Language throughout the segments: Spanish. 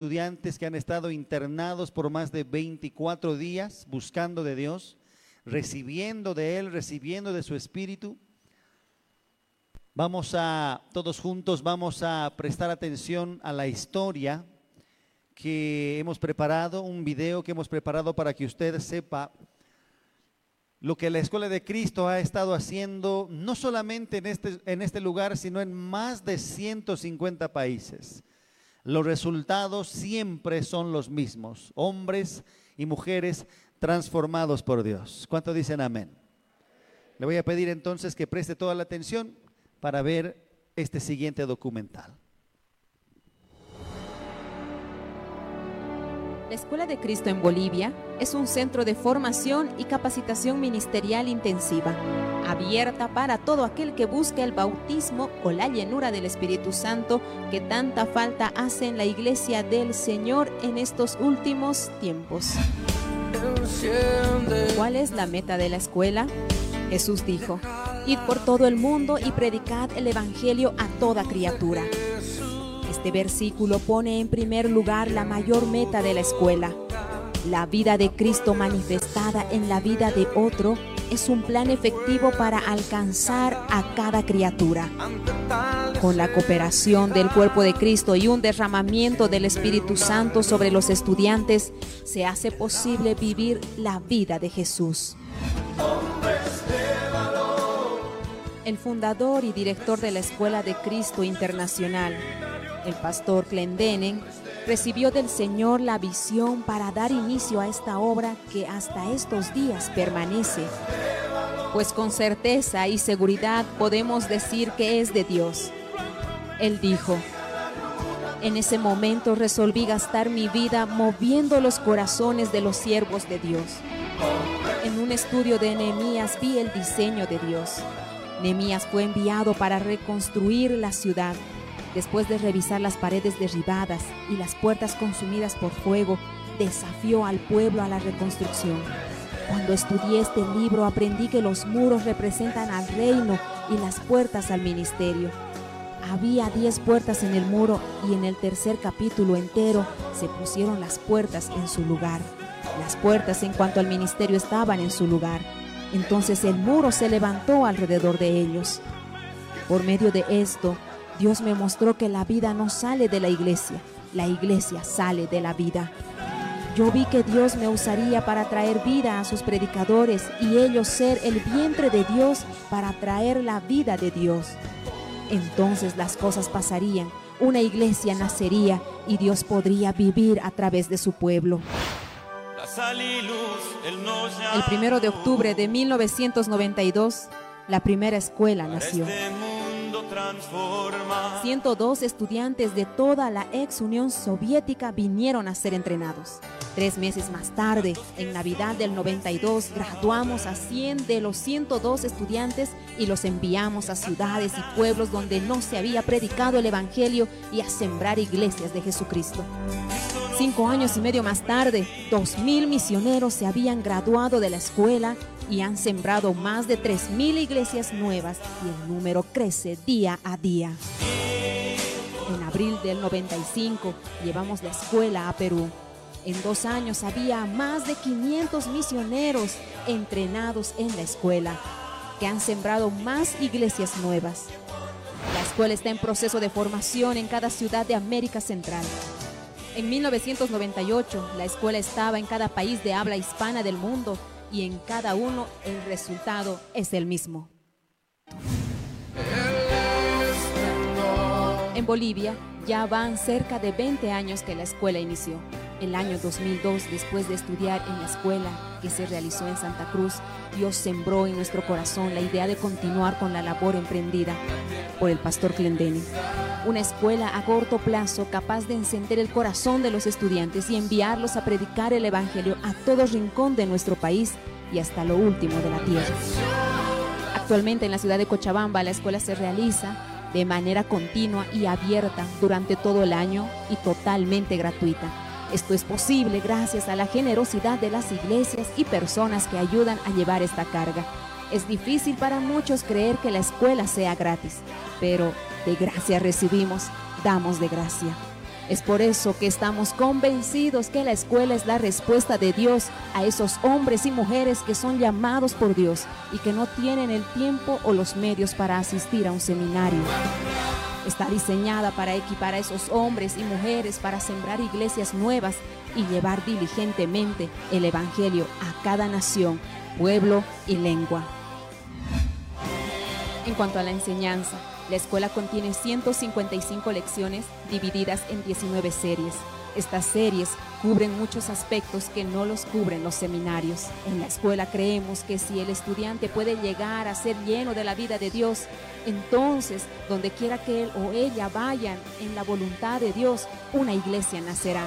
estudiantes que han estado internados por más de 24 días buscando de Dios, recibiendo de Él, recibiendo de su Espíritu. Vamos a, todos juntos, vamos a prestar atención a la historia que hemos preparado, un video que hemos preparado para que usted sepa lo que la Escuela de Cristo ha estado haciendo, no solamente en este, en este lugar, sino en más de 150 países los resultados siempre son los mismos, hombres y mujeres transformados por Dios. ¿Cuánto dicen amén? Le voy a pedir entonces que preste toda la atención para ver este siguiente documental. La Escuela de Cristo en Bolivia es un centro de formación y capacitación ministerial intensiva, abierta para todo aquel que busque el bautismo o la llenura del Espíritu Santo que tanta falta hace en la iglesia del Señor en estos últimos tiempos. ¿Cuál es la meta de la escuela? Jesús dijo, id por todo el mundo y predicad el Evangelio a toda criatura. Este versículo pone en primer lugar la mayor meta de la escuela. La vida de Cristo manifestada en la vida de otro es un plan efectivo para alcanzar a cada criatura. Con la cooperación del cuerpo de Cristo y un derramamiento del Espíritu Santo sobre los estudiantes, se hace posible vivir la vida de Jesús. El fundador y director de la Escuela de Cristo Internacional, el pastor Clendenen recibió del Señor la visión para dar inicio a esta obra que hasta estos días permanece, pues con certeza y seguridad podemos decir que es de Dios. Él dijo, en ese momento resolví gastar mi vida moviendo los corazones de los siervos de Dios. En un estudio de Nehemías vi el diseño de Dios. Nehemías fue enviado para reconstruir la ciudad Después de revisar las paredes derribadas y las puertas consumidas por fuego, desafió al pueblo a la reconstrucción. Cuando estudié este libro aprendí que los muros representan al reino y las puertas al ministerio. Había diez puertas en el muro y en el tercer capítulo entero se pusieron las puertas en su lugar. Las puertas en cuanto al ministerio estaban en su lugar. Entonces el muro se levantó alrededor de ellos. Por medio de esto, Dios me mostró que la vida no sale de la iglesia, la iglesia sale de la vida. Yo vi que Dios me usaría para traer vida a sus predicadores y ellos ser el vientre de Dios para traer la vida de Dios. Entonces las cosas pasarían, una iglesia nacería y Dios podría vivir a través de su pueblo. El primero de octubre de 1992, la primera escuela nació. 102 estudiantes de toda la ex Unión Soviética vinieron a ser entrenados. Tres meses más tarde, en Navidad del 92, graduamos a 100 de los 102 estudiantes y los enviamos a ciudades y pueblos donde no se había predicado el Evangelio y a sembrar iglesias de Jesucristo. Cinco años y medio más tarde, 2.000 misioneros se habían graduado de la escuela y han sembrado más de 3.000 iglesias nuevas y el número crece día a día. En abril del 95 llevamos la escuela a Perú. En dos años había más de 500 misioneros entrenados en la escuela, que han sembrado más iglesias nuevas. La escuela está en proceso de formación en cada ciudad de América Central. En 1998, la escuela estaba en cada país de habla hispana del mundo y en cada uno el resultado es el mismo. En Bolivia ya van cerca de 20 años que la escuela inició. El año 2002, después de estudiar en la escuela que se realizó en Santa Cruz, Dios sembró en nuestro corazón la idea de continuar con la labor emprendida por el pastor Clendeni. Una escuela a corto plazo capaz de encender el corazón de los estudiantes y enviarlos a predicar el Evangelio a todo rincón de nuestro país y hasta lo último de la tierra. Actualmente en la ciudad de Cochabamba la escuela se realiza de manera continua y abierta durante todo el año y totalmente gratuita. Esto es posible gracias a la generosidad de las iglesias y personas que ayudan a llevar esta carga. Es difícil para muchos creer que la escuela sea gratis, pero de gracia recibimos, damos de gracia. Es por eso que estamos convencidos que la escuela es la respuesta de Dios a esos hombres y mujeres que son llamados por Dios y que no tienen el tiempo o los medios para asistir a un seminario. Está diseñada para equipar a esos hombres y mujeres para sembrar iglesias nuevas y llevar diligentemente el Evangelio a cada nación, pueblo y lengua. En cuanto a la enseñanza, la escuela contiene 155 lecciones divididas en 19 series. Estas series cubren muchos aspectos que no los cubren los seminarios. En la escuela creemos que si el estudiante puede llegar a ser lleno de la vida de Dios, entonces donde quiera que él o ella vayan en la voluntad de Dios, una iglesia nacerá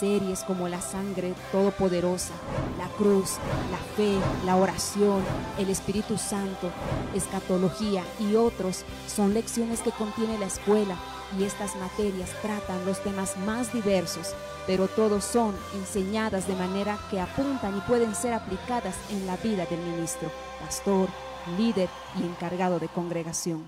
series como la sangre todopoderosa, la cruz, la fe, la oración, el Espíritu Santo, escatología y otros son lecciones que contiene la escuela y estas materias tratan los temas más diversos, pero todos son enseñadas de manera que apuntan y pueden ser aplicadas en la vida del ministro, pastor, líder y encargado de congregación.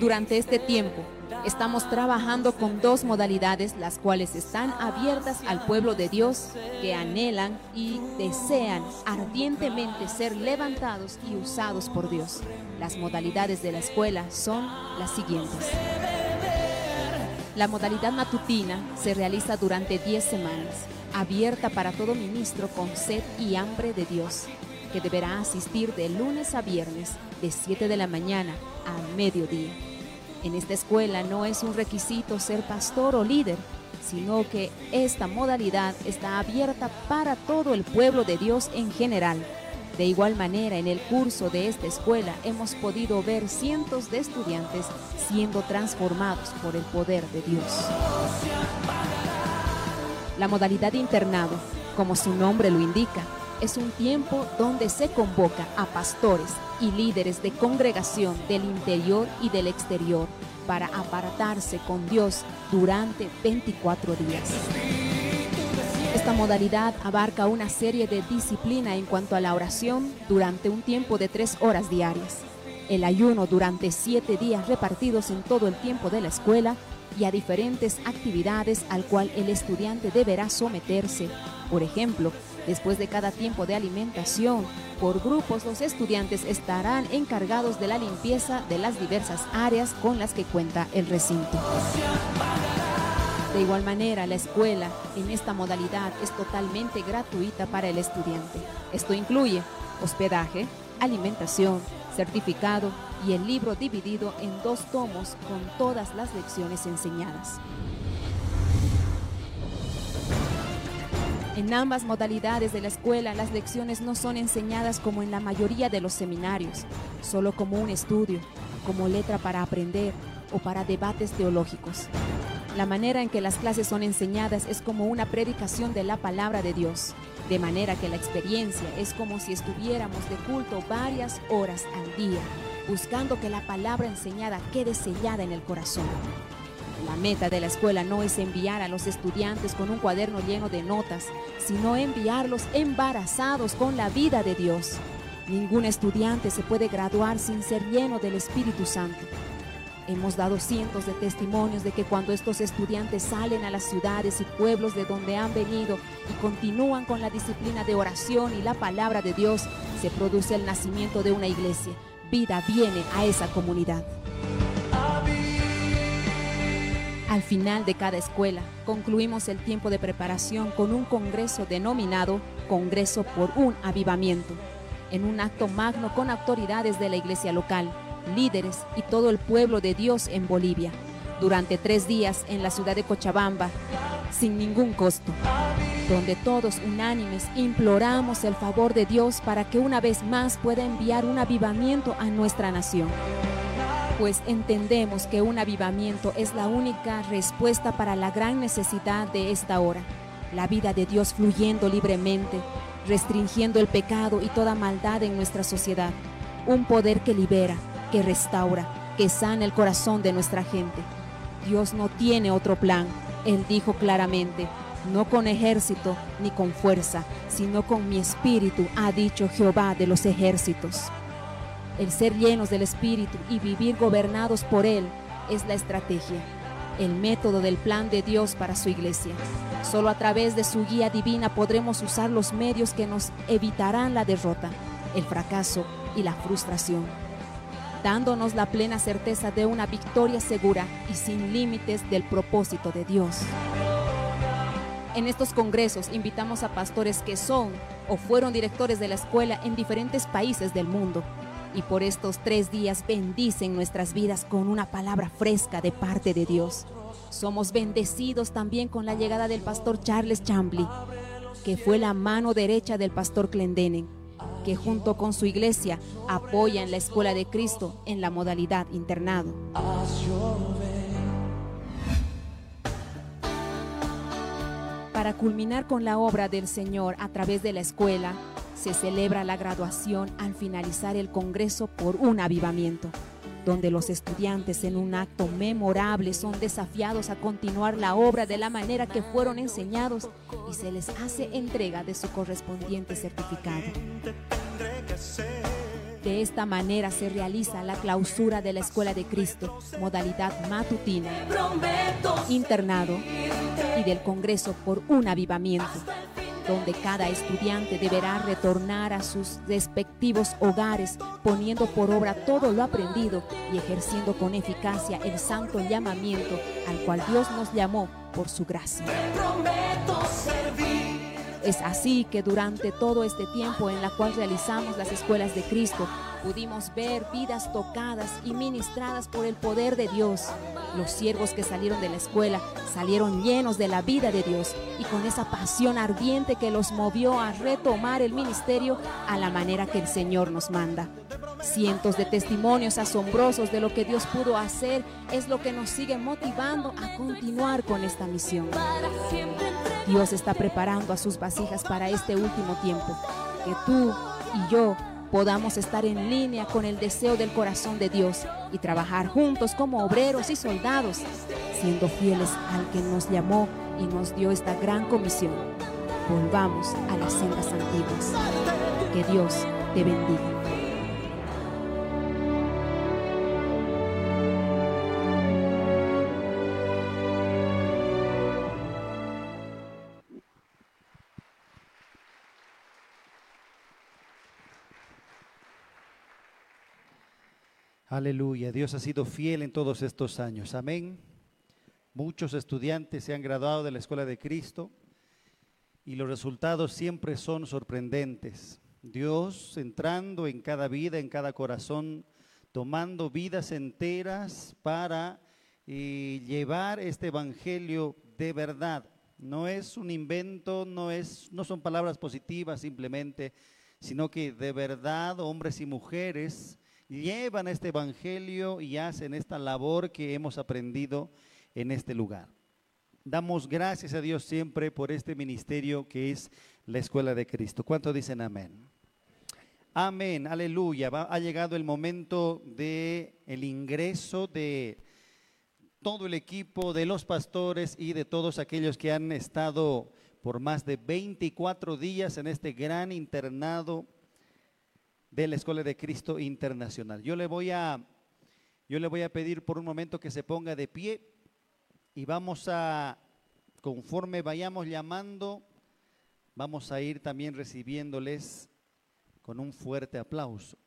Durante este tiempo, Estamos trabajando con dos modalidades, las cuales están abiertas al pueblo de Dios que anhelan y desean ardientemente ser levantados y usados por Dios. Las modalidades de la escuela son las siguientes. La modalidad matutina se realiza durante 10 semanas, abierta para todo ministro con sed y hambre de Dios, que deberá asistir de lunes a viernes de 7 de la mañana al mediodía. En esta escuela no es un requisito ser pastor o líder, sino que esta modalidad está abierta para todo el pueblo de Dios en general. De igual manera, en el curso de esta escuela hemos podido ver cientos de estudiantes siendo transformados por el poder de Dios. La modalidad internado, como su nombre lo indica, es un tiempo donde se convoca a pastores y líderes de congregación del interior y del exterior para apartarse con Dios durante 24 días. Esta modalidad abarca una serie de disciplina en cuanto a la oración durante un tiempo de tres horas diarias, el ayuno durante siete días repartidos en todo el tiempo de la escuela y a diferentes actividades al cual el estudiante deberá someterse. Por ejemplo, Después de cada tiempo de alimentación, por grupos los estudiantes estarán encargados de la limpieza de las diversas áreas con las que cuenta el recinto. De igual manera, la escuela en esta modalidad es totalmente gratuita para el estudiante. Esto incluye hospedaje, alimentación, certificado y el libro dividido en dos tomos con todas las lecciones enseñadas. En ambas modalidades de la escuela las lecciones no son enseñadas como en la mayoría de los seminarios, solo como un estudio, como letra para aprender o para debates teológicos. La manera en que las clases son enseñadas es como una predicación de la palabra de Dios, de manera que la experiencia es como si estuviéramos de culto varias horas al día, buscando que la palabra enseñada quede sellada en el corazón. La meta de la escuela no es enviar a los estudiantes con un cuaderno lleno de notas, sino enviarlos embarazados con la vida de Dios. Ningún estudiante se puede graduar sin ser lleno del Espíritu Santo. Hemos dado cientos de testimonios de que cuando estos estudiantes salen a las ciudades y pueblos de donde han venido y continúan con la disciplina de oración y la palabra de Dios, se produce el nacimiento de una iglesia. Vida viene a esa comunidad. Al final de cada escuela, concluimos el tiempo de preparación con un congreso denominado Congreso por un Avivamiento, en un acto magno con autoridades de la iglesia local, líderes y todo el pueblo de Dios en Bolivia, durante tres días en la ciudad de Cochabamba, sin ningún costo, donde todos unánimes imploramos el favor de Dios para que una vez más pueda enviar un avivamiento a nuestra nación pues entendemos que un avivamiento es la única respuesta para la gran necesidad de esta hora. La vida de Dios fluyendo libremente, restringiendo el pecado y toda maldad en nuestra sociedad. Un poder que libera, que restaura, que sana el corazón de nuestra gente. Dios no tiene otro plan. Él dijo claramente, no con ejército ni con fuerza, sino con mi espíritu, ha dicho Jehová de los ejércitos el ser llenos del Espíritu y vivir gobernados por Él, es la estrategia, el método del plan de Dios para su iglesia. Solo a través de su guía divina podremos usar los medios que nos evitarán la derrota, el fracaso y la frustración, dándonos la plena certeza de una victoria segura y sin límites del propósito de Dios. En estos congresos invitamos a pastores que son o fueron directores de la escuela en diferentes países del mundo y por estos tres días bendicen nuestras vidas con una palabra fresca de parte de Dios. Somos bendecidos también con la llegada del pastor Charles Chambly, que fue la mano derecha del pastor Clendenen, que junto con su iglesia apoya en la Escuela de Cristo en la modalidad internado. Para culminar con la obra del Señor a través de la escuela, se celebra la graduación al finalizar el Congreso por un avivamiento, donde los estudiantes en un acto memorable son desafiados a continuar la obra de la manera que fueron enseñados y se les hace entrega de su correspondiente certificado. De esta manera se realiza la clausura de la Escuela de Cristo, modalidad matutina, internado y del Congreso por un avivamiento donde cada estudiante deberá retornar a sus respectivos hogares poniendo por obra todo lo aprendido y ejerciendo con eficacia el santo llamamiento al cual Dios nos llamó por su gracia. Es así que durante todo este tiempo en la cual realizamos las escuelas de Cristo, pudimos ver vidas tocadas y ministradas por el poder de Dios. Los siervos que salieron de la escuela salieron llenos de la vida de Dios y con esa pasión ardiente que los movió a retomar el ministerio a la manera que el Señor nos manda. Cientos de testimonios asombrosos de lo que Dios pudo hacer es lo que nos sigue motivando a continuar con esta misión. Dios está preparando a sus vasijas para este último tiempo. Que tú y yo podamos estar en línea con el deseo del corazón de Dios y trabajar juntos como obreros y soldados, siendo fieles al que nos llamó y nos dio esta gran comisión. Volvamos a las sendas antiguas. Que Dios te bendiga. Aleluya, Dios ha sido fiel en todos estos años. Amén. Muchos estudiantes se han graduado de la Escuela de Cristo y los resultados siempre son sorprendentes. Dios entrando en cada vida, en cada corazón, tomando vidas enteras para eh, llevar este evangelio de verdad. No es un invento, no es no son palabras positivas simplemente, sino que de verdad hombres y mujeres llevan este evangelio y hacen esta labor que hemos aprendido en este lugar. Damos gracias a Dios siempre por este ministerio que es la escuela de Cristo. ¿Cuánto dicen amén? Amén, aleluya. ha llegado el momento de el ingreso de todo el equipo de los pastores y de todos aquellos que han estado por más de 24 días en este gran internado de la Escuela de Cristo Internacional. Yo le voy a, yo le voy a pedir por un momento que se ponga de pie y vamos a, conforme vayamos llamando, vamos a ir también recibiéndoles con un fuerte aplauso.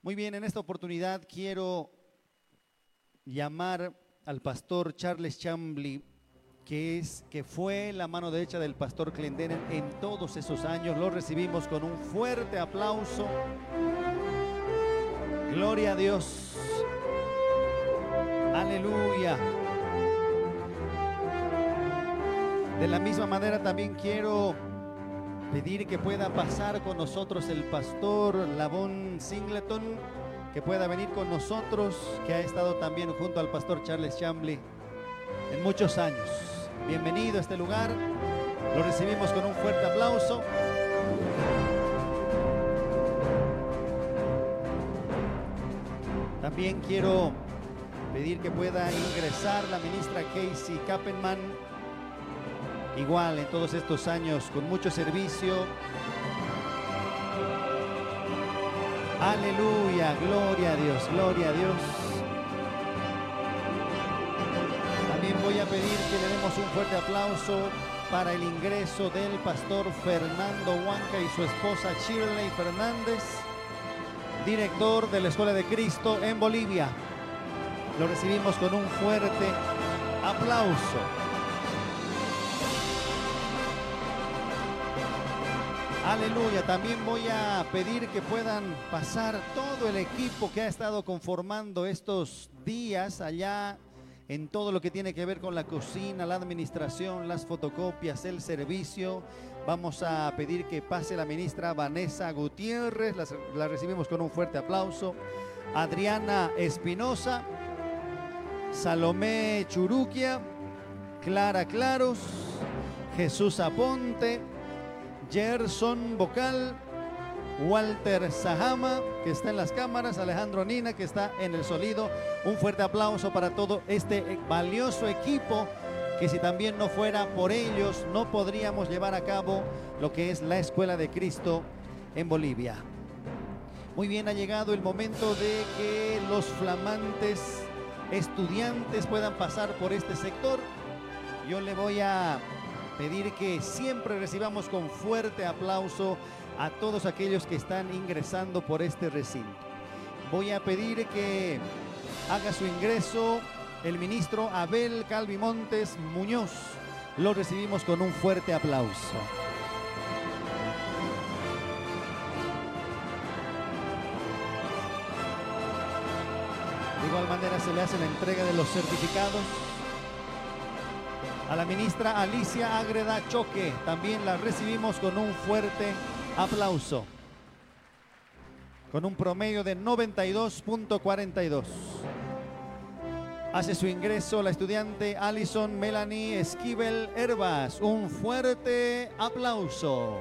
Muy bien, en esta oportunidad quiero llamar al pastor Charles Chambly que, es, que fue la mano derecha del pastor Clendenen en todos esos años. Lo recibimos con un fuerte aplauso. Gloria a Dios. Aleluya. De la misma manera también quiero pedir que pueda pasar con nosotros el pastor Lavón Singleton, que pueda venir con nosotros, que ha estado también junto al pastor Charles Chambly en muchos años. Bienvenido a este lugar. Lo recibimos con un fuerte aplauso. También quiero pedir que pueda ingresar la ministra Casey Kappenman, igual en todos estos años con mucho servicio. Aleluya, gloria a Dios, gloria a Dios. A pedir que le demos un fuerte aplauso para el ingreso del pastor Fernando Huanca y su esposa Shirley Fernández, director de la Escuela de Cristo en Bolivia. Lo recibimos con un fuerte aplauso. Aleluya. También voy a pedir que puedan pasar todo el equipo que ha estado conformando estos días allá en todo lo que tiene que ver con la cocina, la administración, las fotocopias, el servicio. Vamos a pedir que pase la ministra Vanessa Gutiérrez, la, recibimos con un fuerte aplauso. Adriana Espinosa, Salomé Churuquia, Clara Claros, Jesús Aponte, Gerson Bocal, Walter Sahama, que está en las cámaras, Alejandro Nina, que está en el sonido. Un fuerte aplauso para todo este valioso equipo, que si también no fuera por ellos, no podríamos llevar a cabo lo que es la Escuela de Cristo en Bolivia. Muy bien, ha llegado el momento de que los flamantes estudiantes puedan pasar por este sector. Yo le voy a pedir que siempre recibamos con fuerte aplauso a todos aquellos que están ingresando por este recinto. Voy a pedir que haga su ingreso el ministro Abel Calvimontes Muñoz. Lo recibimos con un fuerte aplauso. De igual manera se le hace la entrega de los certificados a la ministra Alicia Agreda Choque. También la recibimos con un fuerte aplauso. Con un promedio de 92.42. Hace su ingreso la estudiante Alison Melanie Esquivel Herbas. Un fuerte aplauso.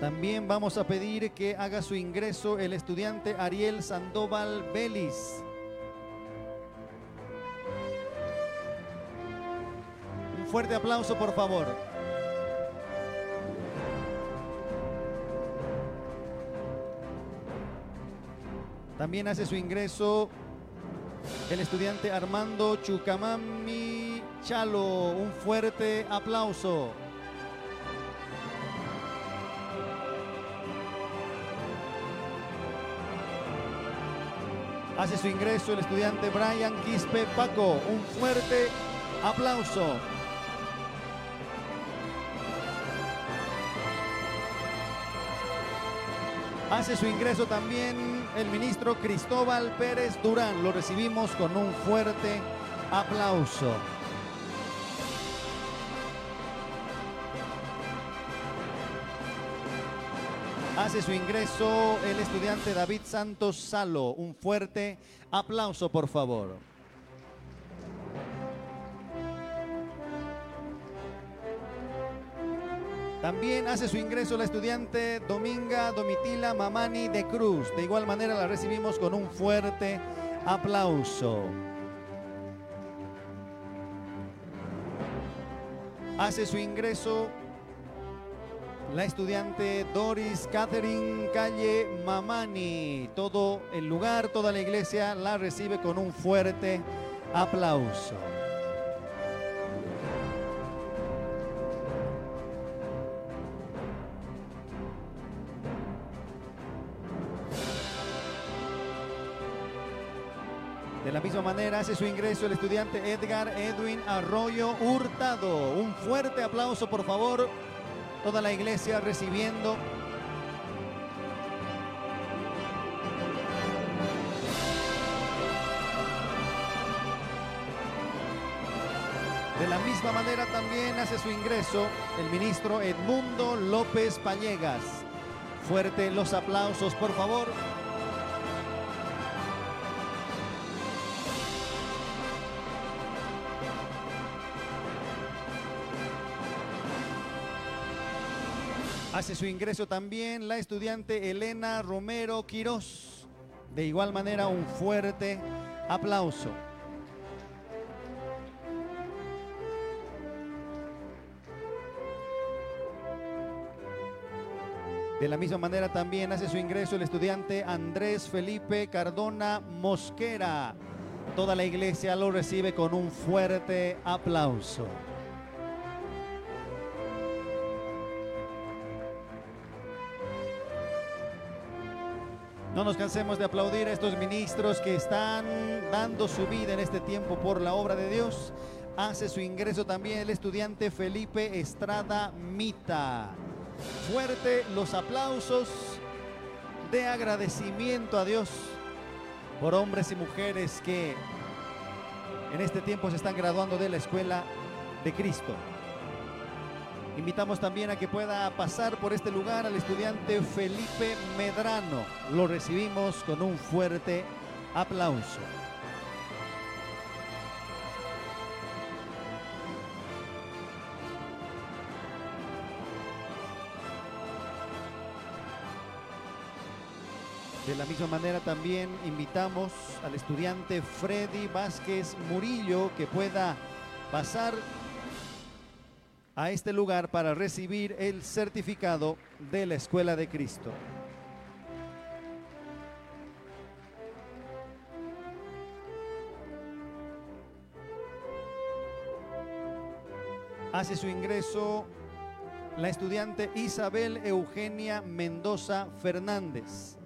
También vamos a pedir que haga su ingreso el estudiante Ariel Sandoval Vélez. Fuerte aplauso, por favor. También hace su ingreso el estudiante Armando Chucamami Chalo. Un fuerte aplauso. Hace su ingreso el estudiante Brian Quispe Paco. Un fuerte aplauso. Hace su ingreso también el ministro Cristóbal Pérez Durán. Lo recibimos con un fuerte aplauso. Hace su ingreso el estudiante David Santos Salo. Un fuerte aplauso, por favor. También hace su ingreso la estudiante Dominga Domitila Mamani de Cruz. De igual manera la recibimos con un fuerte aplauso. Hace su ingreso la estudiante Doris Catherine Calle Mamani. Todo el lugar, toda la iglesia la recibe con un fuerte aplauso. De la misma manera hace su ingreso el estudiante Edgar Edwin Arroyo Hurtado. Un fuerte aplauso, por favor, toda la iglesia recibiendo De la misma manera también hace su ingreso el ministro Edmundo López Pallegas. Fuerte los aplausos, por favor. Hace su ingreso también la estudiante Elena Romero Quirós. De igual manera, un fuerte aplauso. De la misma manera también hace su ingreso el estudiante Andrés Felipe Cardona Mosquera. Toda la iglesia lo recibe con un fuerte aplauso. No nos cansemos de aplaudir a estos ministros que están dando su vida en este tiempo por la obra de Dios. Hace su ingreso también el estudiante Felipe Estrada Mita. Fuerte los aplausos de agradecimiento a Dios por hombres y mujeres que en este tiempo se están graduando de la escuela de Cristo. Invitamos también a que pueda pasar por este lugar al estudiante Felipe Medrano. Lo recibimos con un fuerte aplauso. De la misma manera también invitamos al estudiante Freddy Vázquez Murillo que pueda pasar a este lugar para recibir el certificado de la Escuela de Cristo. Hace su ingreso la estudiante Isabel Eugenia Mendoza Fernández.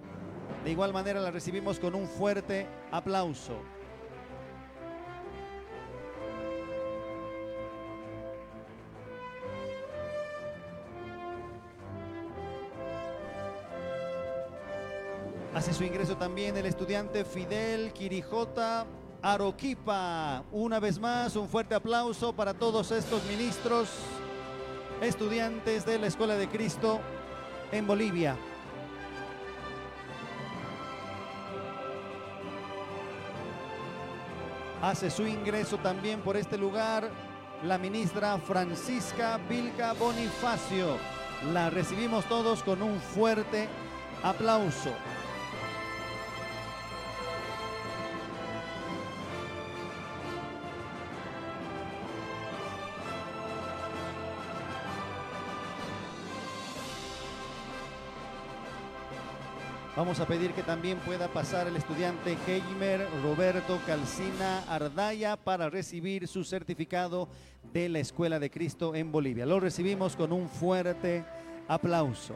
De igual manera la recibimos con un fuerte aplauso. Hace su ingreso también el estudiante Fidel Quirijota Aroquipa. Una vez más, un fuerte aplauso para todos estos ministros, estudiantes de la Escuela de Cristo en Bolivia. Hace su ingreso también por este lugar la ministra Francisca Vilca Bonifacio. La recibimos todos con un fuerte aplauso. Vamos a pedir que también pueda pasar el estudiante Heimer Roberto Calcina Ardaya para recibir su certificado de la Escuela de Cristo en Bolivia. Lo recibimos con un fuerte aplauso.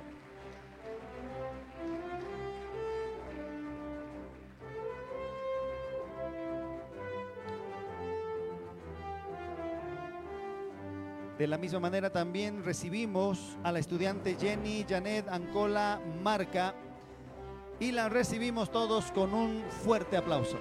De la misma manera también recibimos a la estudiante Jenny Janet Ancola Marca y la recibimos todos con un fuerte aplauso.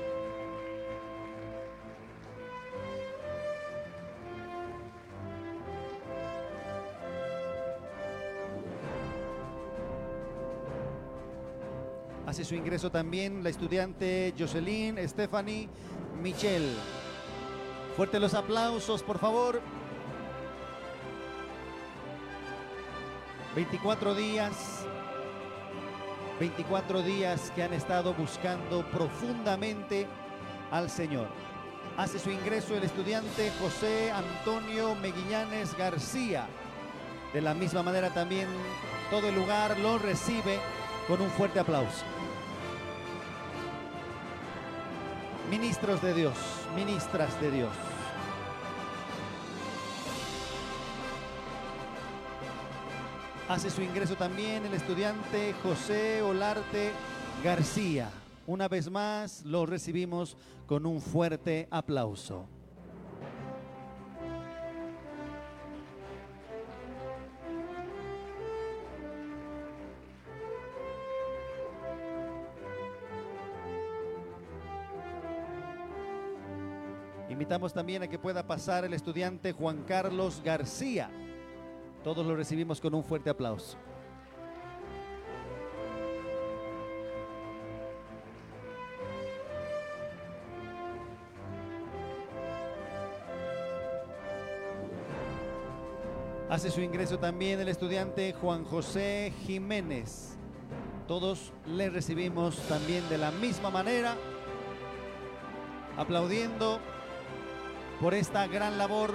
Hace su ingreso también la estudiante Jocelyn Stephanie Michel. Fuerte los aplausos, por favor. 24 días 24 días que han estado buscando profundamente al Señor. Hace su ingreso el estudiante José Antonio Meguillanes García. De la misma manera también todo el lugar lo recibe con un fuerte aplauso. Ministros de Dios, ministras de Dios. Hace su ingreso también el estudiante José Olarte García. Una vez más lo recibimos con un fuerte aplauso. Invitamos también a que pueda pasar el estudiante Juan Carlos García. Todos lo recibimos con un fuerte aplauso. Hace su ingreso también el estudiante Juan José Jiménez. Todos le recibimos también de la misma manera, aplaudiendo por esta gran labor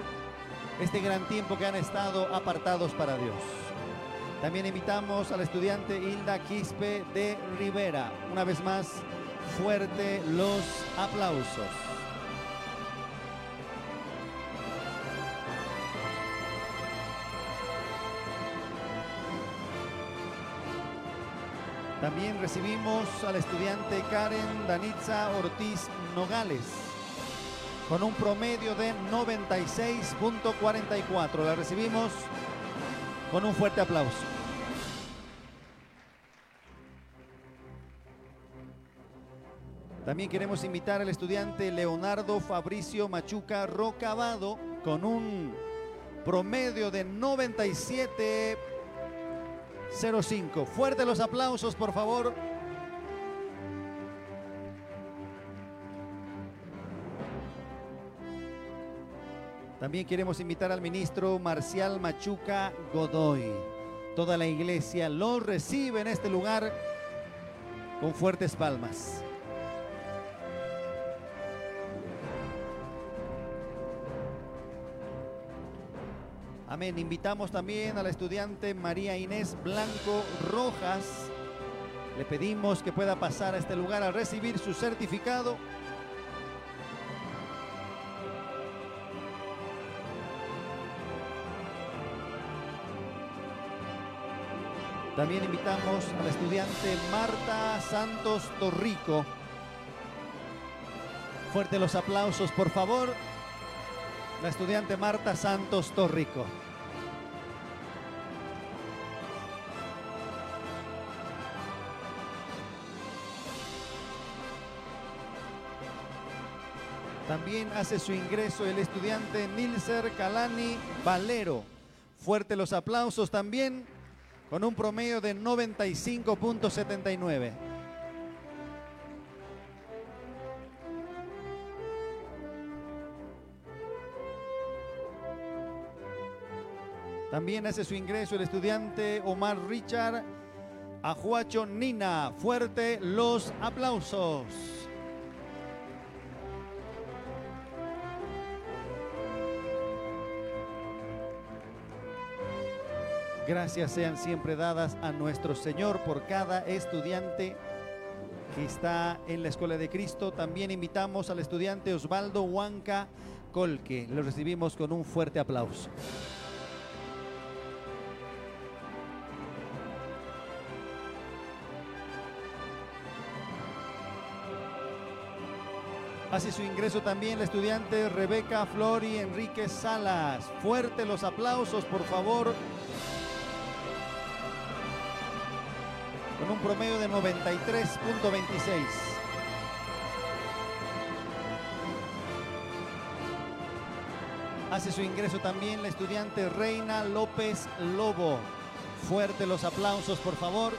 este gran tiempo que han estado apartados para Dios. También invitamos a la estudiante Hilda Quispe de Rivera. Una vez más, fuerte los aplausos. También recibimos a la estudiante Karen Danitza Ortiz Nogales con un promedio de 96.44. La recibimos con un fuerte aplauso. También queremos invitar al estudiante Leonardo Fabricio Machuca Rocabado con un promedio de 97.05. Fuerte los aplausos, por favor. También queremos invitar al ministro Marcial Machuca Godoy. Toda la iglesia lo recibe en este lugar con fuertes palmas. Amén. Invitamos también a la estudiante María Inés Blanco Rojas. Le pedimos que pueda pasar a este lugar a recibir su certificado También invitamos a la estudiante Marta Santos Torrico. Fuerte los aplausos, por favor. La estudiante Marta Santos Torrico. También hace su ingreso el estudiante Nilser Calani Valero. Fuerte los aplausos también con un promedio de 95.79. También hace su ingreso el estudiante Omar Richard Ajuacho Nina. Fuerte los aplausos. Gracias sean siempre dadas a nuestro Señor por cada estudiante que está en la Escuela de Cristo. También invitamos al estudiante Osvaldo Huanca Colque. Lo recibimos con un fuerte aplauso. Hace su ingreso también la estudiante Rebeca Flori Enrique Salas. Fuerte los aplausos, por favor. Un promedio de 93.26. Hace su ingreso también la estudiante Reina López Lobo. Fuerte los aplausos, por favor.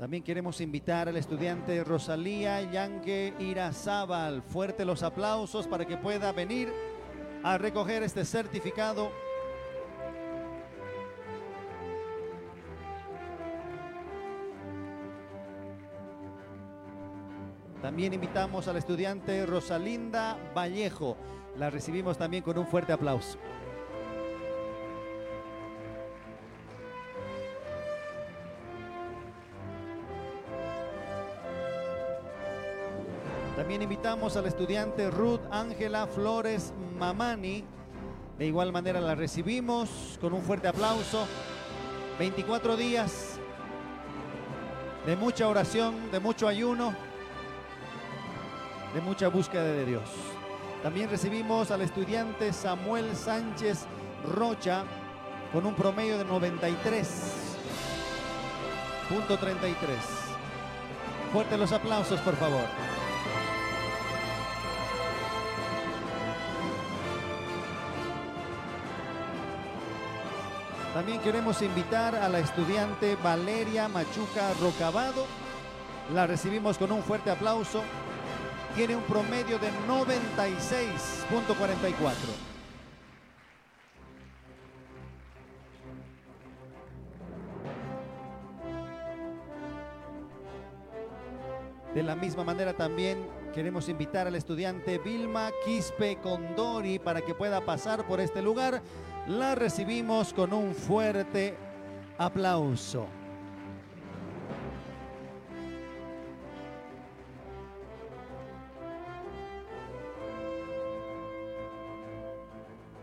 También queremos invitar al estudiante Rosalía Yangue Irazábal. Fuerte los aplausos para que pueda venir a recoger este certificado. También invitamos al estudiante Rosalinda Vallejo. La recibimos también con un fuerte aplauso. También invitamos al estudiante Ruth Ángela Flores Mamani. De igual manera la recibimos con un fuerte aplauso. 24 días de mucha oración, de mucho ayuno, de mucha búsqueda de Dios. También recibimos al estudiante Samuel Sánchez Rocha con un promedio de 93.33. Fuerte los aplausos, por favor. También queremos invitar a la estudiante Valeria Machuca Rocabado. La recibimos con un fuerte aplauso. Tiene un promedio de 96.44. De la misma manera también queremos invitar al estudiante Vilma Quispe Condori para que pueda pasar por este lugar. La recibimos con un fuerte aplauso.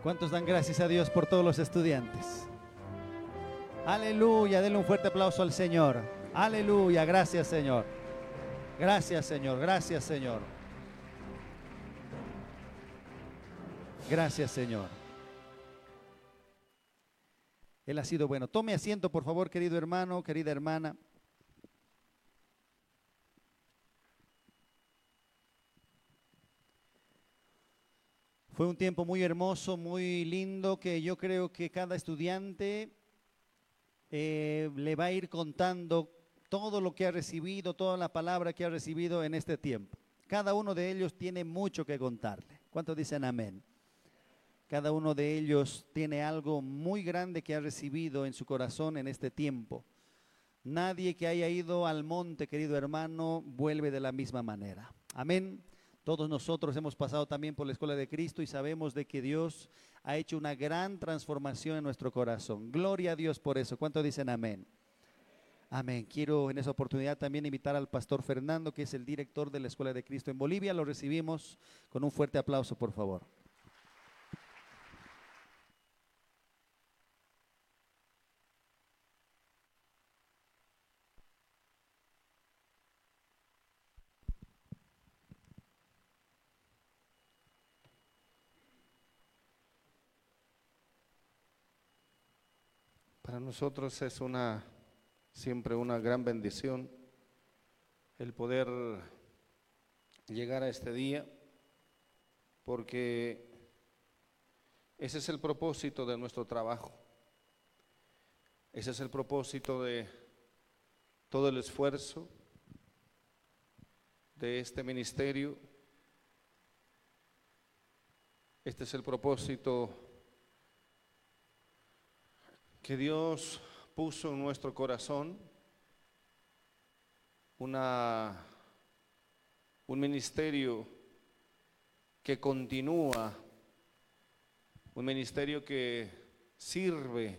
¿Cuántos dan gracias a Dios por todos los estudiantes? Aleluya, denle un fuerte aplauso al Señor. Aleluya, gracias Señor. Gracias Señor, gracias Señor. Gracias Señor. Él ha sido bueno. Tome asiento, por favor, querido hermano, querida hermana. Fue un tiempo muy hermoso, muy lindo, que yo creo que cada estudiante eh, le va a ir contando todo lo que ha recibido, toda la palabra que ha recibido en este tiempo. Cada uno de ellos tiene mucho que contarle. ¿Cuántos dicen amén? Cada uno de ellos tiene algo muy grande que ha recibido en su corazón en este tiempo. Nadie que haya ido al monte, querido hermano, vuelve de la misma manera. Amén. Todos nosotros hemos pasado también por la escuela de Cristo y sabemos de que Dios ha hecho una gran transformación en nuestro corazón. Gloria a Dios por eso. ¿Cuánto dicen amén? Amén. Quiero en esa oportunidad también invitar al pastor Fernando, que es el director de la Escuela de Cristo en Bolivia. Lo recibimos con un fuerte aplauso, por favor. Para nosotros es una siempre una gran bendición el poder llegar a este día, porque ese es el propósito de nuestro trabajo. Ese es el propósito de todo el esfuerzo de este ministerio. Este es el propósito que Dios puso en nuestro corazón una, un ministerio que continúa, un ministerio que sirve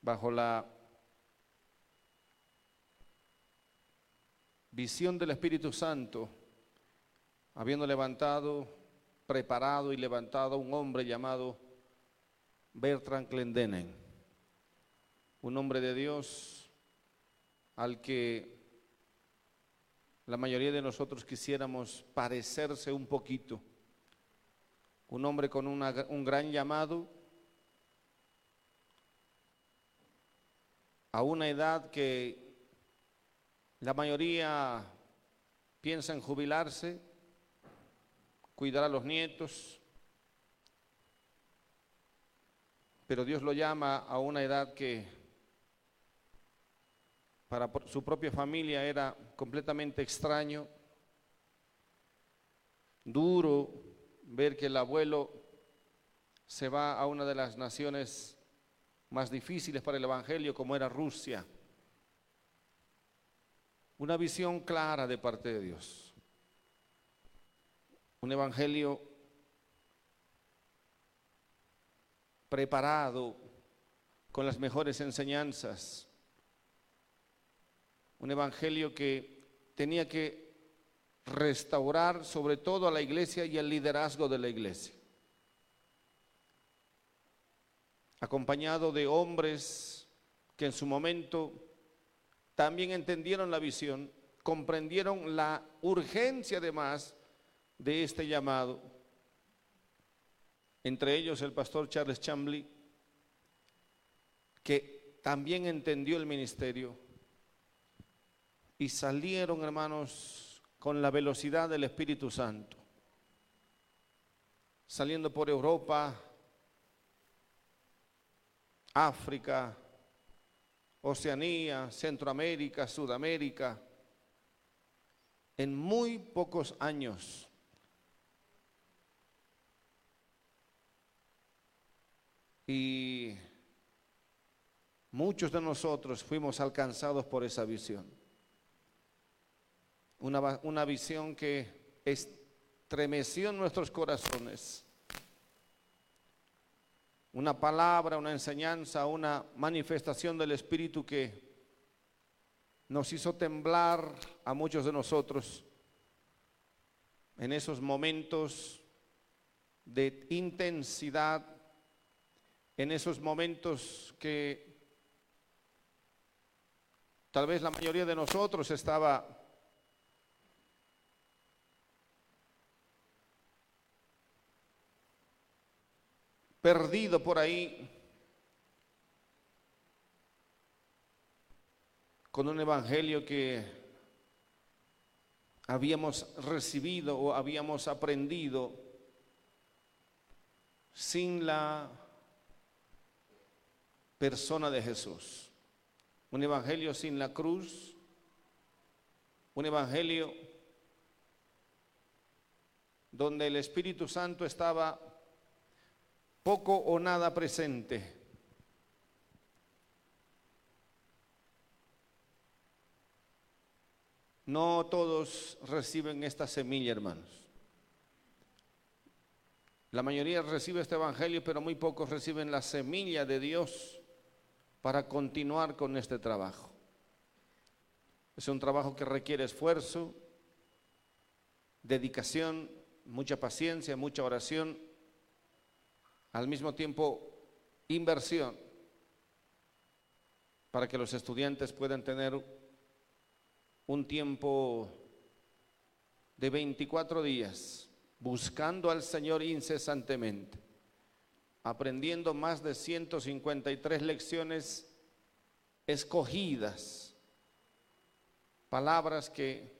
bajo la visión del Espíritu Santo, habiendo levantado, preparado y levantado un hombre llamado Bertrand Clendenen, un hombre de Dios al que la mayoría de nosotros quisiéramos parecerse un poquito, un hombre con un gran llamado, a una edad que la mayoría piensa en jubilarse, cuidar a los nietos, pero Dios lo llama a una edad que para su propia familia era completamente extraño, duro ver que el abuelo se va a una de las naciones más difíciles para el Evangelio como era Rusia. Una visión clara de parte de Dios. Un Evangelio preparado con las mejores enseñanzas. Un evangelio que tenía que restaurar sobre todo a la iglesia y al liderazgo de la iglesia. Acompañado de hombres que en su momento también entendieron la visión, comprendieron la urgencia además de este llamado entre ellos el pastor Charles Chambly, que también entendió el ministerio y salieron, hermanos, con la velocidad del Espíritu Santo, saliendo por Europa, África, Oceanía, Centroamérica, Sudamérica, en muy pocos años Y muchos de nosotros fuimos alcanzados por esa visión. una, una visión que estremeció nuestros corazones. Una palabra, una enseñanza, una manifestación del Espíritu que nos hizo temblar a muchos de nosotros en esos momentos de intensidad, en esos momentos que tal vez la mayoría de nosotros estaba perdido por ahí con un evangelio que habíamos recibido o habíamos aprendido sin la persona de Jesús. Un evangelio sin la cruz, un evangelio donde el Espíritu Santo estaba poco o nada presente. No todos reciben esta semilla, hermanos. La mayoría recibe este evangelio, pero muy pocos reciben la semilla de Dios para continuar con este trabajo. Es un trabajo que requiere esfuerzo, dedicación, mucha paciencia, mucha oración, al mismo tiempo inversión para que los estudiantes puedan tener un tiempo de 24 días buscando al Señor incesantemente, aprendiendo más de 153 lecciones escogidas, palabras que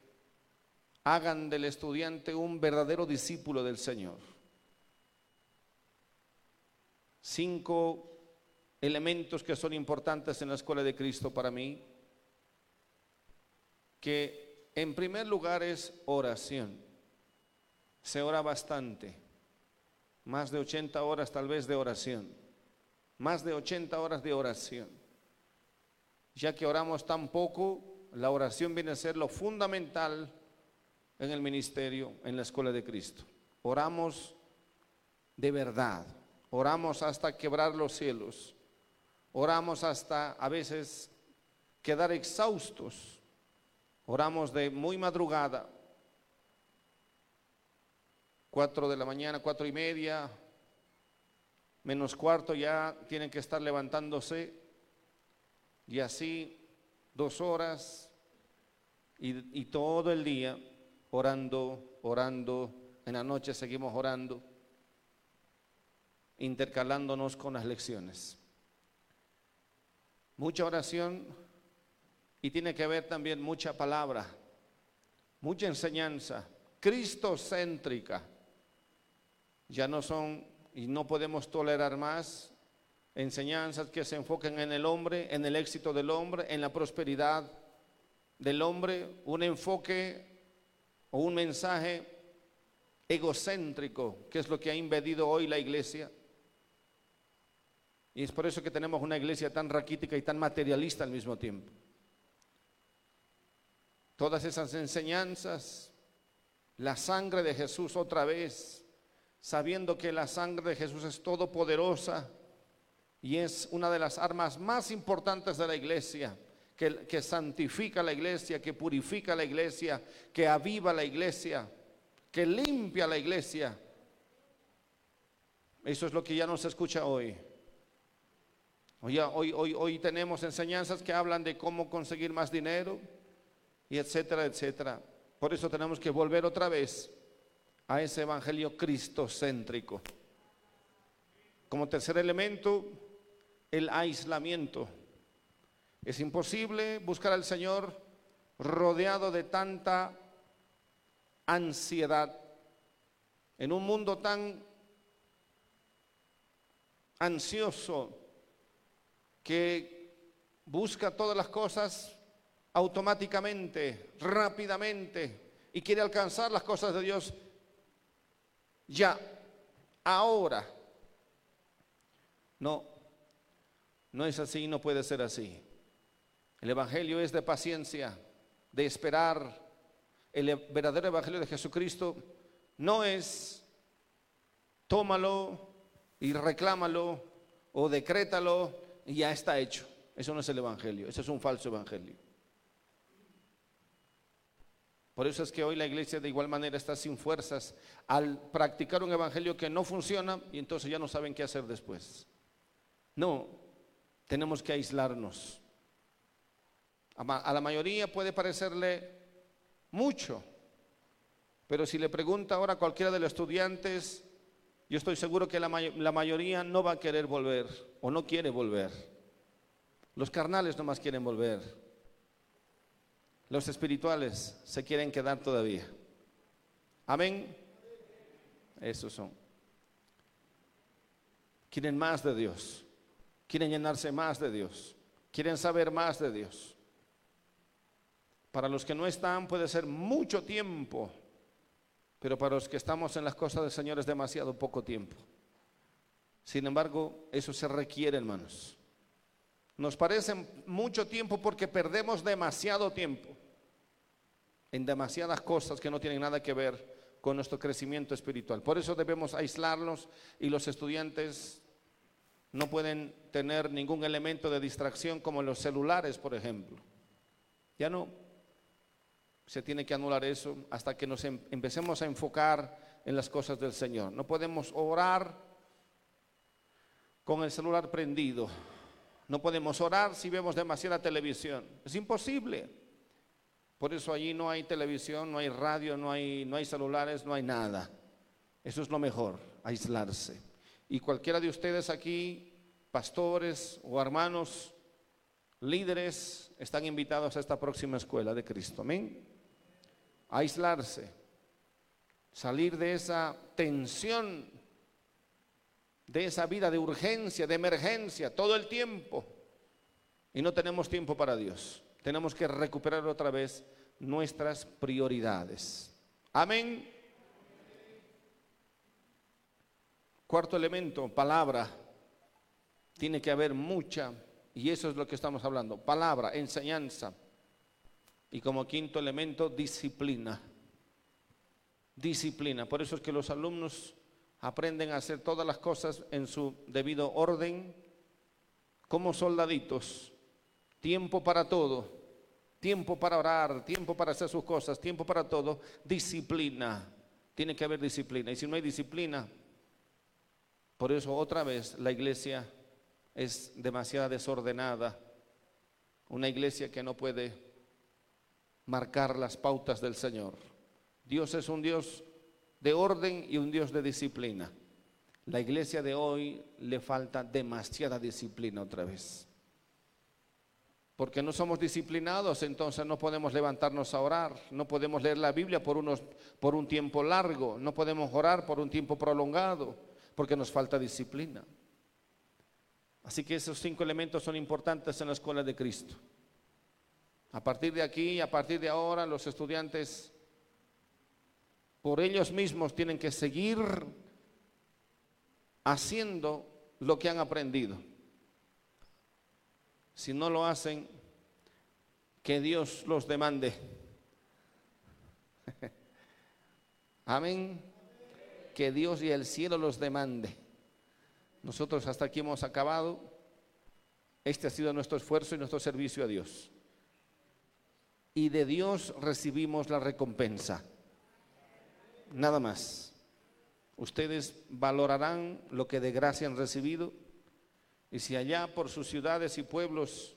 hagan del estudiante un verdadero discípulo del Señor. Cinco elementos que son importantes en la escuela de Cristo para mí, que en primer lugar es oración. Se ora bastante, más de 80 horas tal vez de oración, más de 80 horas de oración. Ya que oramos tan poco, la oración viene a ser lo fundamental en el ministerio, en la escuela de Cristo. Oramos de verdad, oramos hasta quebrar los cielos, oramos hasta a veces quedar exhaustos, oramos de muy madrugada, cuatro de la mañana, cuatro y media, menos cuarto ya tienen que estar levantándose y así dos horas y, todo el día orando, orando, en la noche seguimos orando, intercalándonos con las lecciones. Mucha oración y tiene que ver también mucha palabra, mucha enseñanza, cristocéntrica. Ya no son y no podemos tolerar más enseñanzas que se enfoquen en el hombre, en el éxito del hombre, en la prosperidad del hombre, un enfoque o un mensaje egocéntrico, que es lo que ha invadido hoy la iglesia. Y es por eso que tenemos una iglesia tan raquítica y tan materialista al mismo tiempo. Todas esas enseñanzas, la sangre de Jesús otra vez, sabiendo que la sangre de Jesús es todopoderosa y es una de las armas más importantes de la iglesia, que, que santifica la iglesia, que purifica la iglesia, que aviva la iglesia, que limpia la iglesia. Eso es lo que ya no se escucha hoy. Hoy, hoy, hoy, hoy tenemos enseñanzas que hablan de cómo conseguir más dinero y etcétera, etcétera. Por eso tenemos que volver otra vez a ese evangelio cristocéntrico. Como tercer elemento, el aislamiento. Es imposible buscar al Señor rodeado de tanta ansiedad en un mundo tan ansioso que busca todas las cosas automáticamente, rápidamente y quiere alcanzar las cosas de Dios ya, ahora. No, no es así, no puede ser así. El Evangelio es de paciencia, de esperar, el verdadero evangelio de Jesucristo no es tómalo y reclámalo o decrétalo y ya está hecho. Eso no es el evangelio, eso es un falso evangelio. Por eso es que hoy la iglesia de igual manera está sin fuerzas al practicar un evangelio que no funciona y entonces ya no saben qué hacer después. No, tenemos que aislarnos. A la mayoría puede parecerle mucho, pero si le pregunta ahora a cualquiera de los estudiantes, yo estoy seguro que la, la mayoría no va a querer volver o no quiere volver. Los carnales no más quieren volver. Los espirituales se quieren quedar todavía. Amén. Esos son. Quieren más de Dios. Quieren llenarse más de Dios. Quieren saber más de Dios. Para los que no están puede ser mucho tiempo, pero para los que estamos en las cosas del Señor es demasiado poco tiempo. Sin embargo, eso se requiere, hermanos. Nos parece mucho tiempo porque perdemos demasiado tiempo en demasiadas cosas que no tienen nada que ver con nuestro crecimiento espiritual. Por eso debemos aislarnos y los estudiantes no pueden tener ningún elemento de distracción como los celulares, por ejemplo. Ya no. Se tiene que anular eso hasta que nos em-, empecemos a enfocar en las cosas del Señor. No podemos orar con el celular prendido. No podemos orar si vemos demasiada televisión. Es imposible. Por eso allí no hay televisión, no hay radio, no hay, no hay celulares, no hay nada. Eso es lo mejor, aislarse. Y cualquiera de ustedes aquí, pastores o hermanos, líderes, están invitados a esta próxima escuela de Cristo. Amén. Aislarse, salir de esa tensión, de esa vida de urgencia, de emergencia, todo el tiempo. Y no tenemos tiempo para Dios tenemos que recuperar otra vez nuestras prioridades. Amén. Cuarto elemento, palabra. Tiene que haber mucha, y eso es lo que estamos hablando, palabra, enseñanza. Y como quinto elemento, disciplina. Disciplina. Por eso es que los alumnos aprenden a hacer todas las cosas en su debido orden, como soldaditos tiempo para todo, tiempo para orar, tiempo para hacer sus cosas, tiempo para todo, disciplina. Tiene que haber disciplina. Y si no hay disciplina, por eso otra vez la iglesia es demasiado desordenada. Una iglesia que no puede marcar las pautas del Señor. Dios es un Dios de orden y un Dios de disciplina. La iglesia de hoy le falta demasiada disciplina otra vez porque no somos disciplinados, entonces no podemos levantarnos a orar, no podemos leer la Biblia por, unos, por un tiempo largo, no podemos orar por un tiempo prolongado, porque nos falta disciplina. Así que esos cinco elementos son importantes en la escuela de Cristo. A partir de aquí, a partir de ahora, los estudiantes por ellos mismos tienen que seguir haciendo lo que han aprendido. Si no lo hacen, que Dios los demande. Amén. Que Dios y el cielo los demande. Nosotros hasta aquí hemos acabado. Este ha sido nuestro esfuerzo y nuestro servicio a Dios. Y de Dios recibimos la recompensa. Nada más. Ustedes valorarán lo que de gracia han recibido y si allá por sus ciudades y pueblos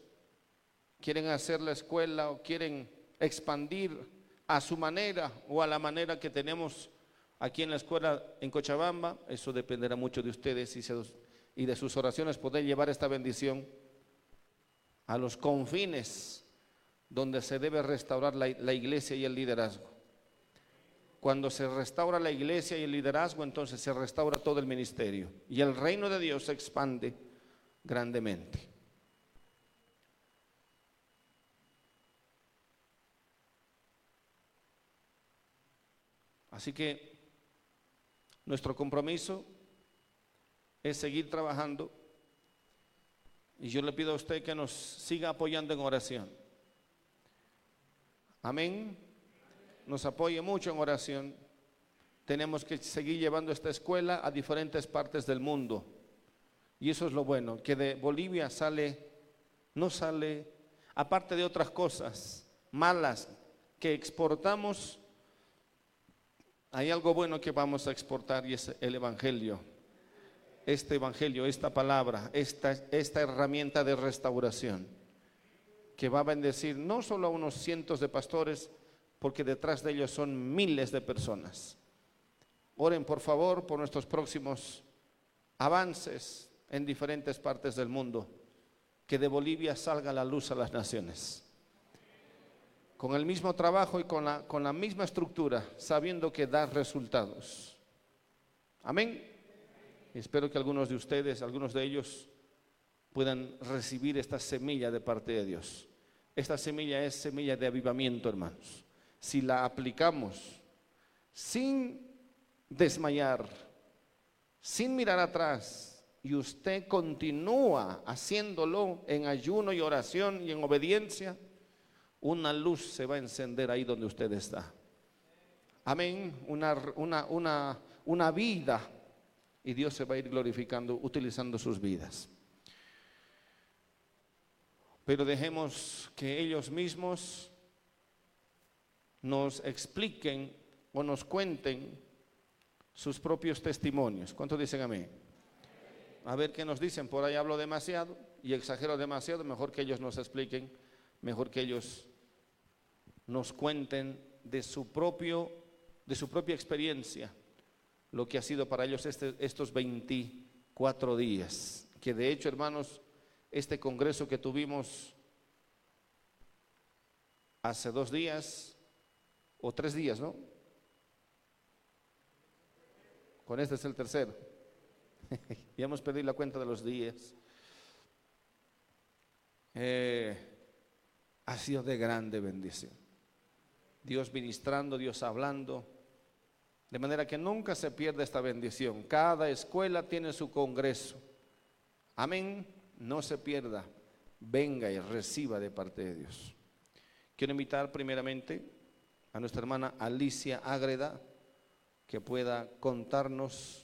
quieren hacer la escuela o quieren expandir a su manera o a la manera que tenemos aquí en la escuela en Cochabamba, eso dependerá mucho de ustedes y, de sus oraciones poder llevar esta bendición a los confines donde se debe restaurar la, la iglesia y el liderazgo. Cuando se restaura la iglesia y el liderazgo, entonces se restaura todo el ministerio y el reino de Dios se expande grandemente. Así que nuestro compromiso es seguir trabajando y yo le pido a usted que nos siga apoyando en oración. Amén. nos apoye mucho en oración. Tenemos que seguir llevando esta escuela a diferentes partes del mundo. Y eso es lo bueno, que de Bolivia sale, no sale, aparte de otras cosas malas que exportamos, hay algo bueno que vamos a exportar y es el Evangelio. Este Evangelio, esta palabra, esta, esta herramienta de restauración, que va a bendecir no solo a unos cientos de pastores, porque detrás de ellos son miles de personas. Oren por favor por nuestros próximos avances en diferentes partes del mundo, que de Bolivia salga la luz a las naciones. Con el mismo trabajo y con la, con la misma estructura, sabiendo que da resultados. Amén. Espero que algunos de ustedes, algunos de ellos, puedan recibir esta semilla de parte de Dios. Esta semilla es semilla de avivamiento, hermanos. Si la aplicamos sin desmayar, sin mirar atrás, y usted continúa haciéndolo en ayuno y oración y en obediencia, una luz se va a encender ahí donde usted está. Amén. Una, una, una, una vida y Dios se va a ir glorificando utilizando sus vidas. Pero dejemos que ellos mismos nos expliquen o nos cuenten sus propios testimonios. ¿Cuántos dicen a mí? A ver qué nos dicen. Por ahí hablo demasiado y exagero demasiado. Mejor que ellos nos expliquen, mejor que ellos nos cuenten de su propio, de su propia experiencia, lo que ha sido para ellos este, estos 24 días. Que de hecho, hermanos, este congreso que tuvimos hace dos días o tres días, ¿no? Con este es el tercero. ya hemos perdido la cuenta de los días. Eh, ha sido de grande bendición. Dios ministrando, Dios hablando. De manera que nunca se pierda esta bendición. Cada escuela tiene su congreso. Amén no se pierda, venga y reciba de parte de Dios. Quiero invitar primeramente a nuestra hermana Alicia Ágreda, que pueda contarnos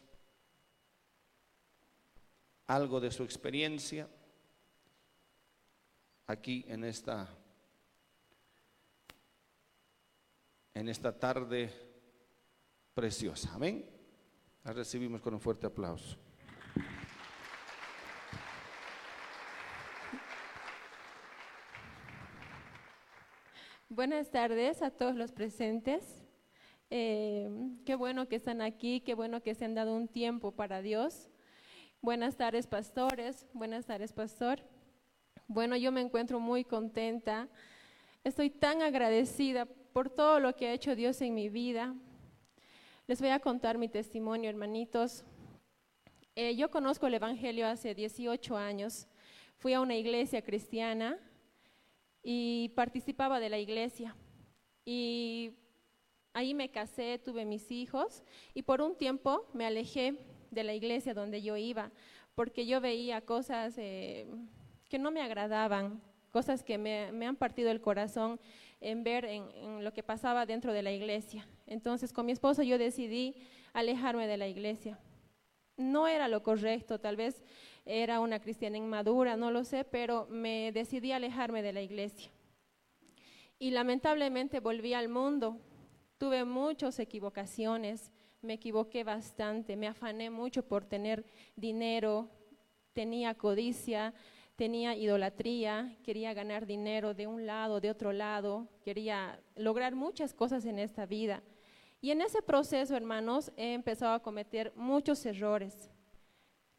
algo de su experiencia aquí en esta en esta tarde preciosa. Amén. La recibimos con un fuerte aplauso. Buenas tardes a todos los presentes. Eh, qué bueno que están aquí, qué bueno que se han dado un tiempo para Dios. Buenas tardes, pastores. Buenas tardes, pastor. Bueno, yo me encuentro muy contenta. Estoy tan agradecida por todo lo que ha hecho Dios en mi vida. Les voy a contar mi testimonio, hermanitos. Eh, yo conozco el Evangelio hace 18 años. Fui a una iglesia cristiana y participaba de la iglesia. Y ahí me casé, tuve mis hijos y por un tiempo me alejé de la iglesia donde yo iba, porque yo veía cosas eh, que no me agradaban, cosas que me, han partido el corazón en ver en, lo que pasaba dentro de la iglesia. Entonces con mi esposo yo decidí alejarme de la iglesia. No era lo correcto, tal vez era una cristiana inmadura, no lo sé, pero me decidí alejarme de la iglesia. Y lamentablemente volví al mundo. Tuve muchas equivocaciones, me equivoqué bastante, me afané mucho por tener dinero, tenía codicia, tenía idolatría, quería ganar dinero de un lado, de otro lado, quería lograr muchas cosas en esta vida. Y en ese proceso, hermanos, he empezado a cometer muchos errores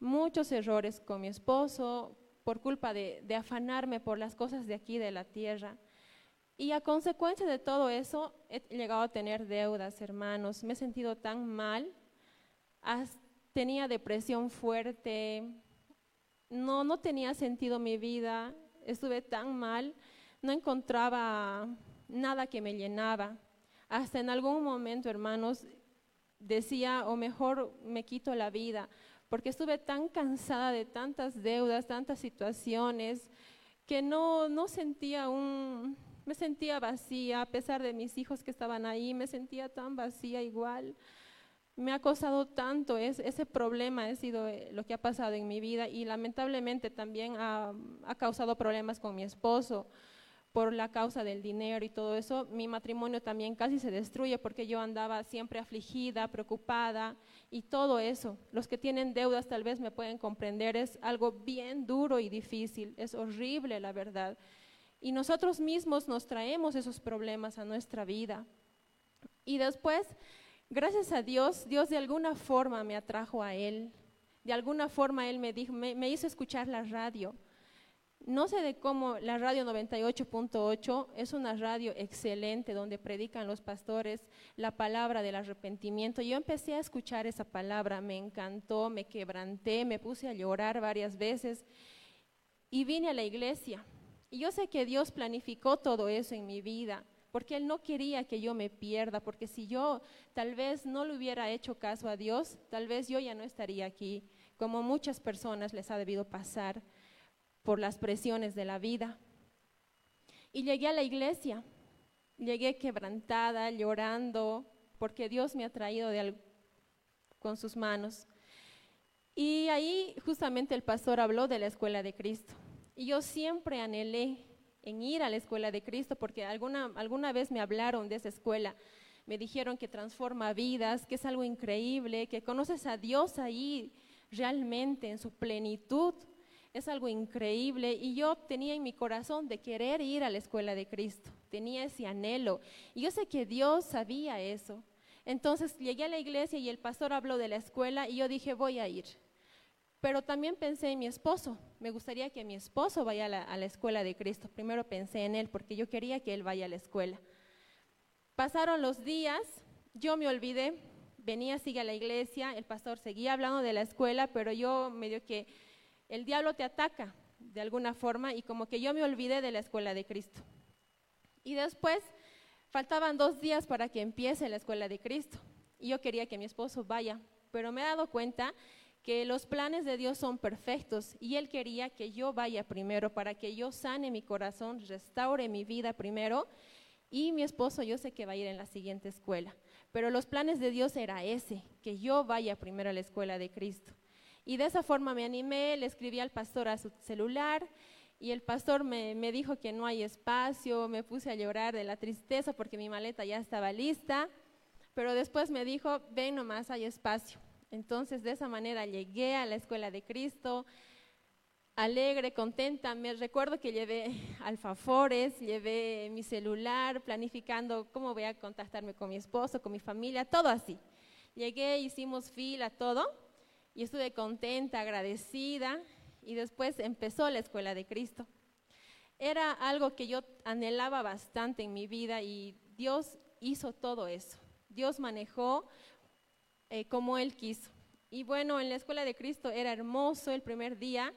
muchos errores con mi esposo por culpa de, afanarme por las cosas de aquí, de la tierra. Y a consecuencia de todo eso, he llegado a tener deudas, hermanos. Me he sentido tan mal. tenía depresión fuerte. No, no tenía sentido mi vida. Estuve tan mal. No encontraba nada que me llenaba. Hasta en algún momento, hermanos, decía, o mejor me quito la vida, porque estuve tan cansada de tantas deudas, tantas situaciones, que no, no sentía un, me sentía vacía, a pesar de mis hijos que estaban ahí, me sentía tan vacía igual. Me ha costado tanto, es, ese problema ha sido eh, lo que ha pasado en mi vida y lamentablemente también ha, ha causado problemas con mi esposo por la causa del dinero y todo eso, mi matrimonio también casi se destruye porque yo andaba siempre afligida, preocupada y todo eso. Los que tienen deudas tal vez me pueden comprender, es algo bien duro y difícil, es horrible la verdad. Y nosotros mismos nos traemos esos problemas a nuestra vida. Y después, gracias a Dios, Dios de alguna forma me atrajo a Él. De alguna forma Él me, dijo, me, hizo escuchar la radio. No sé de cómo la radio 98.8 es una radio excelente donde predican los pastores la palabra del arrepentimiento. Yo empecé a escuchar esa palabra, me encantó, me quebranté, me puse a llorar varias veces y vine a la iglesia. Y yo sé que Dios planificó todo eso en mi vida, porque Él no quería que yo me pierda, porque si yo tal vez no le hubiera hecho caso a Dios, tal vez yo ya no estaría aquí, como muchas personas les ha debido pasar por las presiones de la vida. Y llegué a la iglesia, llegué quebrantada, llorando, porque Dios me ha traído de con sus manos. Y ahí justamente el pastor habló de la escuela de Cristo. Y yo siempre anhelé en ir a la escuela de Cristo porque alguna, alguna vez me hablaron de esa escuela. Me dijeron que transforma vidas, que es algo increíble, que conoces a Dios ahí realmente en su plenitud. Es algo increíble y yo tenía en mi corazón de querer ir a la escuela de Cristo. Tenía ese anhelo. Y yo sé que Dios sabía eso. Entonces llegué a la iglesia y el pastor habló de la escuela y yo dije, voy a ir. Pero también pensé en mi esposo. Me gustaría que mi esposo vaya a la, escuela de Cristo. Primero pensé en él porque yo quería que él vaya a la escuela. Pasaron los días, yo me olvidé, venía, sigue a la iglesia, el pastor seguía hablando de la escuela, pero yo medio que el diablo te ataca de alguna forma y como que yo me olvidé de la escuela de Cristo. Y después faltaban dos días para que empiece la escuela de Cristo y yo quería que mi esposo vaya, pero me he dado cuenta que los planes de Dios son perfectos y Él quería que yo vaya primero para que yo sane mi corazón, restaure mi vida primero y mi esposo yo sé que va a ir en la siguiente escuela. Pero los planes de Dios era ese, que yo vaya primero a la escuela de Cristo. Y de esa forma me animé, le escribí al pastor a su celular y el pastor me, me dijo que no hay espacio, me puse a llorar de la tristeza porque mi maleta ya estaba lista, pero después me dijo, ven nomás, hay espacio. Entonces, de esa manera llegué a la escuela de Cristo, alegre, contenta. Me recuerdo que llevé alfafores, llevé mi celular, planificando cómo voy a contactarme con mi esposo, con mi familia, todo así. Llegué, hicimos fila, todo, y estuve contenta, agradecida, y después empezó la escuela de Cristo. Era algo que yo anhelaba bastante en mi vida y Dios hizo todo eso. Dios manejó eh, como Él quiso. Y bueno, en la escuela de Cristo era hermoso el primer día,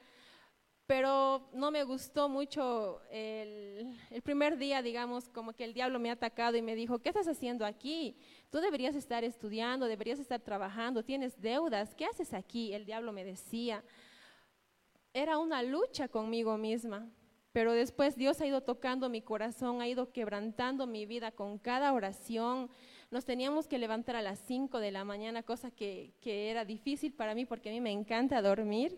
pero no me gustó mucho el, el, primer día, digamos, como que el diablo me ha atacado y me dijo, ¿qué estás haciendo aquí? Tú deberías estar estudiando, deberías estar trabajando, tienes deudas, ¿qué haces aquí? El diablo me decía. Era una lucha conmigo misma, pero después Dios ha ido tocando mi corazón, ha ido quebrantando mi vida con cada oración, nos teníamos que levantar a las 5 de la mañana, cosa que, era difícil para mí porque a mí me encanta dormir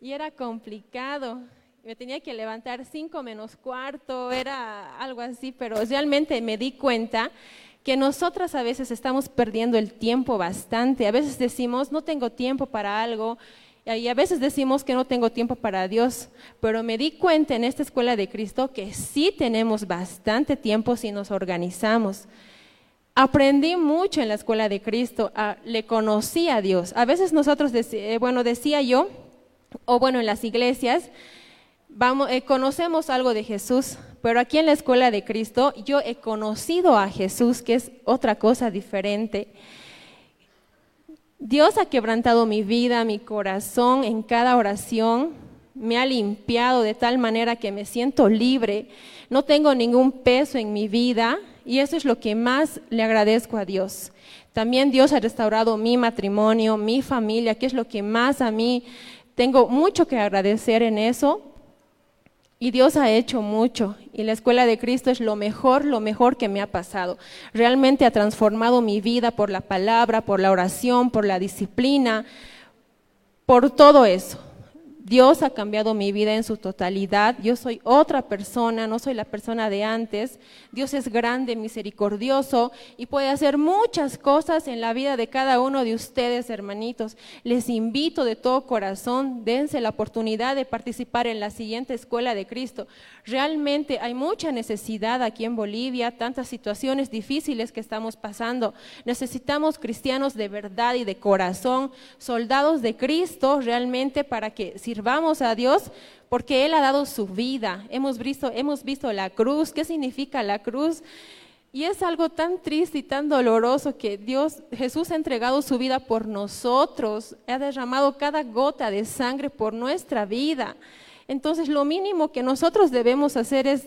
y era complicado. Me tenía que levantar 5 menos cuarto, era algo así, pero realmente me di cuenta que nosotras a veces estamos perdiendo el tiempo bastante. A veces decimos, no tengo tiempo para algo, y a veces decimos que no tengo tiempo para Dios, pero me di cuenta en esta escuela de Cristo que sí tenemos bastante tiempo si nos organizamos. Aprendí mucho en la escuela de Cristo, le conocí a Dios. A veces nosotros, eh, bueno, decía yo, o bueno, en las iglesias, vamos, eh, conocemos algo de Jesús, pero aquí en la escuela de Cristo yo he conocido a Jesús, que es otra cosa diferente. Dios ha quebrantado mi vida, mi corazón en cada oración, me ha limpiado de tal manera que me siento libre, no tengo ningún peso en mi vida, y eso es lo que más le agradezco a Dios. También Dios ha restaurado mi matrimonio, mi familia, que es lo que más a mí tengo mucho que agradecer en eso. Y Dios ha hecho mucho y la escuela de Cristo es lo mejor, lo mejor que me ha pasado. Realmente ha transformado mi vida por la palabra, por la oración, por la disciplina, por todo eso. Dios ha cambiado mi vida en su totalidad. Yo soy otra persona, no soy la persona de antes. Dios es grande, misericordioso y puede hacer muchas cosas en la vida de cada uno de ustedes, hermanitos. Les invito de todo corazón, dense la oportunidad de participar en la siguiente escuela de Cristo. Realmente hay mucha necesidad aquí en Bolivia, tantas situaciones difíciles que estamos pasando. Necesitamos cristianos de verdad y de corazón, soldados de Cristo realmente para que sirvamos a Dios porque Él ha dado su vida. Hemos visto, hemos visto la cruz. ¿Qué significa la cruz? Y es algo tan triste y tan doloroso que Dios, Jesús ha entregado su vida por nosotros, ha derramado cada gota de sangre por nuestra vida. Entonces lo mínimo que nosotros debemos hacer es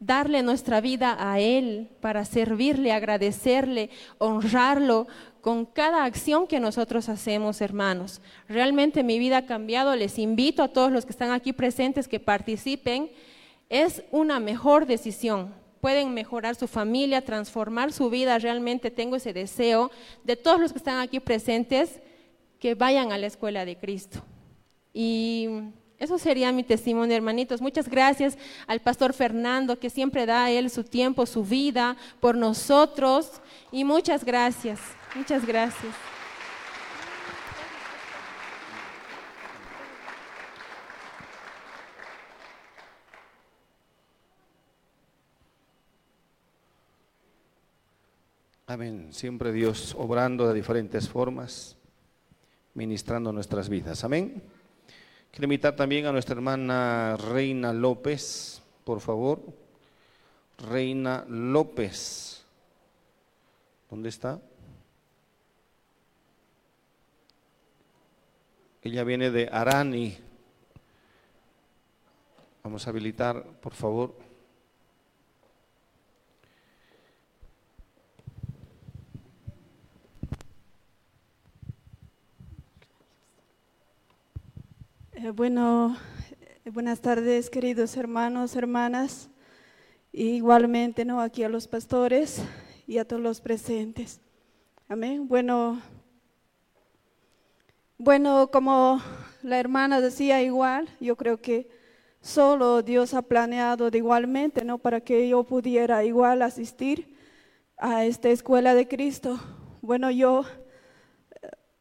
darle nuestra vida a Él para servirle, agradecerle, honrarlo con cada acción que nosotros hacemos, hermanos. Realmente mi vida ha cambiado. Les invito a todos los que están aquí presentes que participen. Es una mejor decisión. Pueden mejorar su familia, transformar su vida. Realmente tengo ese deseo de todos los que están aquí presentes que vayan a la escuela de Cristo. Y eso sería mi testimonio, hermanitos. Muchas gracias al pastor Fernando, que siempre da a él su tiempo, su vida por nosotros. Y muchas gracias, muchas gracias. Amén. Siempre Dios obrando de diferentes formas, ministrando nuestras vidas. Amén. Quiero invitar también a nuestra hermana Reina López, por favor. Reina López. ¿Dónde está? Ella viene de Arani. Vamos a habilitar, por favor. Eh, bueno, eh, buenas tardes, queridos hermanos, hermanas. igualmente, ¿no? Aquí a los pastores y a todos los presentes. Amén. Bueno, bueno, como la hermana decía igual, yo creo que solo Dios ha planeado de igualmente, ¿no? Para que yo pudiera igual asistir a esta escuela de Cristo. Bueno, yo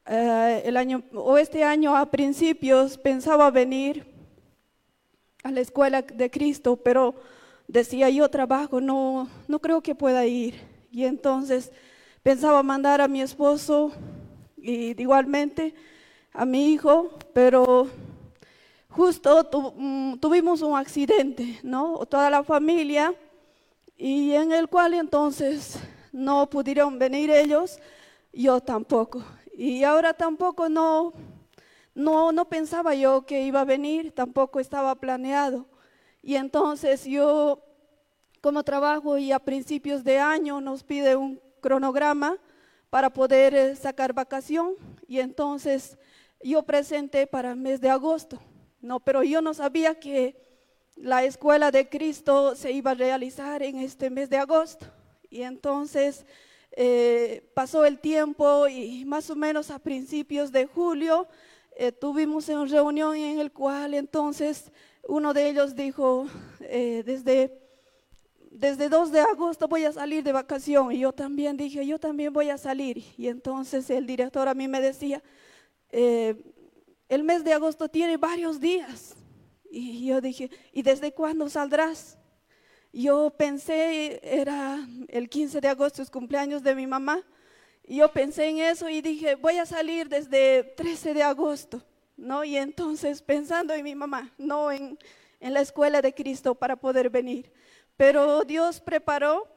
eh, el año, o este año a principios pensaba venir a la escuela de Cristo, pero decía yo trabajo, no, no creo que pueda ir. Y entonces pensaba mandar a mi esposo y igualmente a mi hijo, pero justo mm, tuvimos un accidente, ¿no? Toda la familia, y en el cual entonces no pudieron venir ellos, yo tampoco. Y ahora tampoco no, no, no pensaba yo que iba a venir, tampoco estaba planeado. Y entonces yo, como trabajo y a principios de año nos pide un cronograma para poder eh, sacar vacación y entonces yo presenté para el mes de agosto. No, pero yo no sabía que la escuela de Cristo se iba a realizar en este mes de agosto. Y entonces eh, pasó el tiempo y más o menos a principios de julio eh, tuvimos una reunión en el cual entonces uno de ellos dijo, eh, desde, desde 2 de agosto voy a salir de vacación. Y yo también dije, yo también voy a salir. Y entonces el director a mí me decía, el mes de agosto tiene varios días. Y yo dije, ¿y desde cuándo saldrás? Yo pensé, era el 15 de agosto, es cumpleaños de mi mamá, y yo pensé en eso y dije, voy a salir desde 13 de agosto, ¿no? Y entonces pensando en mi mamá, no en, en la escuela de Cristo para poder venir. Pero Dios preparó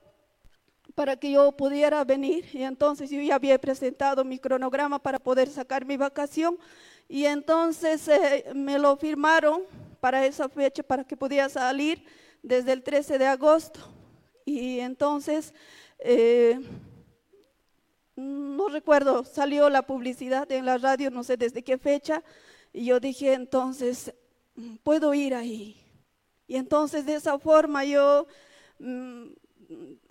para que yo pudiera venir y entonces yo ya había presentado mi cronograma para poder sacar mi vacación y entonces eh, me lo firmaron para esa fecha para que pudiera salir desde el 13 de agosto. Y entonces, eh, no recuerdo, salió la publicidad en la radio, no sé desde qué fecha, y yo dije entonces, puedo ir ahí. Y entonces de esa forma yo mm,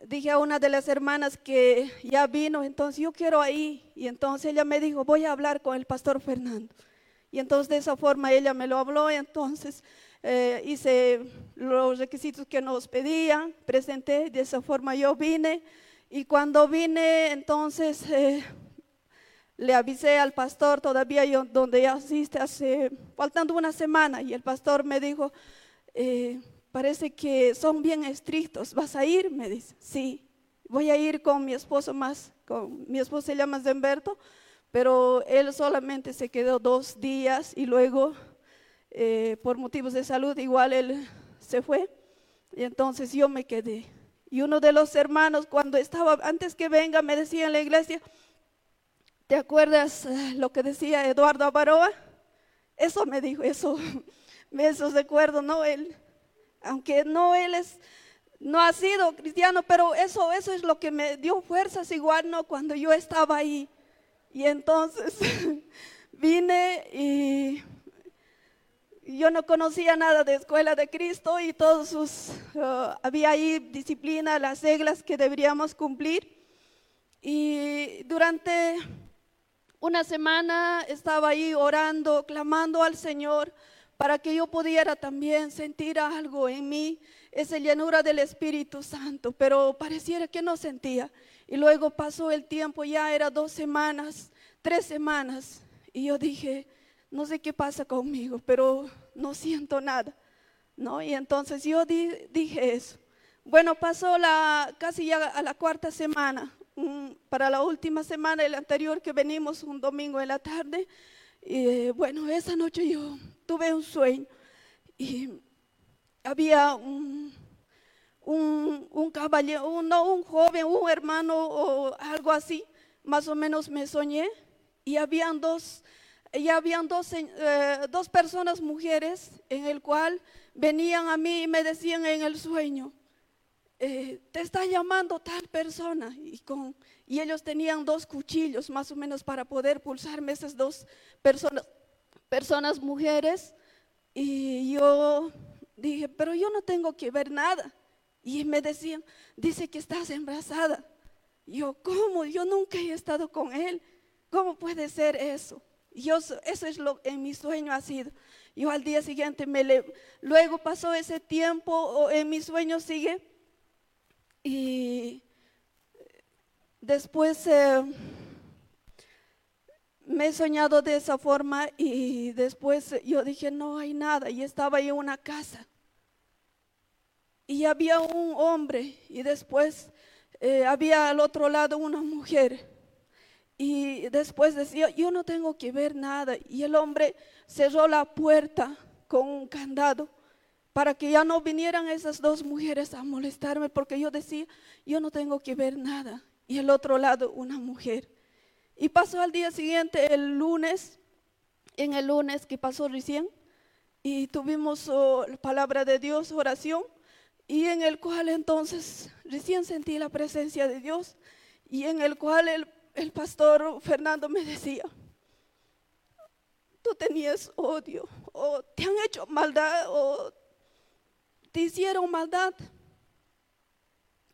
dije a una de las hermanas que ya vino, entonces yo quiero ahí. Y entonces ella me dijo, voy a hablar con el pastor Fernando. Y entonces de esa forma ella me lo habló entonces eh, hice los requisitos que nos pedían, presenté, de esa forma yo vine. Y cuando vine, entonces eh, le avisé al pastor, todavía yo donde asiste, hace, faltando una semana, y el pastor me dijo, eh, parece que son bien estrictos, ¿vas a ir? Me dice, sí, voy a ir con mi esposo más, con, mi esposo se llama Zemberto, pero él solamente se quedó dos días y luego eh, por motivos de salud igual él se fue y entonces yo me quedé. Y uno de los hermanos cuando estaba, antes que venga, me decía en la iglesia, ¿te acuerdas eh, lo que decía Eduardo Avaroa? Eso me dijo, eso, eso recuerdo, ¿no? Él aunque no él es, no ha sido cristiano, pero eso, eso es lo que me dio fuerzas igual, ¿no? Cuando yo estaba ahí. Y entonces vine y yo no conocía nada de escuela de Cristo y todos sus, uh, había ahí disciplina, las reglas que deberíamos cumplir. Y durante una semana estaba ahí orando, clamando al Señor para que yo pudiera también sentir algo en mí, esa llanura del Espíritu Santo, pero pareciera que no sentía. Y luego pasó el tiempo, ya era dos semanas, tres semanas, y yo dije, no sé qué pasa conmigo, pero no siento nada. ¿no? Y entonces yo dije eso. Bueno, pasó la, casi ya a la cuarta semana, para la última semana, el anterior que venimos un domingo en la tarde, y bueno, esa noche yo tuve un sueño y había un, un, caballero, un, un joven, un hermano o algo así, más o menos me soñé. Y habían dos, y habían dos, eh, dos personas mujeres en el cual venían a mí y me decían en el sueño, eh, te está llamando tal persona y, con, y ellos tenían dos cuchillos más o menos para poder pulsarme esas dos personas, personas mujeres y yo dije, pero yo no tengo que ver nada. Y me decían, dice que estás embarazada. Yo, ¿cómo? Yo nunca he estado con él. ¿Cómo puede ser eso? Yo, eso es lo en mi sueño ha sido. Yo al día siguiente me le, luego pasó ese tiempo, en mi sueño sigue. Y después eh, me he soñado de esa forma y después yo dije, no hay nada. Y estaba en una casa. Y había un hombre y después eh, había al otro lado una mujer. Y después decía, yo no tengo que ver nada. Y el hombre cerró la puerta con un candado para que ya no vinieran esas dos mujeres a molestarme, porque yo decía, yo no tengo que ver nada. Y el otro lado una mujer. Y pasó al día siguiente, el lunes, en el lunes que pasó recién, y tuvimos oh, la palabra de Dios, oración, y en el cual entonces recién sentí la presencia de Dios, y en el cual el, el pastor Fernando me decía, tú tenías odio, o te han hecho maldad, o te hicieron maldad.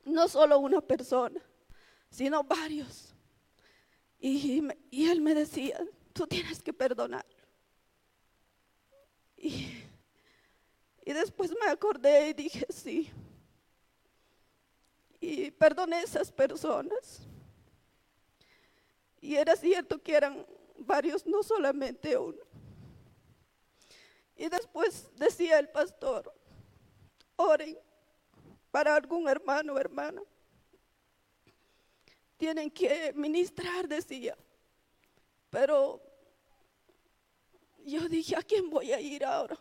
No solo una persona, sino varios. Y, él me decía, tú tienes que perdonar. Y, y después me acordé y dije, sí. Y perdoné a esas personas. Y era cierto que eran varios, no solamente uno. Y después decía el pastor, oren para algún hermano o hermana tienen que ministrar, decía. Pero yo dije, ¿a quién voy a ir ahora?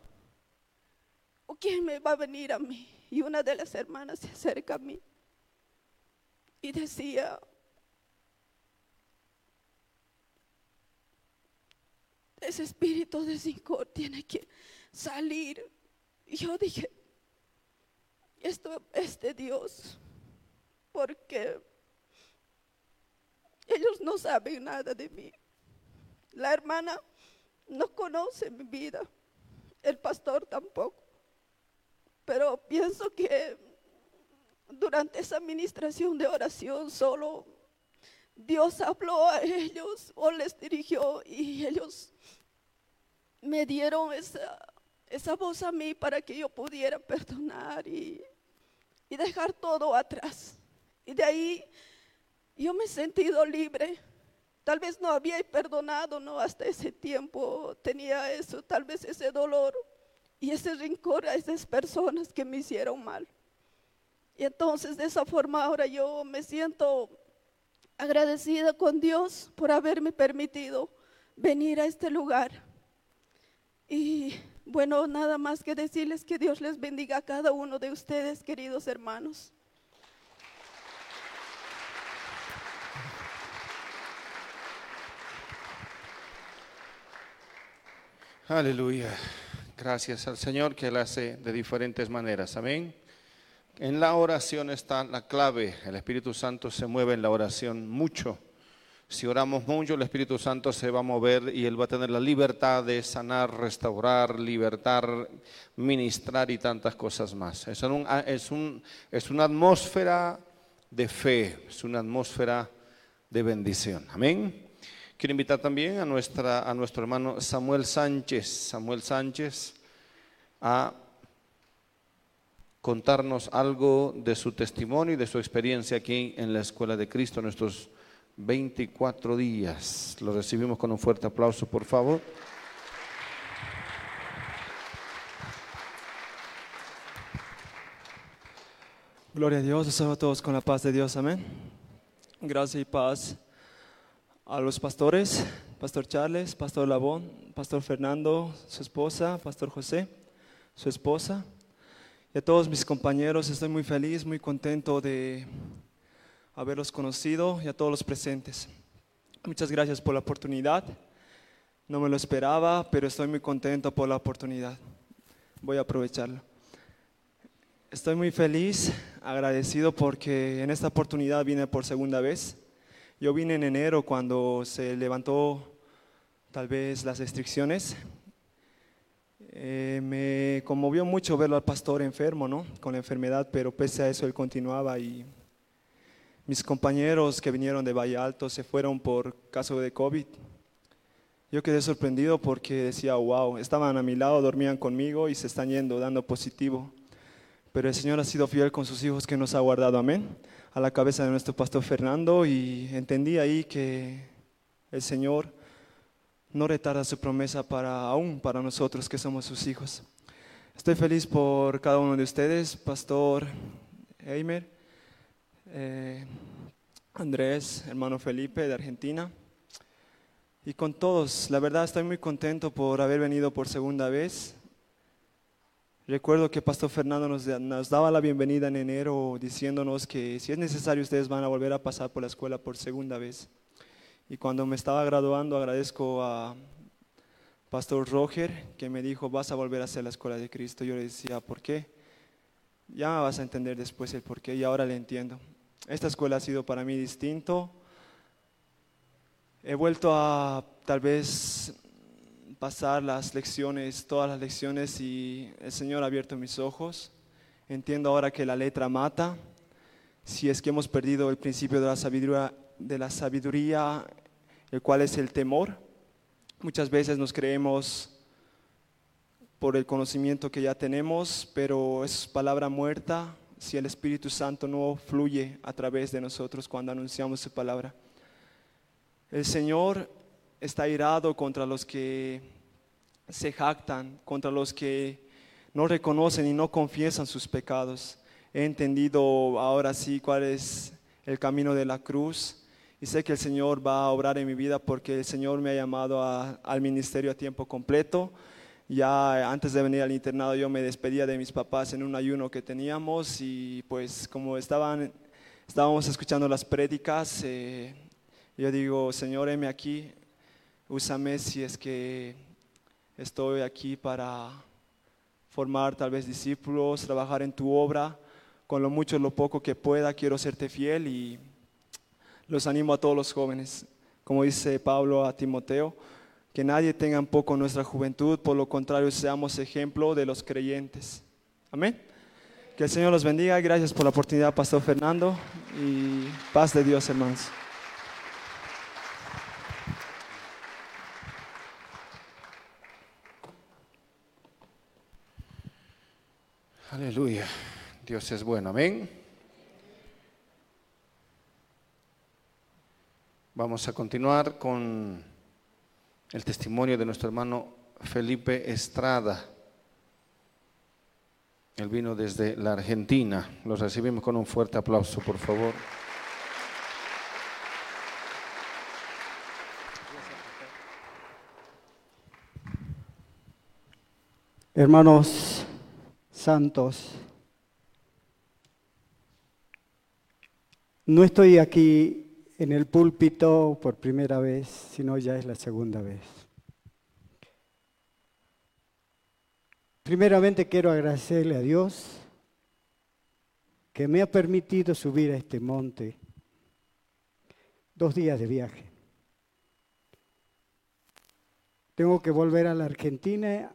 ¿O quién me va a venir a mí? Y una de las hermanas se acerca a mí y decía, ese espíritu de cinco tiene que salir. Y yo dije, esto es de Dios, porque ellos no saben nada de mí. La hermana no conoce mi vida. El pastor tampoco. pero pienso que durante esa administración de oración solo Dios habló a ellos o les dirigió y ellos me dieron esa, esa voz a mí para que yo pudiera perdonar y, y dejar todo atrás. Y de ahí yo me he sentido libre. Tal vez no había perdonado, ¿no? Hasta ese tiempo tenía eso, tal vez ese dolor y ese rencor a esas personas que me hicieron mal. Y entonces de esa forma ahora yo me siento agradecida con Dios por haberme permitido venir a este lugar. Y bueno, nada más que decirles que Dios les bendiga a cada uno de ustedes, queridos hermanos. Aleluya. Gracias al Señor que Él hace de diferentes maneras. Amén. En la oración está la clave. El Espíritu Santo se mueve en la oración mucho. Si oramos mucho, el Espíritu Santo se va a mover y Él va a tener la libertad de sanar, restaurar, libertar, ministrar y tantas cosas más. Es, un, es, un, es una atmósfera de fe, es una atmósfera de bendición. Amén. Quiero invitar también a, nuestra, a nuestro hermano Samuel Sánchez, Samuel Sánchez, a contarnos algo de su testimonio y de su experiencia aquí en la Escuela de Cristo, nuestros 24 días. Lo recibimos con un fuerte aplauso, por favor. Gloria a Dios, les a todos con la paz de Dios, amén. Gracias y paz a los pastores, Pastor Charles, Pastor Labón, Pastor Fernando, su esposa, Pastor José, su esposa, y a todos mis compañeros. Estoy muy feliz, muy contento de haberlos conocido y a todos los presentes. Muchas gracias por la oportunidad. No me lo esperaba, pero estoy muy contento por la oportunidad. Voy a aprovecharlo. Estoy muy feliz, agradecido porque en esta oportunidad vine por segunda vez. Yo vine en enero cuando se levantó tal vez las restricciones. Eh, me conmovió mucho verlo al pastor enfermo, ¿no? Con la enfermedad, pero pese a eso él continuaba y mis compañeros que vinieron de Valle Alto se fueron por caso de COVID. Yo quedé sorprendido porque decía, wow, estaban a mi lado, dormían conmigo y se están yendo, dando positivo. Pero el Señor ha sido fiel con sus hijos que nos ha guardado, amén a la cabeza de nuestro pastor Fernando y entendí ahí que el Señor no retarda su promesa para aún para nosotros que somos sus hijos. Estoy feliz por cada uno de ustedes, Pastor Eimer, eh, Andrés, hermano Felipe de Argentina, y con todos. La verdad estoy muy contento por haber venido por segunda vez. Recuerdo que Pastor Fernando nos, daba la bienvenida en enero diciéndonos que si es necesario ustedes van a volver a pasar por la escuela por segunda vez. Y cuando me estaba graduando agradezco a Pastor Roger que me dijo vas a volver a hacer la escuela de Cristo. Yo le decía, ¿por qué? Ya vas a entender después el por qué y ahora le entiendo. Esta escuela ha sido para mí distinto. He vuelto a tal vez pasar las lecciones, todas las lecciones y el Señor ha abierto mis ojos. Entiendo ahora que la letra mata. Si es que hemos perdido el principio de la sabiduría, de la sabiduría el cual es el temor. Muchas veces nos creemos por el conocimiento que ya tenemos, pero es palabra muerta si el Espíritu Santo no fluye a través de nosotros cuando anunciamos su palabra. El Señor está irado contra los que se jactan, contra los que no reconocen y no confiesan sus pecados. He entendido ahora sí cuál es el camino de la cruz y sé que el Señor va a obrar en mi vida porque el Señor me ha llamado al ministerio a tiempo completo. Ya antes de venir al internado yo me despedía de mis papás en un ayuno que teníamos y pues como estaban, estábamos escuchando las prédicas, eh, yo digo, Señor, heme aquí, úsame si es que estoy aquí para formar tal vez discípulos, trabajar en tu obra, con lo mucho, lo poco que pueda, quiero serte fiel y los animo a todos los jóvenes, como dice Pablo a Timoteo, que nadie tenga en poco nuestra juventud, por lo contrario seamos ejemplo de los creyentes. Amén. Que el Señor los bendiga. Gracias por la oportunidad, Pastor Fernando. Y paz de Dios, hermanos. Aleluya. Dios es bueno. Amén. Vamos a continuar con el testimonio de nuestro hermano Felipe Estrada. Él vino desde la Argentina. Lo recibimos con un fuerte aplauso, por favor. Hermanos santos, no estoy aquí en el púlpito por primera vez, sino ya es la segunda vez. Primeramente quiero agradecerle a Dios que me ha permitido subir a este monte dos días de viaje. Tengo que volver a la Argentina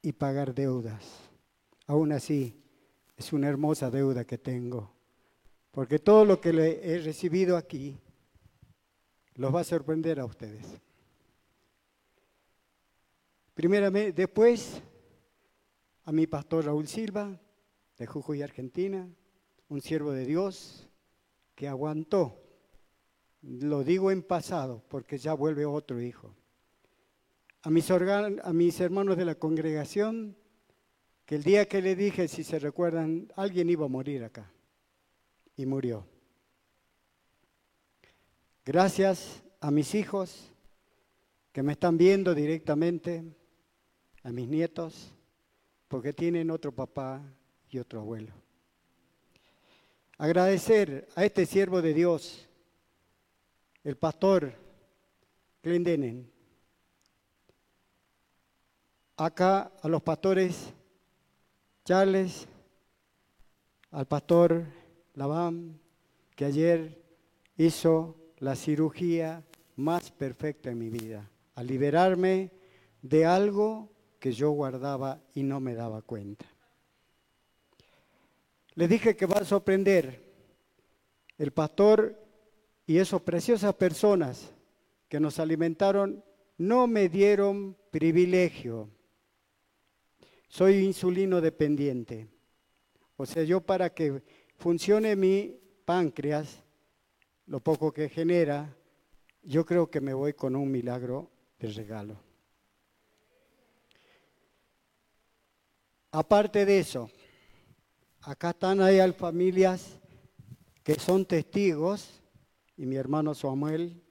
y pagar deudas. Aún así, es una hermosa deuda que tengo, porque todo lo que le he recibido aquí los va a sorprender a ustedes. Primeramente, después a mi pastor Raúl Silva, de Jujuy, Argentina, un siervo de Dios que aguantó. Lo digo en pasado porque ya vuelve otro hijo a mis, a mis hermanos de la congregación que el día que le dije, si se recuerdan, alguien iba a morir acá. Y murió. Gracias a mis hijos que me están viendo directamente, a mis nietos, porque tienen otro papá y otro abuelo. Agradecer a este siervo de Dios, el pastor Glendenen, acá a los pastores Charles, al pastor Labán, que ayer hizo la cirugía más perfecta en mi vida, a liberarme de algo que yo guardaba y no me daba cuenta. Le dije que va a sorprender el pastor y esas preciosas personas que nos alimentaron no me dieron privilegio soy insulino dependiente. O sea, yo para que funcione mi páncreas, lo poco que genera, yo creo que me voy con un milagro de regalo. Aparte de eso, acá están familias que son testigos, y mi hermano Samuel,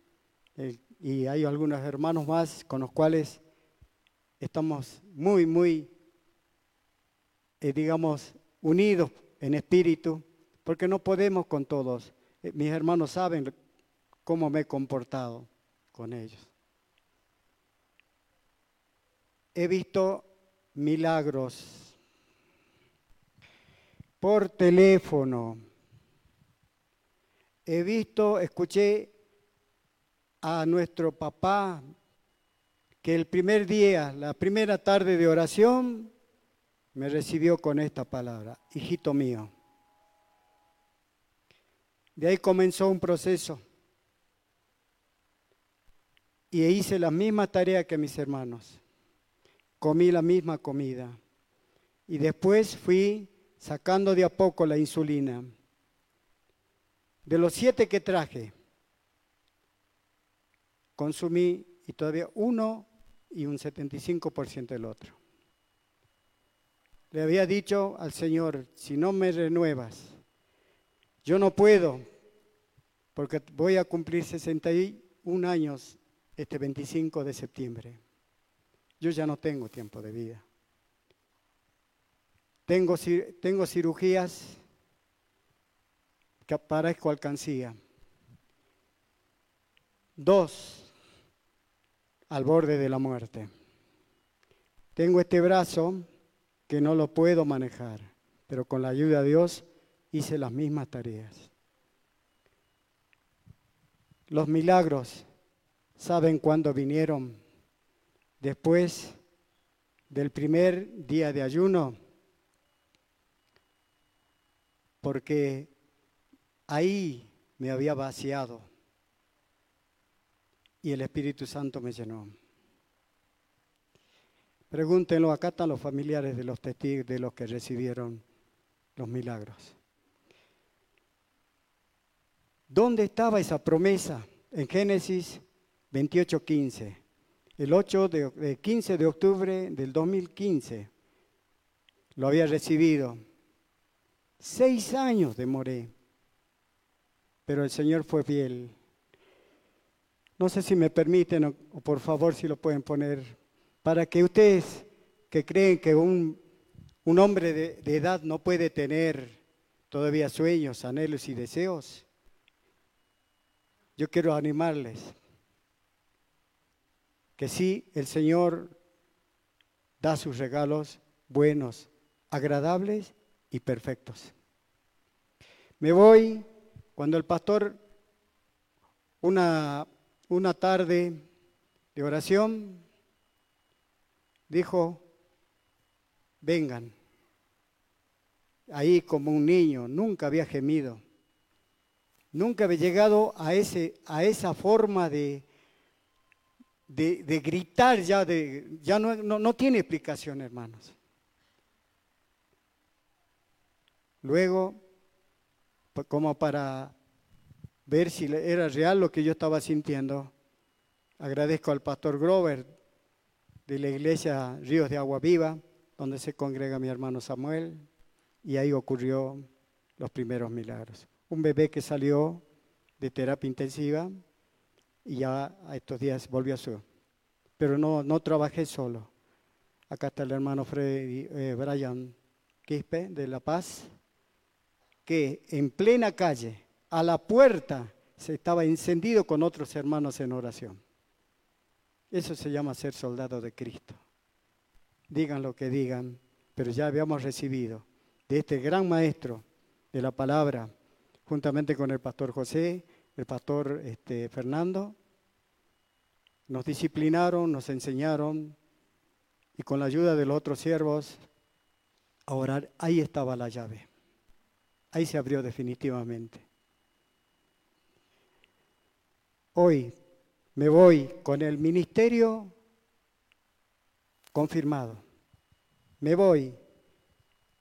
y hay algunos hermanos más con los cuales estamos muy, muy eh, digamos, unidos en espíritu, porque no podemos con todos. Eh, mis hermanos saben cómo me he comportado con ellos. He visto milagros por teléfono. He visto, escuché a nuestro papá que el primer día, la primera tarde de oración, me recibió con esta palabra, hijito mío. De ahí comenzó un proceso. Y hice la misma tarea que mis hermanos. Comí la misma comida. Y después fui sacando de a poco la insulina. De los siete que traje, consumí y todavía uno y un 75% del otro le había dicho al Señor, si no me renuevas, yo no puedo, porque voy a cumplir 61 años este 25 de septiembre. Yo ya no tengo tiempo de vida. Tengo, cirugías que parezco alcancía. Dos, al borde de la muerte. Tengo este brazo que no lo puedo manejar, pero con la ayuda de Dios hice las mismas tareas. Los milagros, ¿saben cuándo vinieron? Después del primer día de ayuno, porque ahí me había vaciado y el Espíritu Santo me llenó. Pregúntenlo, acá están los familiares de los testigos, de los que recibieron los milagros. ¿Dónde estaba esa promesa? En Génesis 28, 15. El 8 de, 15 de octubre del 2015 lo había recibido. Seis años demoré, pero el Señor fue fiel. No sé si me permiten o por favor si lo pueden poner, para que ustedes que creen que un, un hombre de, edad no puede tener todavía sueños, anhelos y deseos, yo quiero animarles que sí, el Señor da sus regalos buenos, agradables y perfectos. Me voy cuando el pastor, una, una tarde de oración, dijo, vengan. Ahí como un niño, nunca había gemido. Nunca había llegado a, ese, a esa forma de, de, gritar, ya, de, ya no, no, no tiene explicación, hermanos. Luego, como para ver si era real lo que yo estaba sintiendo, agradezco al pastor Grover de la iglesia Ríos de Agua Viva, donde se congrega mi hermano Samuel, y ahí ocurrió los primeros milagros. Un bebé que salió de terapia intensiva y ya a estos días volvió a su. Pero no, no trabajé solo. Acá está el hermano Freddy, eh, Brian Quispe de La Paz, que en plena calle, a la puerta, se estaba encendido con otros hermanos en oración. Eso se llama ser soldado de Cristo. Digan lo que digan, pero ya habíamos recibido de este gran maestro de la palabra, juntamente con el pastor José, el pastor este, Fernando, nos disciplinaron, nos enseñaron y con la ayuda de los otros siervos a orar, ahí estaba la llave. Ahí se abrió definitivamente. Hoy me voy con el ministerio confirmado. Me voy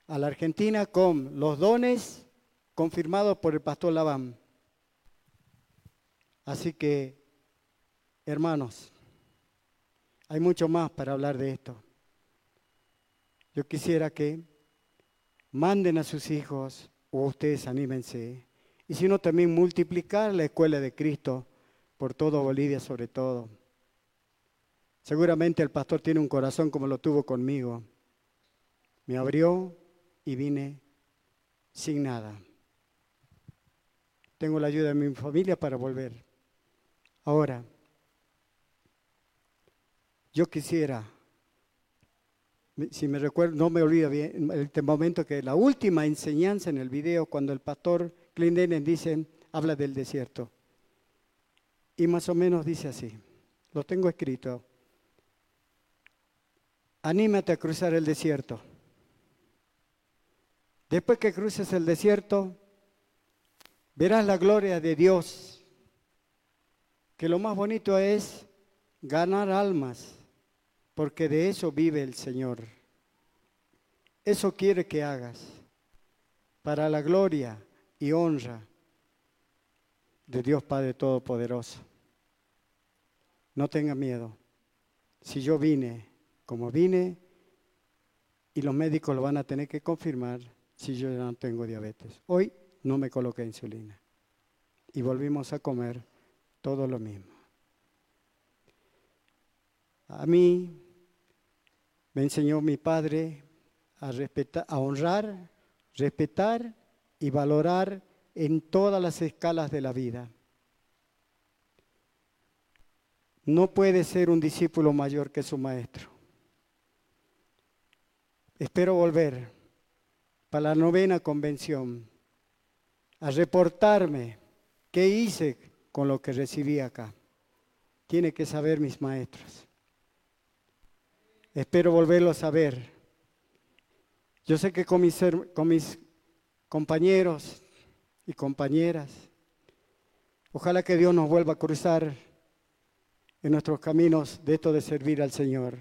a la Argentina con los dones confirmados por el pastor Labán. Así que, hermanos, hay mucho más para hablar de esto. Yo quisiera que manden a sus hijos o ustedes anímense. Y si no, también multiplicar la escuela de Cristo por todo Bolivia sobre todo. Seguramente el pastor tiene un corazón como lo tuvo conmigo. Me abrió y vine sin nada. Tengo la ayuda de mi familia para volver. Ahora, yo quisiera, si me recuerdo, no me olvido bien, el momento que la última enseñanza en el video, cuando el pastor Clinton dice, habla del desierto. Y más o menos dice así, lo tengo escrito. Anímate a cruzar el desierto. Después que cruces el desierto, verás la gloria de Dios que lo más bonito es ganar almas, porque de eso vive el Señor. Eso quiere que hagas, para la gloria y honra de Dios Padre Todopoderoso. No tenga miedo. Si yo vine como vine, y los médicos lo van a tener que confirmar si yo ya no tengo diabetes. Hoy no me coloqué insulina. Y volvimos a comer todo lo mismo. A mí me enseñó mi padre a, respetar, a honrar, respetar y valorar en todas las escalas de la vida. No puede ser un discípulo mayor que su maestro. Espero volver para la novena convención a reportarme qué hice con lo que recibí acá. Tiene que saber mis maestros. Espero volverlo a saber. Yo sé que con mis, con mis compañeros y compañeras. Ojalá que Dios nos vuelva a cruzar en nuestros caminos de esto de servir al Señor.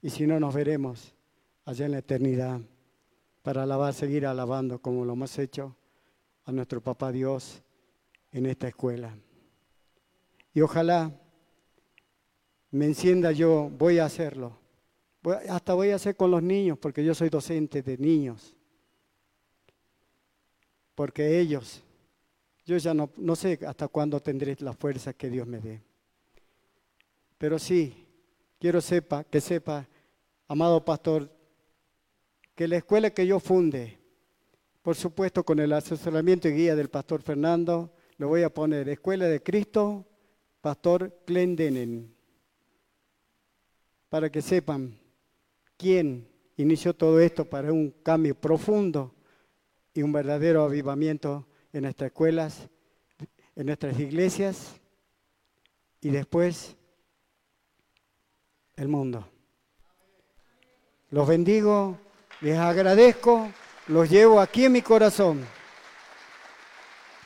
Y si no, nos veremos allá en la eternidad para alabar, seguir alabando como lo hemos hecho a nuestro Papá Dios en esta escuela. Y ojalá me encienda yo, voy a hacerlo. hasta voy a hacer con los niños, porque yo soy docente de niños. Porque ellos, yo ya no, sé hasta cuándo tendré la fuerza que Dios me dé. Pero sí, quiero sepa, que sepa, amado pastor, que la escuela que yo funde, por supuesto con el asesoramiento y guía del pastor Fernando, le voy a poner Escuela de Cristo, Pastor Clendenen, para que sepan quién inició todo esto para un cambio profundo y un verdadero avivamiento en nuestras escuelas, en nuestras iglesias y después el mundo. Los bendigo, les agradezco, los llevo aquí en mi corazón,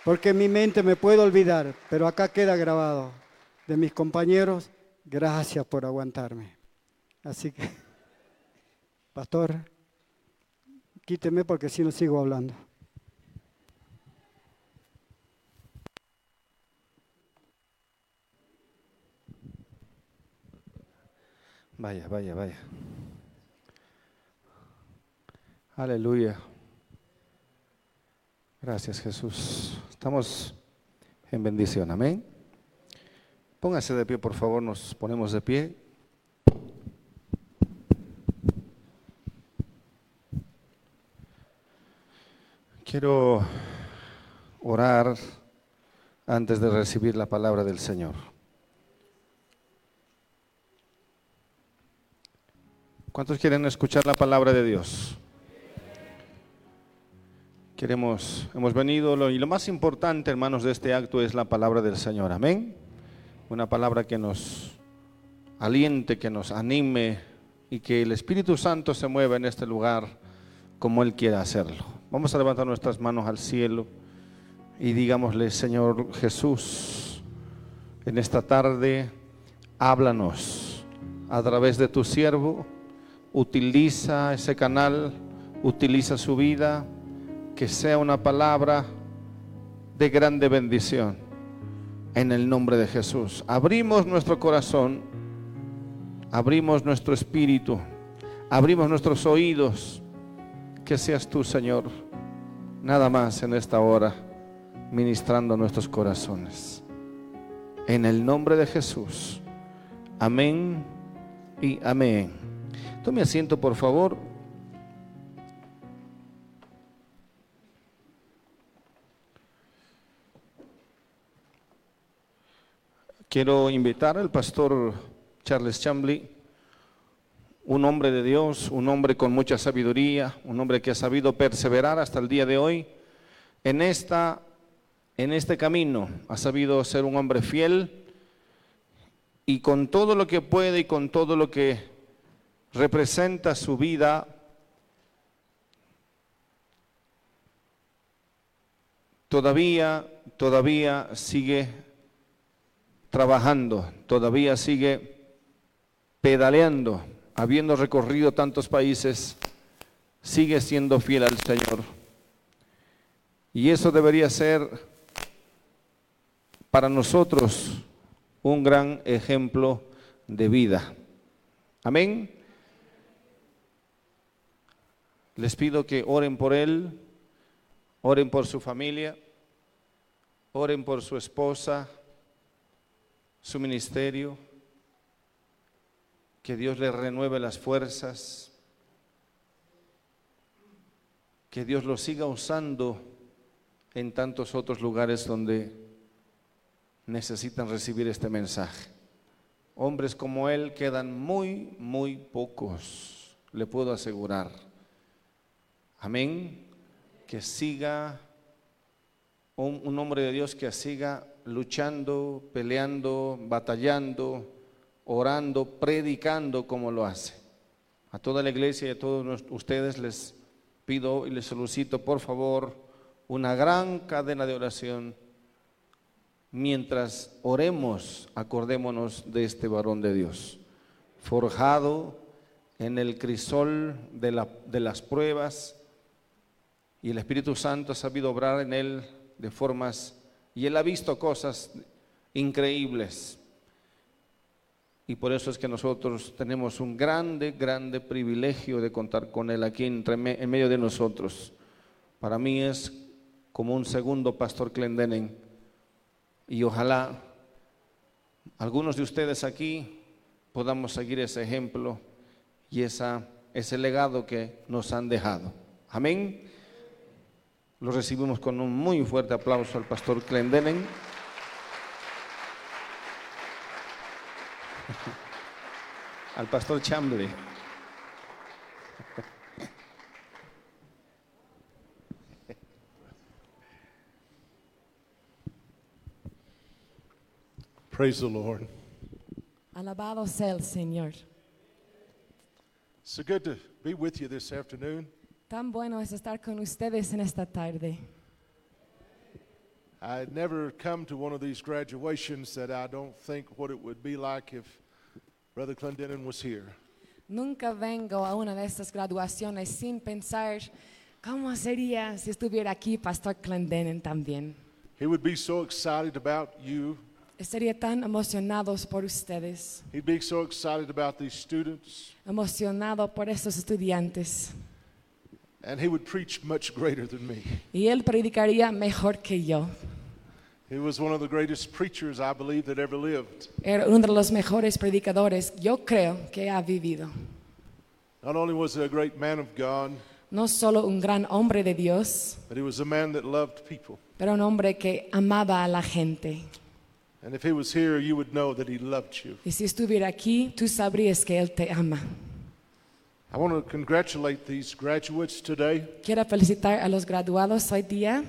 porque en mi mente me puedo olvidar, pero acá queda grabado de mis compañeros, gracias por aguantarme. Así que, pastor, quíteme porque si no sigo hablando. Vaya, vaya, vaya. Aleluya. Gracias Jesús. Estamos en bendición. Amén. Póngase de pie, por favor. Nos ponemos de pie. Quiero orar antes de recibir la palabra del Señor. ¿Cuántos quieren escuchar la palabra de Dios? Queremos, hemos venido, y lo más importante, hermanos, de este acto es la palabra del Señor. Amén. Una palabra que nos aliente, que nos anime y que el Espíritu Santo se mueva en este lugar como Él quiera hacerlo. Vamos a levantar nuestras manos al cielo y digámosle, Señor Jesús, en esta tarde, háblanos a través de tu siervo utiliza ese canal, utiliza su vida, que sea una palabra de grande bendición. En el nombre de Jesús. Abrimos nuestro corazón, abrimos nuestro espíritu, abrimos nuestros oídos. Que seas tú, Señor, nada más en esta hora, ministrando nuestros corazones. En el nombre de Jesús. Amén y amén. Tome asiento, por favor. Quiero invitar al pastor Charles Chambly, un hombre de Dios, un hombre con mucha sabiduría, un hombre que ha sabido perseverar hasta el día de hoy. En esta en este camino, ha sabido ser un hombre fiel y con todo lo que puede y con todo lo que representa su vida todavía, todavía sigue trabajando, todavía sigue pedaleando, habiendo recorrido tantos países, sigue siendo fiel al Señor. Y eso debería ser para nosotros un gran ejemplo de vida. Amén. Les pido que oren por él, oren por su familia, oren por su esposa, su ministerio, que Dios le renueve las fuerzas, que Dios lo siga usando en tantos otros lugares donde necesitan recibir este mensaje. Hombres como él quedan muy, muy pocos, le puedo asegurar. Amén. Que siga un, hombre de Dios que siga luchando, peleando, batallando, orando, predicando como lo hace. A toda la iglesia y a todos ustedes les pido y les solicito por favor una gran cadena de oración. Mientras oremos, acordémonos de este varón de Dios, forjado en el crisol de, la- de las pruebas, y el Espíritu Santo ha sabido obrar en él de formas, y él ha visto cosas increíbles. Y por eso es que nosotros tenemos un grande, grande privilegio de contar con él aquí entre en medio de nosotros. Para mí es como un segundo pastor Clendening. Y ojalá algunos de ustedes aquí podamos seguir ese ejemplo y esa, ese legado que nos han dejado. Amén. Lo recibimos con un muy fuerte aplauso al pastor Clendening. Al pastor Chambley. Praise the Lord. Alabado sea el Señor. So good to be with you this afternoon. Tan bueno es estar con ustedes en esta tarde. I had never come to one of these graduations that I don't think what it would be like if Brother Clendenin was here. Nunca vengo a una de estas graduaciones sin pensar cómo sería si estuviera aquí Pastor Clendenin también. He would be so excited about you. Estaría tan emocionados por ustedes, He'd be so excited about these students. emocionado por estos estudiantes. And he would preach much greater than me. Y él predicaría mejor que yo. He was one of the greatest preachers I believe that ever lived. Era uno de los mejores predicadores, yo creo, que ha vivido. Not only was he a great man of God, No solo un gran hombre de Dios, but he was a man that loved people. pero un hombre que amaba a la gente. And if he was here, you would know that he loved you. Y si estuviera aquí, tú sabrías que Él te ama. I want to congratulate these graduates today. Quiero felicitar a los graduados hoy día.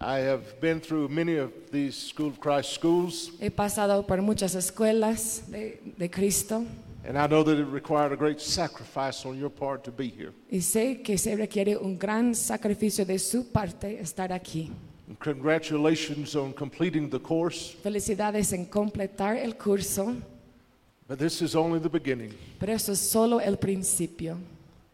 I have been through many of these School of Christ schools, He pasado por muchas escuelas de, de Cristo and I know that it required a great sacrifice on your part to be here. y sé que se requiere un gran sacrificio de su parte estar aquí. And congratulations on completing the course, Felicidades en completar el curso, but this is only the beginning. pero eso es solo el principio.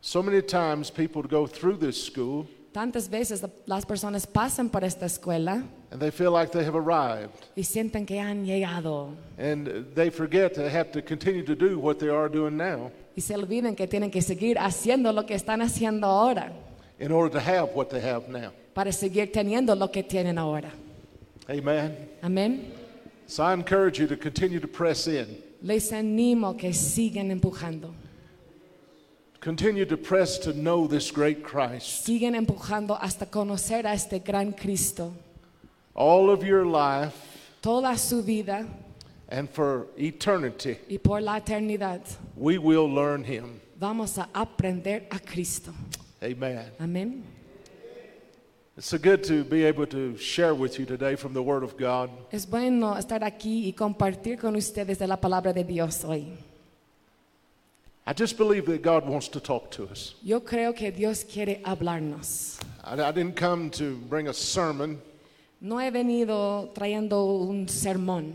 So many times people go through this school Tantas veces la- las personas pasan por esta escuela and they feel like they have arrived, y sienten que han llegado and they forget to have to continue to do what they are doing now y se olviden que tienen que seguir haciendo lo que están haciendo ahora in order to have what they have now. para seguir teniendo lo que tienen ahora. Amen. Amén. So I encourage you to continue to press in. Les animo que sigan empujando. Continue to press to know this great Christ. Siguen empujando hasta conocer a este gran Cristo. All of your life Toda su vida and for eternity, y por la eternidad we will learn him. vamos a aprender a Cristo. Amen. Amén. It's so good to be able to share with you today from the Word of God. Es bueno estar aquí y compartir con ustedes de la palabra de Dios hoy. I just believe that God wants to talk to us. Yo creo que Dios quiere hablarnos. I, I didn't come to bring a sermon, No he venido trayendo un sermón,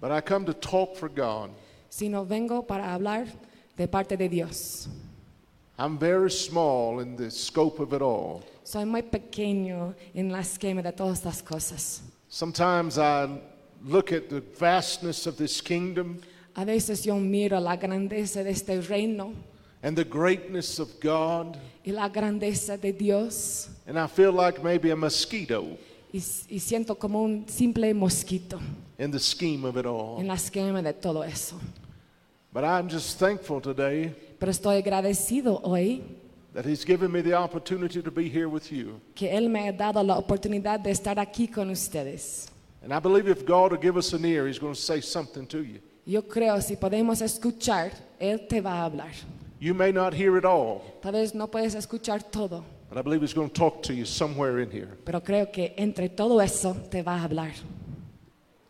but I come to talk for God. sino vengo para hablar de parte de Dios. I'm very small in the scope of it all. Soy muy pequeño en la esquema de todas estas cosas. Sometimes I look at the vastness of this kingdom A veces yo miro la grandeza de este reino and the greatness of God, y la grandeza de Dios and I feel like maybe a mosquito y, y siento como un simple mosquito in the scheme of it all. en la esquema de todo eso. But I'm just thankful today Pero estoy agradecido hoy that He's given me the opportunity to be here with you. que Él me ha dado la oportunidad de estar aquí con ustedes. And I believe if God will give us an ear, He's going to say something to you. Yo creo si podemos escuchar, Él te va a hablar. You may not hear it all, Tal vez no puedes escuchar todo, but I believe He's going to talk to you somewhere in here. pero creo que entre todo eso te va a hablar.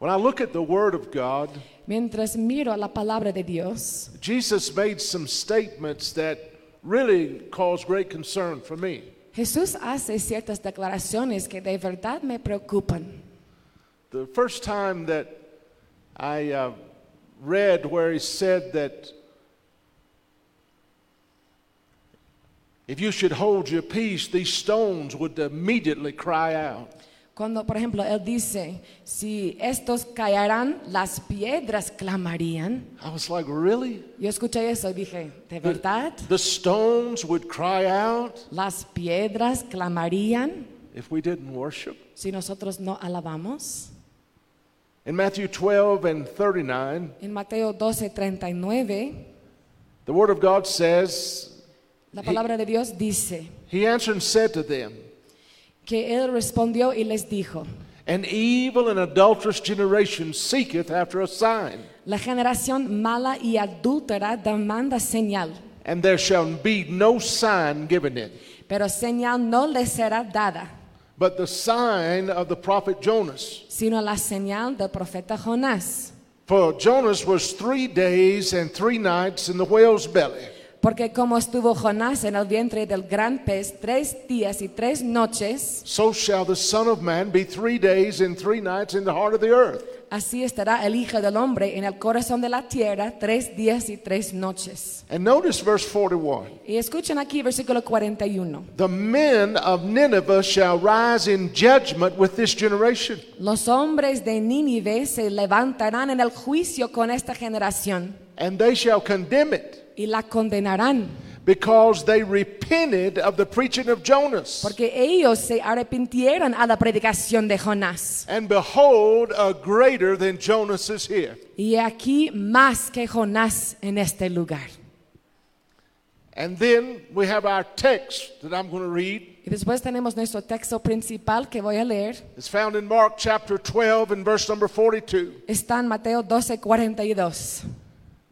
When I look at the Word of God, Mientras miro la palabra de Dios, Jesus made some statements that really cause great concern for me. Jesús hace ciertas declaraciones que de verdad me preocupan. The first time that I uh, read where he said that if you should hold your peace, these stones would immediately cry out. Cuando, por ejemplo, él dice, si estos caerán, las piedras clamarían. I was like, really? Yo escuché eso y dije, ¿de verdad? The stones would cry out Las piedras clamarían if we didn't worship? si nosotros no alabamos. In Matthew 12 and 39, En Mateo 12, 39, the Word of God says, la palabra de Dios dice He answered and said to them, que él respondió y les dijo, An evil and adulterous generation seeketh after a sign, la generación mala y adúltera demanda señal, and there shall be no sign given it, pero señal no les será dada, but the sign of the prophet Jonas. sino la señal del profeta Jonás. For Jonas was three days and three nights in the whale's belly. Porque como estuvo Jonás en el vientre del gran pez tres días y tres noches, So shall the Son of Man be three days and three nights in the heart of the earth. Así estará el Hijo del Hombre en el corazón de la tierra tres días y tres noches. And notice verse 41. Y escuchen aquí versículo 41. The men of Nineveh shall rise in judgment with this generation. Los hombres de Nínive se levantarán en el juicio con esta generación and they shall condemn it y la condenarán, because they repented of the preaching of Jonas. porque ellos se arrepintieron a la predicación de Jonás. And behold, a greater than Jonas is here. Y aquí más que Jonás en este lugar. And then we have our text that I'm going to read. Y después tenemos nuestro texto principal que voy a leer. It's found in Mark chapter 12 and verse number 42. Está en Mateo 12, 42.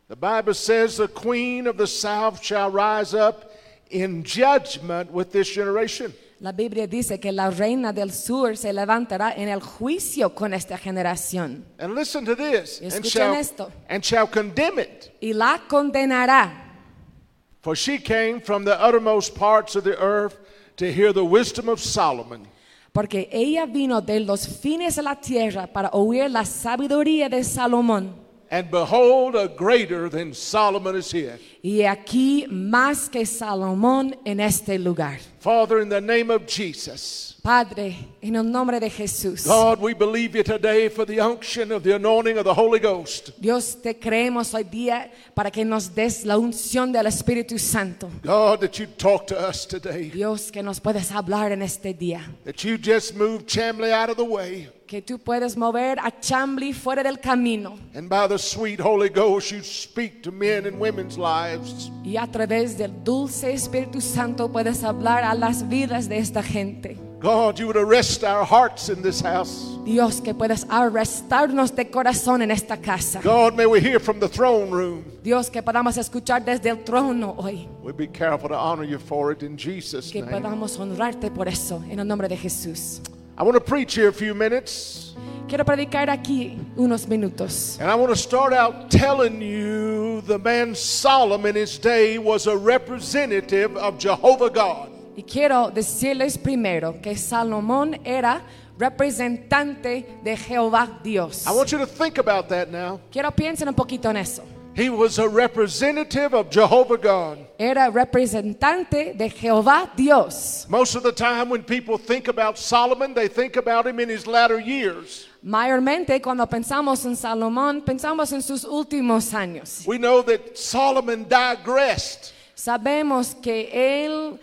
The Bible says, The queen of the south shall rise up in judgment with this generation. La Biblia dice que la reina del sur se levantará en el juicio con esta generación And listen to this. Y And shall, esto. and shall condemn it. y la condenará, For she came from the uttermost parts of the earth to hear the wisdom of Solomon. porque ella vino de los fines de la tierra para oír la sabiduría de Salomón. And behold, a greater than Solomon is here. Y aquí más que Salomón en este lugar. Father, in the name of Jesus, Padre, en el nombre de Jesús. God, we believe you today for the unction of the anointing of the Holy Ghost. Dios, te creemos hoy día para que nos des la unción del Espíritu Santo. God, that you talk to us today, Dios, que nos puedes hablar en este día. that you just move Chamley out of the way, Que tú puedes mover a Chambly fuera del camino. and by the sweet Holy Ghost, you speak to men and women's lives. Y a través del dulce Espíritu Santo puedes hablar a las vidas de esta gente. God, you would arrest our hearts in this house. Dios, que puedas arrestarnos de corazón en esta casa. God, may we hear from the throne room. Dios, que podamos escuchar desde el trono hoy. We be careful to honor you for it in Jesus' Que name. podamos honrarte por eso, en el nombre de Jesús. I want to preach here a few minutes, Quiero predicar aquí unos minutos. and I want to start out telling you the man Solomon in his day was a representative of Jehovah God. Y quiero decirles primero que Salomón era representante de Jehová Dios. I want you to think about that now. Quiero piensen un poquito en eso. He was a representative of Jehovah God. Era representante de Jehová Dios. Most of the time, when people think about Solomon, they think about him in his latter years. Mayormente cuando pensamos en Salomón, pensamos en sus últimos años. We know that Solomon digressed, Sabemos que él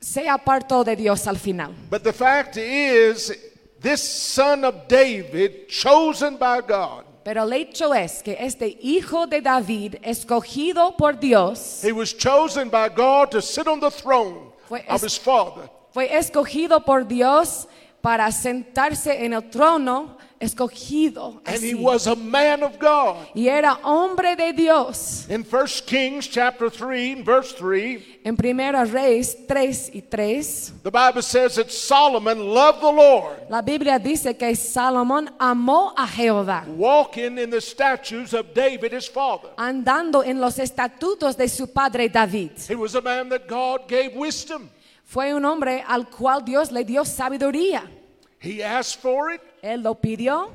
se apartó de Dios al final. but the fact is, this son of David, chosen by God, Pero el hecho es que este hijo de David, escogido por Dios, he was chosen by God to sit on the throne Fue of his father. fue escogido por Dios para sentarse en el trono escogido. And he así. was a man of God. Y era hombre de Dios. In 1 Kings chapter 3, verse 3, En Primera Reyes 3 y 3, the Bible says that Solomon loved the Lord, la Biblia dice que Salomón amó a Jehová, walking in the statutes of David his father. andando en los estatutos de su padre David. He was a man that God gave wisdom. Fue un hombre al cual Dios le dio sabiduría. He asked for it, Él lo pidió.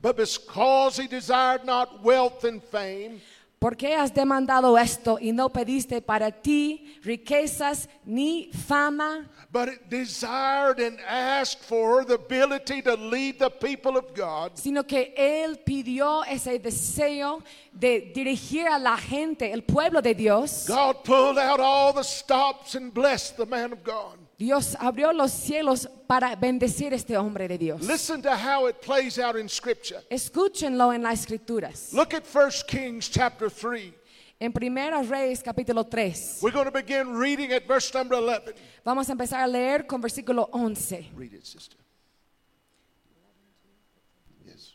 but because he desired not wealth and fame, ¿Por qué has demandado esto y no pediste para ti riquezas ni fama? but it desired and asked for the ability to lead the people of God Sino que él pidió ese deseo de dirigir a la gente, el pueblo de Dios. God pulled out all the stops and blessed the man of God. Dios abrió los cielos para bendecir a este hombre de Dios. Listen to how it plays out in Scripture. Escúchenlo en las escrituras. Look at 1 Kings chapter 3. En Primera Reyes capítulo 3. We're going to begin reading at verse number 11. Vamos a empezar a leer con versículo 11. Read it, sister. Yes.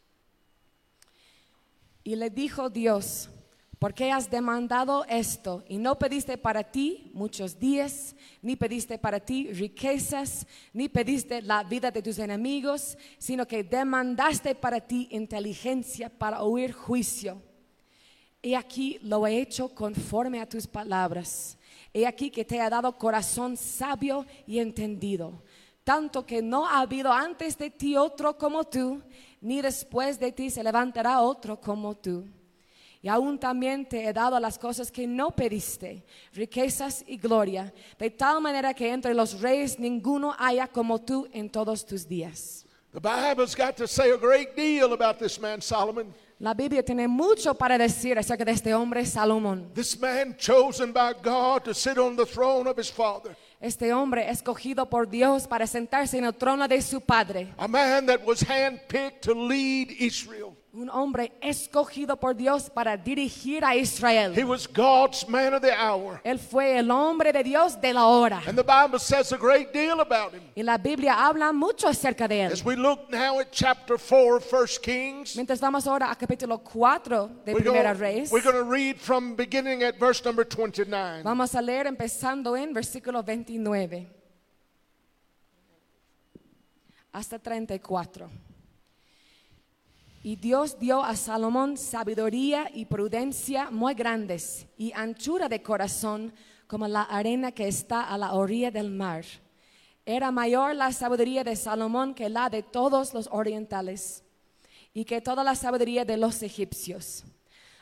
Y le dijo Dios, ¿por qué has demandado esto y no pediste para ti muchos días, ni pediste para ti riquezas, ni pediste la vida de tus enemigos, sino que demandaste para ti inteligencia para oír juicio? He aquí lo he hecho conforme a tus palabras. He aquí que te he dado corazón sabio y entendido, tanto que no ha habido antes de ti otro como tú, ni después de ti se levantará otro como tú. Y aún también te he dado las cosas que no pediste, riquezas y gloria, de tal manera que entre los reyes ninguno haya como tú en todos tus días. The Bible's got to say a great deal about this man, Solomon. La Biblia tiene mucho para decir acerca de este hombre Salomón. This man chosen by God to sit on the throne of his father. Este hombre escogido por Dios para sentarse en el trono de su padre. A man that was handpicked to lead Israel. Un hombre escogido por Dios para dirigir a Israel. He was God's man of the hour. Él fue el hombre de Dios de la hora. And the Bible says a great deal about him. Y la Biblia habla mucho acerca de él. As we look now at chapter 4 of 1 Kings, Mientras vamos ahora a capítulo 4 de we're Primera Reyes, we're gonna read from beginning at verse number 29. vamos a leer empezando en versículo 29 hasta 34. Y Dios dio a Salomón sabiduría y prudencia muy grandes y anchura de corazón como la arena que está a la orilla del mar. Era mayor la sabiduría de Salomón que la de todos los orientales y que toda la sabiduría de los egipcios.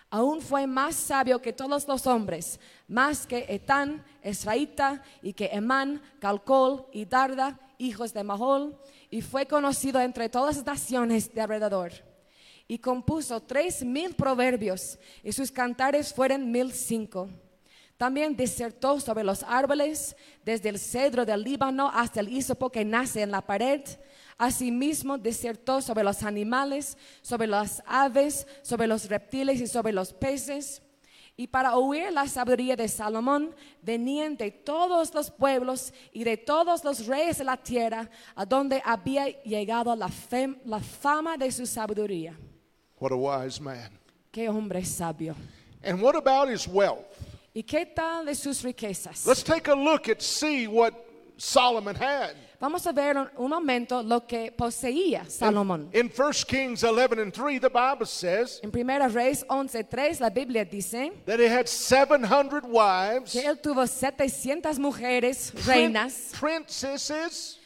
Aún fue más sabio que todos los hombres, más que Etán, Esraíta, y que Emán, Calcol y Darda, hijos de Mahol, y fue conocido entre todas las naciones de alrededor. Y compuso tres mil proverbios, y sus cantares fueron mil cinco. También disertó sobre los árboles, desde el cedro del Líbano hasta el hisopo que nace en la pared. Asimismo, disertó sobre los animales, sobre las aves, sobre los reptiles y sobre los peces. Y para oír la sabiduría de Salomón venían de todos los pueblos y de todos los reyes de la tierra, a donde había llegado la, la fama de su sabiduría. What a wise man. Qué hombre sabio. And what about his wealth? ¿Y qué tal de sus riquezas? Let's take a look at see what Solomon had. Vamos a ver un, momento lo que poseía Salomón. In 1 Kings 11 and 3, the Bible says En Primera Reyes 11:3 la Biblia dice that he had 700 wives, que él tuvo 700 mujeres, reinas, princesses,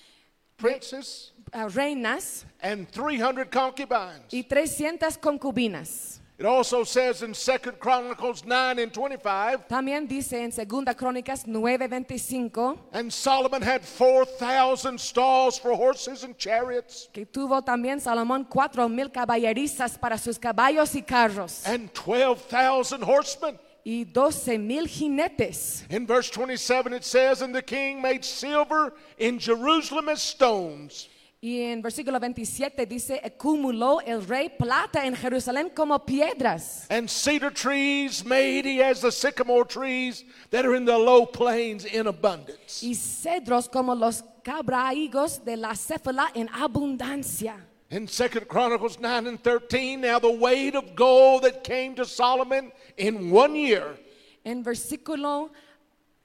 princes, ah, reinas and 300 concubines. y 300 concubinas. It also says in 2 Chronicles 9 and 25, También dice en Segunda Crónicas 9:25 and Solomon had 4,000 stalls for horses and chariots, que tuvo también Salomón cuatro mil caballerizas para sus caballos y carros and 12,000 horsemen. Y doce mil jinetes. In verse 27, it says, And the king made silver in Jerusalem as stones, Y en versículo 27 dice, acumuló el rey plata en Jerusalén como piedras. and cedar trees made he as the sycamore trees that are in the low plains in abundance. y cedros como los cabraigos de la céfala en abundancia. In Second Chronicles 9 and 13, now the weight of gold that came to Solomon in one year En versículo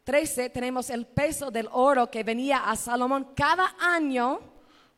13 tenemos el peso del oro que venía a Salomón cada año.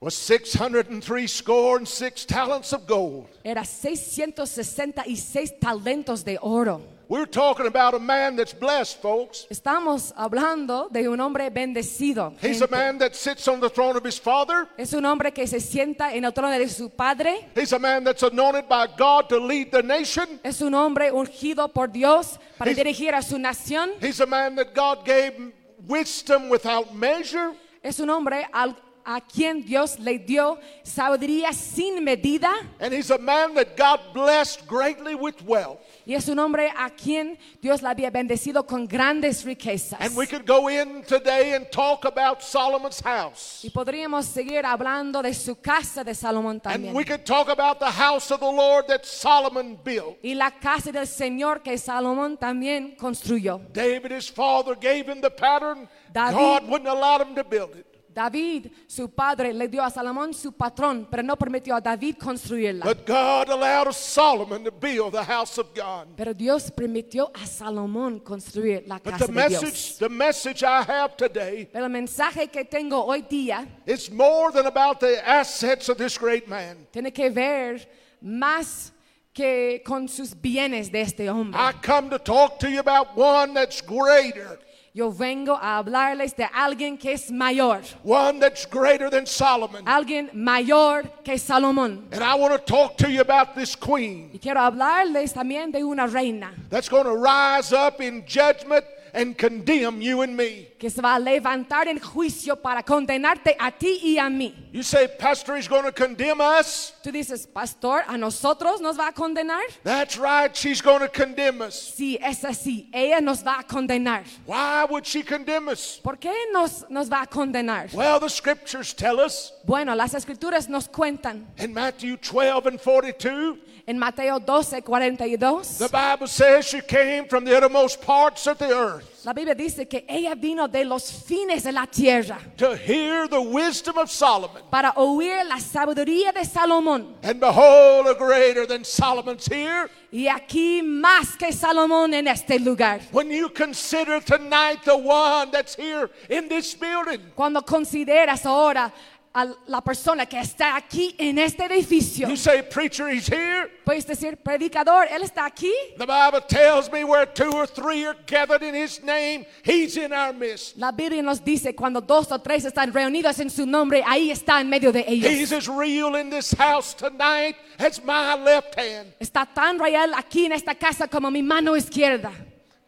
was 603 score and six talents of gold. Era 666 talentos de oro. We're talking about a man that's blessed, folks. Estamos hablando de un hombre bendecido. He's a man that sits on the throne of his father. Es un hombre que se sienta en el trono de su padre. He's a man that's anointed by God to lead the nation. Es un hombre ungido por Dios para He's- dirigir a su nación. He's a man that God gave wisdom without measure. Es un hombre al- a quien Dios le dio sabiduría sin medida. And he's a man that God blessed greatly with wealth. Y es un hombre a quien Dios le había bendecido con grandes riquezas. And we could go in today and talk about Solomon's house. Y podríamos seguir hablando de su casa de Salomón And también. we could talk about the house of the Lord that Solomon built. Y la casa del Señor que Salomón también construyó. David, his father, gave him the pattern. David- God wouldn't allow him to build it. David, su padre, le dio a Salomón su patrón, pero no permitió a David construirla. But God allowed Solomon to build the house of God. Pero Dios permitió a Salomón construir la But casa the de message, Dios. the message I have today Pero el mensaje que tengo hoy día is more than about the assets of this great man. tiene que ver más que con sus bienes de este hombre. I come to talk to you about one that's greater, Yo vengo a hablarles de alguien que es mayor, one that's greater than Solomon. alguien mayor que Salomón. And I want to talk to you about this queen Y quiero hablarles también de una reina that's going to rise up in judgment and condemn you and me. Que se va a levantar en juicio para condenarte a ti y a mí. You say, Pastor, he's going to condemn us? Tú dices, pastor, ¿a nosotros nos va a condenar? That's right, she's going to condemn us. Sí, es así, ella nos va a condenar. Why would she condemn us? ¿Por qué nos, nos va a condenar? Well, the scriptures tell us Bueno, las escrituras nos cuentan in Matthew 12 and 42, en Mateo 12, 42. the Bible says she came from the uttermost parts of the earth La Biblia dice que ella vino de los fines de la tierra to hear the wisdom of Solomon. para oír la sabiduría de Salomón. And behold, a greater than Solomon's here. Y aquí más que Salomón en este lugar. When you consider tonight the one that's here in this building, Cuando consideras ahora a la persona que está aquí en este edificio, you say, Preacher, he's here. puedes decir, predicador, él está aquí. The Bible tells me where two or three are gathered in his name, he's in our midst. La Biblia nos dice, cuando dos o tres están reunidos en su nombre, ahí está en medio de ellos. He's as real in this house tonight as my left hand. Está tan real aquí en esta casa como mi mano izquierda.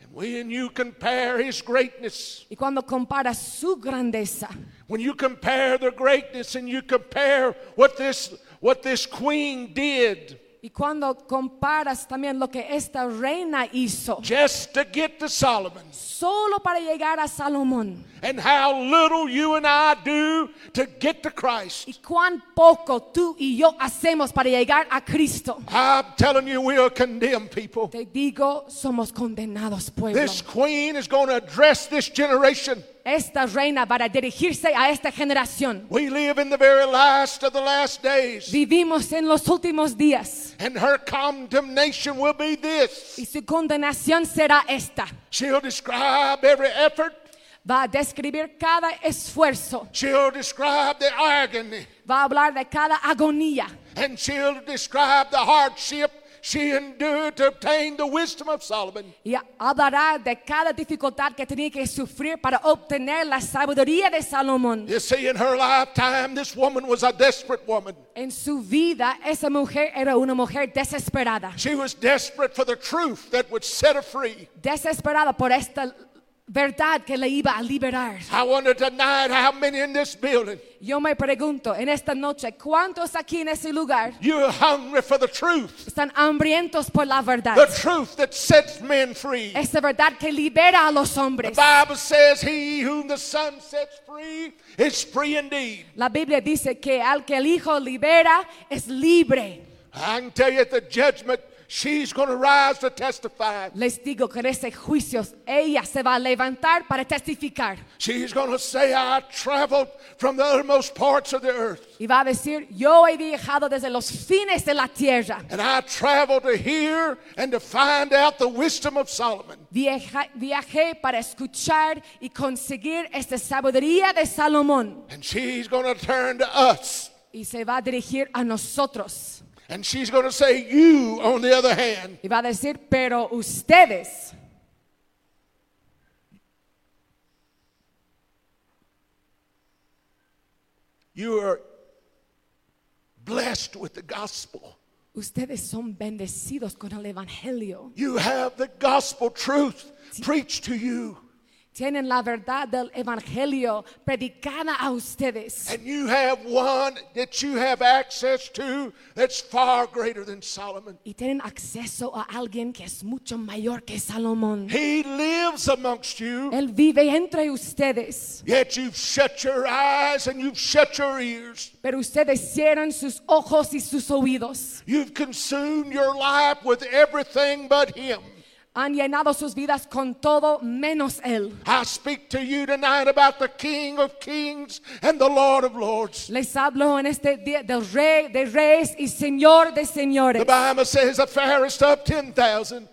And when you compare his greatness, Y cuando comparas su grandeza, when you compare the greatness and you compare what this what this queen did y cuando comparas también lo que esta reina hizo, just to get to Solomon solo para llegar a Salomón, and how little you and I do to get to Christ. y cuán poco tú y yo hacemos para llegar a Cristo. I'm telling you, we are condemned people. Te digo, somos condenados, pueblo. This queen is going to address this generation. Esta reina va a dirigirse a esta generación. We live in the very last of the last days, Vivimos en los últimos días. And her condemnation will be this. y su condenación será esta. She'll describe every effort, Va a describir cada esfuerzo, she'll describe the agony, va a hablar de cada agonía. And she'll describe the hardship she endured to obtain the wisdom of Solomon. y hablará de cada dificultad que tenía que sufrir para obtener la sabiduría de Salomón. You see, in her lifetime, this woman was a desperate woman. En su vida, esa mujer era una mujer desesperada, She was desperate for the truth that would set her free. desesperada por esta verdad que le iba a liberar. I wonder tonight how many in this building Yo me pregunto en esta noche, ¿cuántos aquí en ese lugar you're hungry for the truth, están hambrientos por la verdad? the truth that sets men free. Esa verdad que libera a los The hombres. Bible says, He whom the Son sets free is free indeed. La Biblia dice que al que el Hijo libera es libre. I can tell you at the judgment, she's going to rise to testify. Les digo que en ese juicio ella se va a levantar para testificar. She's going to say, I traveled from the uttermost parts of the earth. Y va a decir, yo he viajado desde los fines de la tierra. And I traveled to hear and to find out the wisdom of Solomon. Viaja- viajé para escuchar y conseguir esta sabiduría de Salomón. And she's going to turn to us. Y se va a dirigir a nosotros. And she's going to say, You, on the other hand, Y va a decir, pero ustedes, you are blessed with the gospel. ustedes son bendecidos con el Evangelio. You have the gospel truth preached to you. Tienen la verdad del Evangelio predicada a ustedes. And you have one that you have access to that's far greater than Solomon. Y tienen acceso a alguien que es mucho mayor que Salomón. He lives amongst you, Él vive entre ustedes. yet you've shut your eyes and you've shut your ears. Pero ustedes cierran sus ojos y sus oídos. You've consumed your life with everything but Him. Han llenado sus vidas con todo menos Él. I speak to you tonight about the King of Kings and the Lord of Lords. Les hablo en este día del Rey de Reyes y Señor de Señores. The Bible says the fairest of 10,000.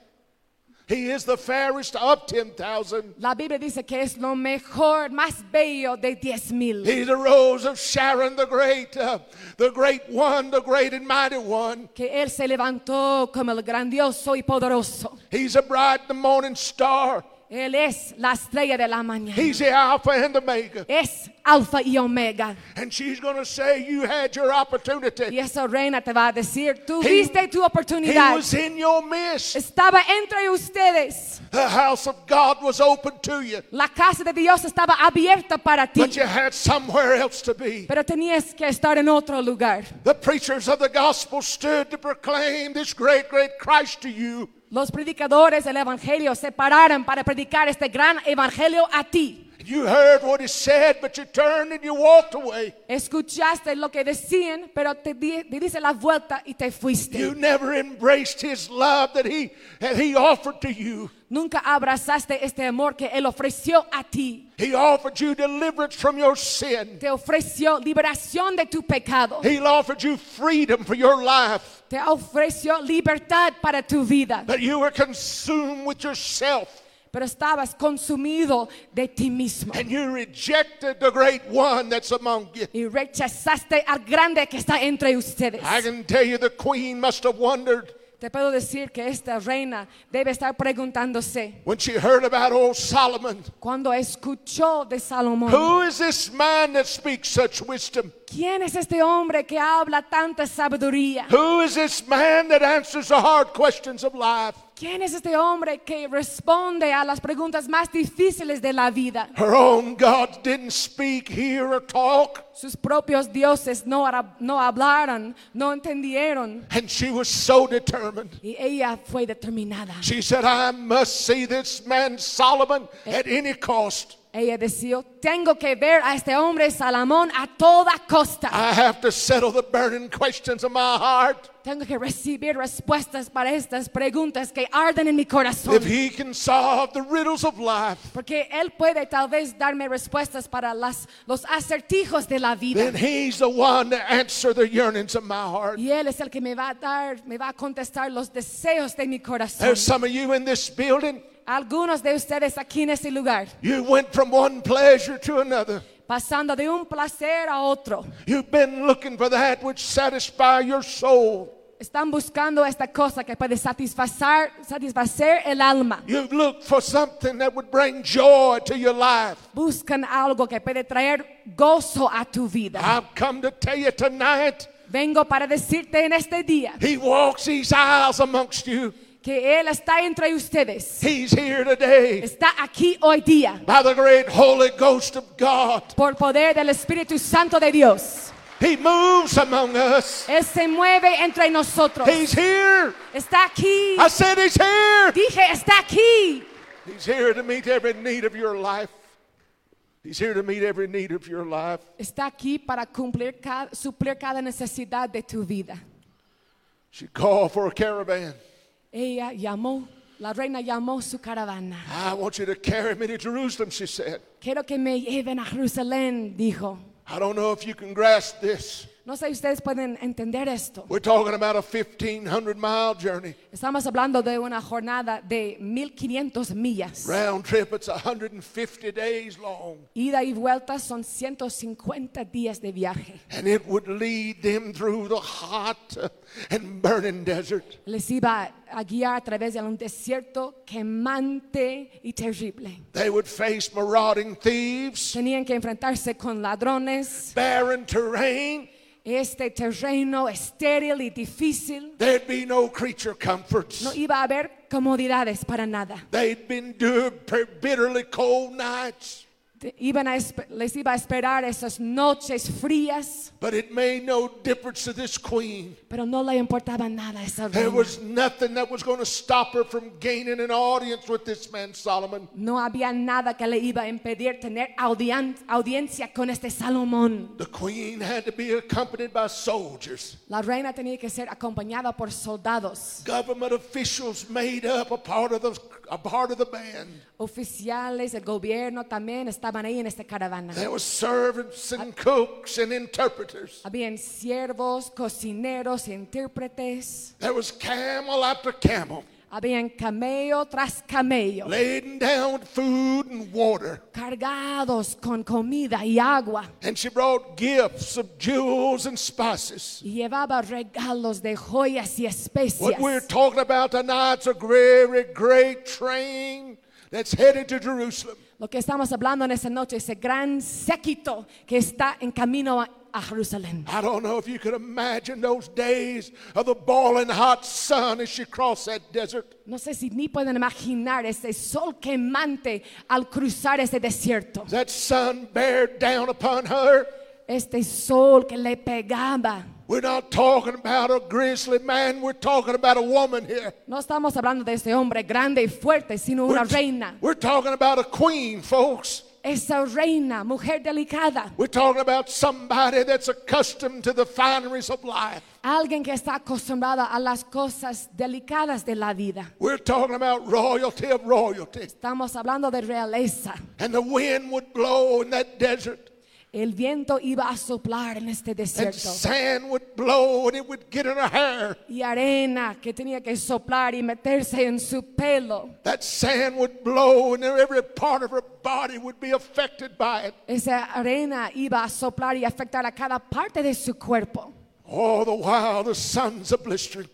He is the fairest of 10,000. La Biblia dice que es lo mejor, más bello de diez mil. He's the rose of Sharon, the great, uh, the great one, the great and mighty one. Que Él se levantó como el grandioso y poderoso. He's a bright the morning star. Él es la estrella de la mañana. He's the Alpha and Omega. Es alfa y omega. And she's going to say, You had your opportunity. Y esa reina te va a decir, tú He- viste tu He oportunidad. was in your midst. Estaba entre ustedes. The house of God was open to you, La casa de Dios estaba abierta para ti. but you had somewhere else to be. Pero tenías que estar en otro lugar. The preachers of the gospel stood to proclaim this great, great Christ to you. Los predicadores del Evangelio se pararon para predicar este gran Evangelio a ti. You heard what he said, but you turned and you walked away. Escuchaste lo que decían, pero te, di- te dice la vuelta y te fuiste. You never embraced his love that he, that he offered to you. Nunca abrazaste este amor que Él ofreció a ti. He offered you deliverance from your sin. Te ofreció liberación de tu pecado. He offered you freedom for your life. Te ofreció libertad para tu vida. But you were consumed with yourself. Pero estabas consumido de ti mismo. And you rejected the great one that's among you. Y rechazaste al grande que está entre ustedes. I can tell you the queen must have wondered Te puedo decir que esta reina debe estar preguntándose when she heard about old Solomon. cuando escuchó de Salomón. Who is this man that speaks such wisdom? ¿Quién es este hombre que habla tanta sabiduría? Who is this man that answers the hard questions of life? ¿Quién es este hombre que responde a las preguntas más difíciles de la vida? Her own God didn't speak, hear, or talk. Sus propios dioses no hablaron, no entendieron. And she was so determined. Y ella fue determinada. She said, I must see this man Solomon at any cost. Ella decidió, tengo que ver a este hombre Salomón a toda costa. I have to settle the burning questions of my heart. Tengo que recibir respuestas para estas preguntas que arden en mi corazón. If he can solve the riddles of life, Porque Él puede tal vez darme respuestas para las, los acertijos de la vida. then he's the one to answer the yearnings of my heart. Y Él es el que me va a dar, me va a contestar los deseos de mi corazón. There's some of you in this building, Algunos de ustedes aquí en este lugar, you went from one pleasure to another. pasando de un placer a otro, You've been looking for that which satisfy your soul. están buscando esta cosa que puede satisfacer, satisfacer el alma. You've looked for something that would bring joy to your life. Buscan algo que puede traer gozo a tu vida. I've come to tell you tonight, Vengo para decirte en este día he walks these aisles amongst you. Que Él está entre ustedes. He's here today Está aquí hoy día by the great Holy Ghost of God. por poder del Espíritu Santo de Dios. He moves among us. Él se mueve entre nosotros. He's here. Está aquí. I said he's here. Dije, está aquí. He's here to meet every need of your life. He's here to meet every need of your life. Está aquí para cumplir cada, suplir cada necesidad de tu vida. She called for a caravan. Ella llamó, la reina llamó su caravana. I want you to carry me to Jerusalem, she said. Quiero que me lleven a Jerusalén, dijo. I don't know if you can grasp this. No sé si ustedes pueden entender esto. We're talking about a 1,500 mile journey. Estamos hablando de una jornada de 1500 millas. Round trip, it's 150 days long. Ida y vuelta son 150 días de viaje. And it would lead them through the hot and burning desert. Les iba a guiar a través de un desierto quemante y terrible. They would face marauding thieves, Tenían que enfrentarse con ladrones, barren terrain. Este terreno estéril y difícil. There'd be no creature comforts. No iba a haber comodidades para nada. They'd been doing bitterly cold nights. Iban a les iba a esperar esas noches frías, But it made no difference to this queen. pero no le importaba nada a esa There reina. was nothing that was going to stop her from gaining an audience with this man, Solomon. No había nada que le iba a impedir tener audien- audiencia con este Salomón. The queen had to be accompanied by soldiers. La reina tenía que ser acompañada por soldados, Government officials made up a part of the, a part of the band. oficiales del gobierno también estaban ahí en esta caravana. There were servants and cooks and interpreters. Habían siervos, cocineros, intérpretes. There was camel after camel, Habían camello tras camello, laden down with food and water. cargados con comida y agua. And she brought gifts of jewels and spices. Y llevaba regalos de joyas y especias. What we're talking about tonight's a very great train that's headed to Jerusalem. Lo que estamos hablando en esta noche, ese gran séquito que está en camino a, a Jerusalén. I don't know if you could imagine those days of the boiling hot sun as she crossed that desert. No sé si ni pueden imaginar ese sol quemante al cruzar ese desierto. That sun bared down upon her. Este sol que le pegaba. We're not talking about a grizzly man, we're talking about a woman here. No estamos hablando de ese hombre grande y fuerte, sino una reina. we're talking about a queen, folks. Esa reina, mujer delicada. We're talking about somebody that's accustomed to the fineries of life. Alguien que está acostumbrada a las cosas delicadas de la vida. We're talking about royalty of royalty. Estamos hablando de realeza. And the wind would blow in that desert. El viento iba a soplar en este desierto. sand would blow and it would get in her hair. Y arena que tenía que soplar y meterse en su pelo. That sand would blow and every part of her body would be affected by it. Esa arena iba a soplar y afectar a cada parte de su cuerpo. All the while the sun's a blistering.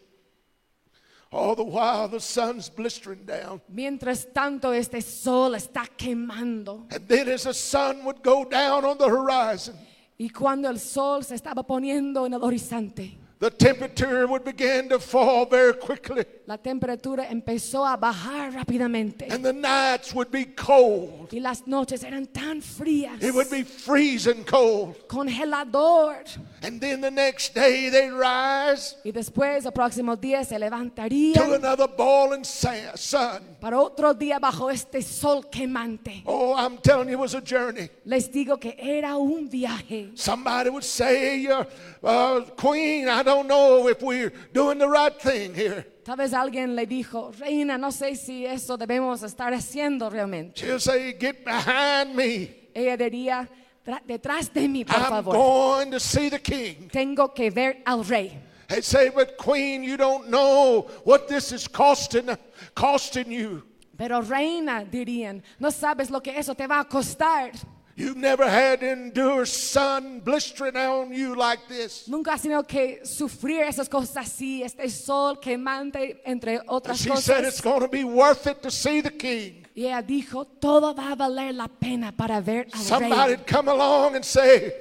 All the while the sun's blistering down. Mientras tanto, este sol está quemando. And then as the sun would go down on the horizon, Y cuando el sol se estaba poniendo en el horizonte, the temperature would begin to fall very quickly. La temperatura empezó a bajar rápidamente. And the nights would be cold. Y las noches eran tan frías. It would be freezing cold. Congelador. And then the next day they rise Y después, el próximo día, se to levantarían another boiling sa- sun. para otro día bajo este sol quemante. Oh, I'm telling you, it was a journey. Les digo que era un viaje. Somebody would say, uh, Queen, I don't know if we're doing the right thing here. Tal vez alguien le dijo, Reina, no sé si eso debemos estar haciendo realmente. She'll say, Get behind me. Ella diría, "Tra- detrás de mí, por I'm favor. going to see the king. Tengo que ver al rey. They say, But Queen, you don't know what this is costing, costing you. Pero reina, dirían, no sabes lo que eso te va a costar. You've never had to endure sun blistering on you like this. Nunca has tenido que sufrir esas cosas así, este sol quemante, entre otras she said it's going to be worth it to see the king. Y ella dijo, todo va a valer la pena para ver al rey. come along and say,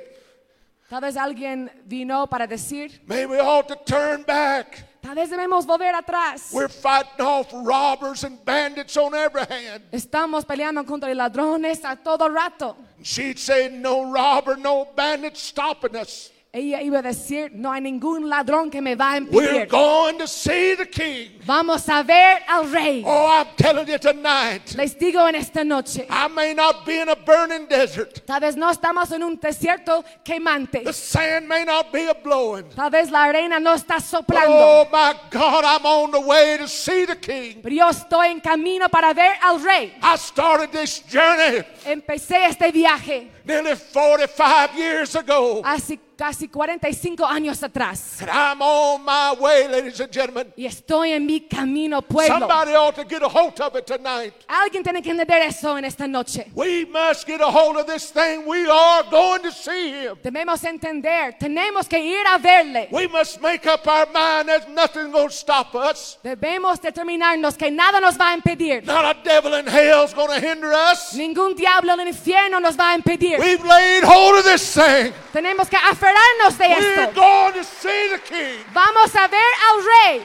Tal vez alguien vino para decir, Maybe we ought to turn back. Tal vez debemos volver atrás. We're fighting off robbers and bandits on every hand. Estamos peleando contra ladrones a todo rato. She'd say, No robber, no bandit stopping us. Ella iba a decir, no hay ningún ladrón que me va a We're impedir. going to see the King. Vamos a ver al rey. Oh, I'm telling you tonight, Les digo en esta noche, I may not be in a burning desert. tal vez no estamos en un desierto quemante. The sand may not be a blowing. Tal vez la arena no está soplando. oh my God, I'm on the way to see the King. Pero yo estoy en camino para ver al rey. I started this journey Empecé este viaje nearly 45 years ago. hace casi 45 años atrás. And I'm on my way, ladies and gentlemen. Y estoy en mi camino, pueblo. Somebody ought to get a hold of it tonight. Alguien tiene que entender eso en esta noche. We must get a hold of this thing. We are going to see him. Debemos entender, tenemos que ir a verle. We must make up our mind there's nothing going to stop us. Debemos determinarnos que nada nos va a impedir. Not a devil in hell's going to hinder us. Ningún diablo del infierno nos va a impedir. We've laid hold of this thing. Tenemos que aferrarnos de We're esto. going to see the King. Vamos a ver al rey.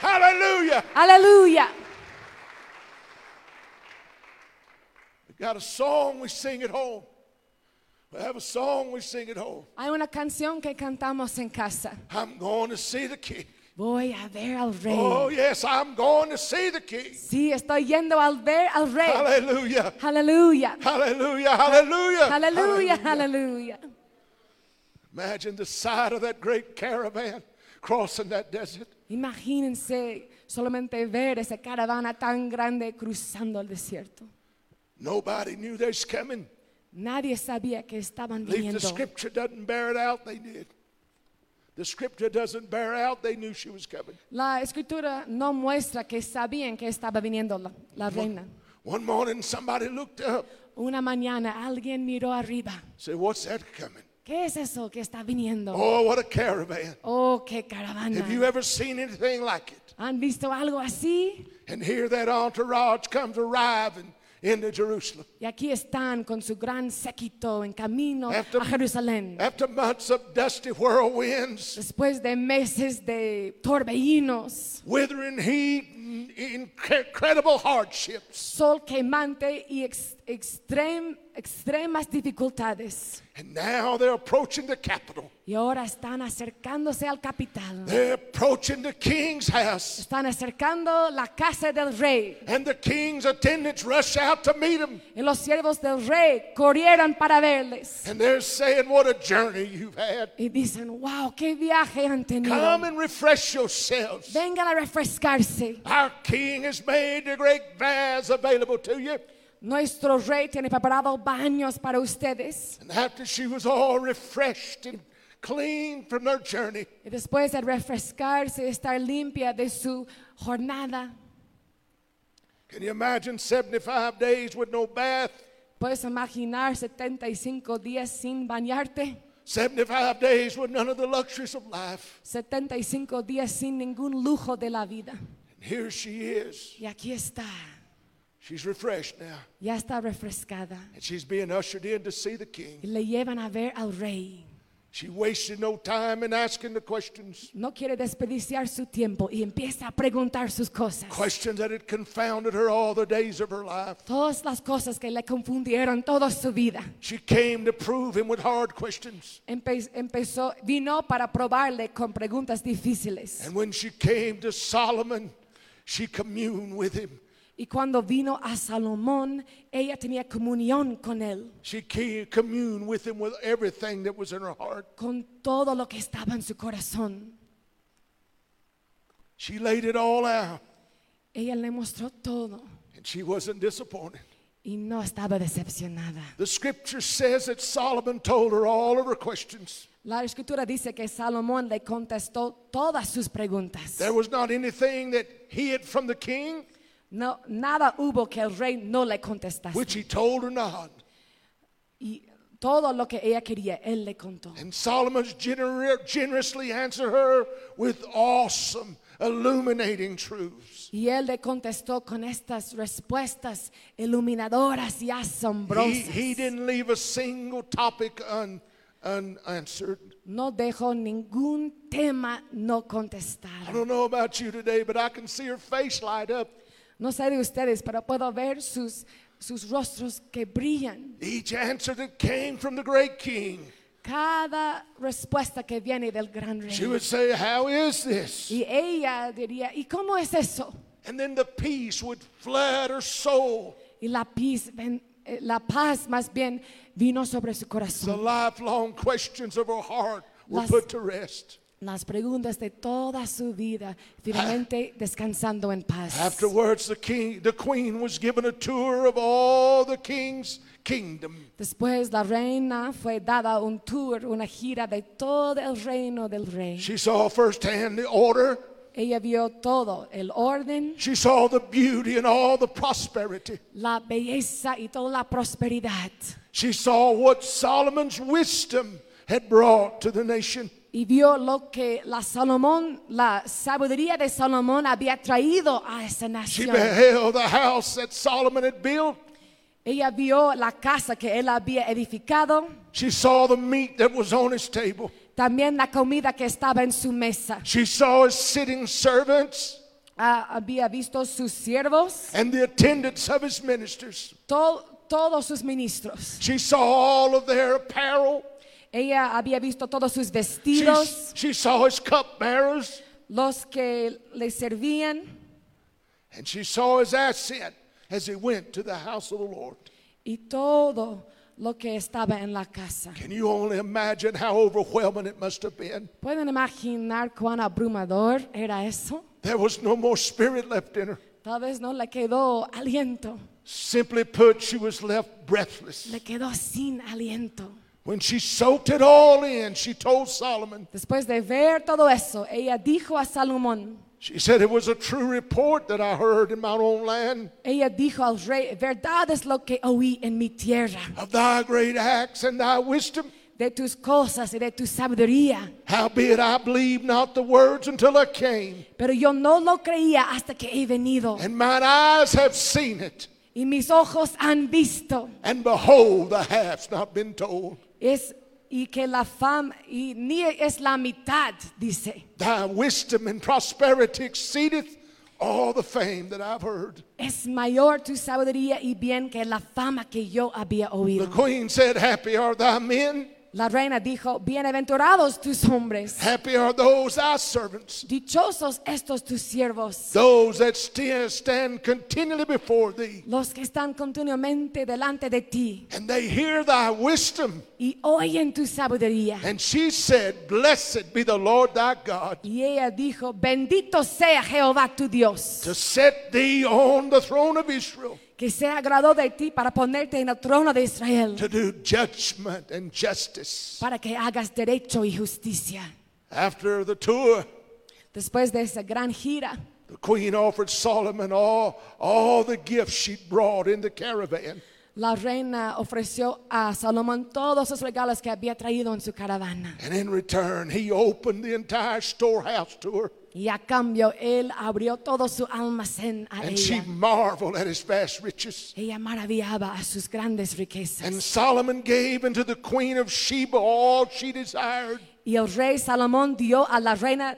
Hallelujah. Aleluya. We got a song we sing at home. We have a song we sing at home. Hay una canción que cantamos en casa. I'm going to see the King. Voy a ver al rey. Oh, yes, I'm going to see the King. Sí, estoy yendo al ver al rey. Hallelujah. Aleluya. Hallelujah. Hallelujah. Aleluya, aleluya. Imagine the sight of that great caravan crossing that desert. Imagínense solamente ver esa caravana tan grande cruzando el desierto. Nobody knew they was coming. Nadie sabía que estaban If the scripture doesn't bear it out, they did. The scripture doesn't bear out, they knew she was coming. La escritura no muestra que sabían que estaba viniendo la, la reina. One morning, somebody looked up, Una mañana alguien miró arriba. said, What's that coming? ¿Qué es eso que está viniendo? Oh, what a caravan. Oh, qué caravana. Have you ever seen anything like it? ¿Han visto algo así? And here that entourage comes arriving into Jerusalem. Y aquí están con su gran séquito en camino After- a Jerusalén. After months of dusty whirlwinds, Después de meses de torbellinos, withering heat, and incredible hardships. sol quemante y ex- extrem- extremas dificultades. And now they're approaching the capital. Y ahora están acercándose al capital. They're approaching the king's house. Están acercando la casa del rey. And the king's attendants rush out to meet him. Y los siervos del rey corrieron para verles. And they're saying, What a journey you've had. Y dicen, wow, qué viaje han tenido. Come and refresh yourselves. Vengan a refrescarse. Our king has made the great baths available to you. Nuestro rey tiene preparado baños para ustedes. And after she was all refreshed and clean from their journey, Y después de refrescarse y estar limpia de su jornada, can you imagine 75 days with no bath? puedes imaginar 75 días sin bañarte, 75 days with none of the luxuries of life. 75 días sin ningún lujo de la vida. And here she is. Y aquí está, She's refreshed now. ya está refrescada. And she's being ushered in to see the Y king. le llevan a ver al rey. She wasted no time in asking the questions. No quiere desperdiciar su tiempo y empieza a preguntar sus cosas. Questions that had confounded her all the days of her life. Todas las cosas que le confundieron toda su vida. She came to prove him with hard questions. Empe- empezó, vino para probarle con preguntas difíciles. And when she came to Solomon, she communed with him. Y cuando vino a Salomón, ella tenía comunión con él, She came, communed with him with everything that was in her heart. con todo lo que estaba en su corazón. She laid it all out, Ella le mostró todo and she wasn't disappointed. y no estaba decepcionada. The scripture says that Solomon told her all of her questions. La escritura dice que Salomón le contestó todas sus preguntas. There was not anything that hid from the king, No, nada hubo que el rey no le contestase. which he told her not. Y todo lo que ella quería, él le contó. And Solomon's gener- generously answered her with awesome, illuminating truths. Y él le contestó con estas respuestas iluminadoras y He, asombrosas. he didn't leave a single topic un, unanswered. No dejó ningún tema no I don't know about you today, but I can see her face light up. No sé de ustedes, pero puedo ver sus, sus rostros que brillan. Each answer that came from the great king cada respuesta que viene del gran rey. She would say, How is this? Y ella diría, ¿y cómo es eso? And then the peace would flood her soul. Y la paz, eh, la paz más bien vino sobre su corazón. The lifelong questions of her heart were Las- put to rest. Las preguntas de toda su vida, finalmente descansando en paz. Afterwards, the king, the queen was given a tour of all the king's kingdom. Después la reina fue dada un tour, una gira de todo el reino del rey. She saw firsthand the order. Ella vio todo, el orden, She saw the beauty and all the prosperity. la belleza y toda la prosperidad. She saw what Solomon's wisdom had brought to the nation. Y vio lo que la Salomón, la sabiduría de Salomón había traído a esa She nación. beheld the house that Solomon had built. Ella vio la casa que él había edificado, She saw the meat that was on his table. también la comida que estaba en su mesa. She saw his sitting servants Ah, había visto sus siervos, and the attendants of his ministers. to- todos sus ministros. She saw all of their apparel. Ella había visto todos sus She, vestidos, she saw his cupbearers los que le servían, and she saw his ascent as he went to the house of the Lord. y todo lo que estaba en la casa. Can you only imagine how overwhelming it must have been? ¿Pueden imaginar cuán abrumador era eso? There was no more spirit left in her. Tal vez no le quedó aliento, Simply put, she was left breathless. le quedó sin aliento. When she soaked it all in, she told Solomon, Después de ver todo eso, ella dijo a Salomón, she said, It was a true report that I heard in my own land ella dijo al rey, verdad es lo que oí en mi tierra, of thy great acts and thy wisdom. de tus cosas y de tu sabiduría. Howbeit I believed not the words until I came, Pero yo no lo creía hasta que he venido. and mine eyes have seen it, Y mis ojos han visto. and behold, the half's not been told. Es, y que la fama, y ni es la mitad, dice. Thy wisdom and prosperity exceedeth all the fame that I've heard. Es mayor tu sabiduría y bien que la fama que yo había The oído. queen said, Happy are thy men, La reina dijo, bienaventurados tus hombres, happy are those thy servants, dichosos estos tus siervos, those that stand continually before thee, los que están continuamente delante de ti. And they hear thy wisdom. y oyen tu sabiduría. And she said, Blessed be the Lord thy God, Y ella dijo, bendito sea Jehová tu Dios, to set thee on the throne of Israel, que se agradó de ti para ponerte en el trono de Israel, to do judgment and justice. para que hagas derecho y justicia. After the tour, Después de esa gran gira, the queen offered Solomon all, all the gifts she'd brought in the caravan. la reina ofreció a Salomón todos los regalos que había traído en su caravana. And in return, he opened the entire storehouse to her. Y a cambio, él abrió todo su almacén a And she ella. marveled at his vast riches. Ella maravillaba a sus grandes And riquezas. Solomon gave unto the queen of Sheba all she desired. Y el rey Salomón dio a la reina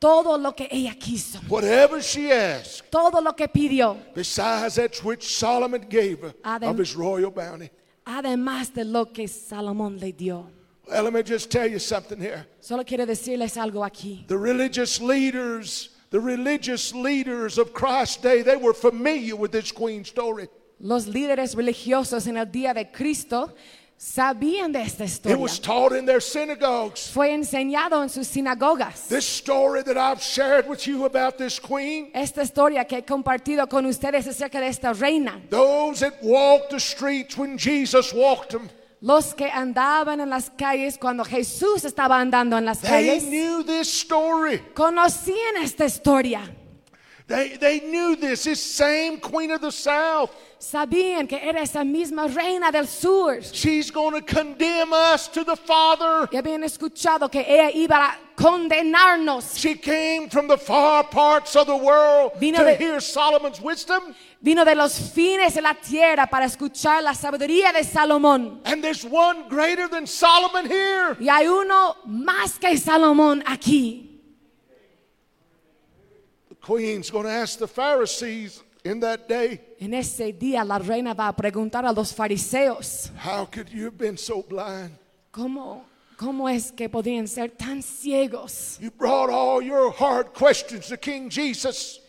todo lo que ella quiso, Whatever she asked, todo lo que pidió, besides that which Solomon gave her of his royal bounty. además de lo que Salomón le dio. Well, let me just tell you something here. Solo quiero decirles algo aquí. The religious leaders, the religious leaders of Christ's day, they were familiar with this queen story. Los líderes religiosos en el día de Cristo sabían de esta It was taught in their synagogues. Fue enseñado en sus sinagogas. This story that I've shared with you about this queen, Esta historia que he compartido con ustedes acerca de esta reina. those that walked the streets when Jesus walked them, Los que andaban en las calles cuando Jesús estaba andando en las they calles knew this story. conocían esta historia. They, they knew this. This same queen of the south, Sabían que era esa misma reina del sur. she's going to condemn us to the Father. Y habían escuchado que ella iba a condenarnos. She came from the far parts of the world Vino to de- hear Solomon's wisdom. Vino de los fines de la tierra para escuchar la sabiduría de Salomón. And there's one greater than Solomon here. Y hay uno más que Salomón aquí. The queen's going to ask the Pharisees in that day, En ese día la reina va a preguntar a los fariseos, How could you have been so blind? ¿Cómo, ¿Cómo es que podrían ser tan ciegos? You brought all your hard questions to King Jesus.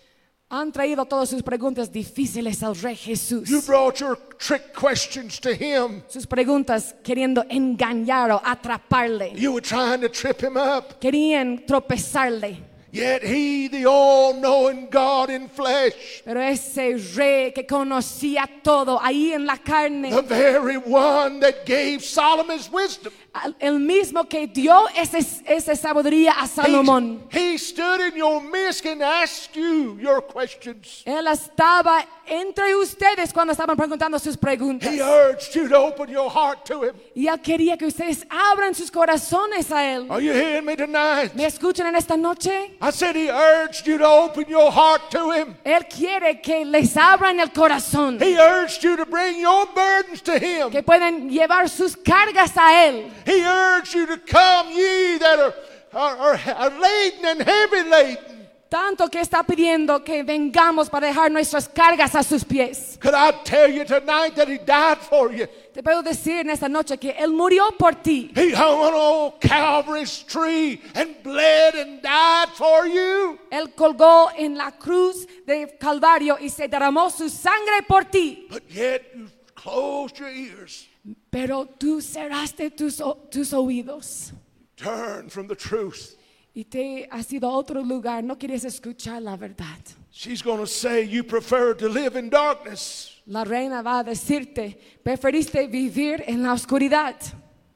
Han traído todas sus preguntas difíciles al Rey Jesús. You brought your trick questions to him. Sus preguntas queriendo engañar o atraparle. You were trying to trip him up. Querían tropezarle. Yet he, the all knowing God in flesh, Pero ese rey que conocía todo ahí en la carne, the very one that gave Solomon's wisdom, el mismo que dio ese- esa sabiduría a he, Salomón. he stood in your midst and asked you your questions. Él estaba entre ustedes cuando estaban preguntando sus preguntas. He urged you to open your heart to him. Y él quería que ustedes abran sus corazones a él. Are you hearing me tonight? ¿Me escuchan en esta noche? I said he urged you to open your heart to him. Él quiere que les abran el corazón. He urged you to bring your burdens to him. Que pueden llevar sus cargas a él. He urged you to come, ye that are, are, are, laden and heavy laden. Tanto que está pidiendo que vengamos para dejar nuestras cargas a sus pies. Could I tell you tonight that he died for you? Te puedo decir en esta noche que Él murió por ti. He hung on old Calvary's tree and bled and died for you. Él colgó en la cruz de Calvario y se derramó su sangre por ti. But yet you closed your ears, Pero tú cerraste tus, tus oídos turned from the truth. y te has ido a otro lugar. No quieres escuchar la verdad. She's going to say you prefer to live in darkness La reina va a decirte, preferiste vivir en la oscuridad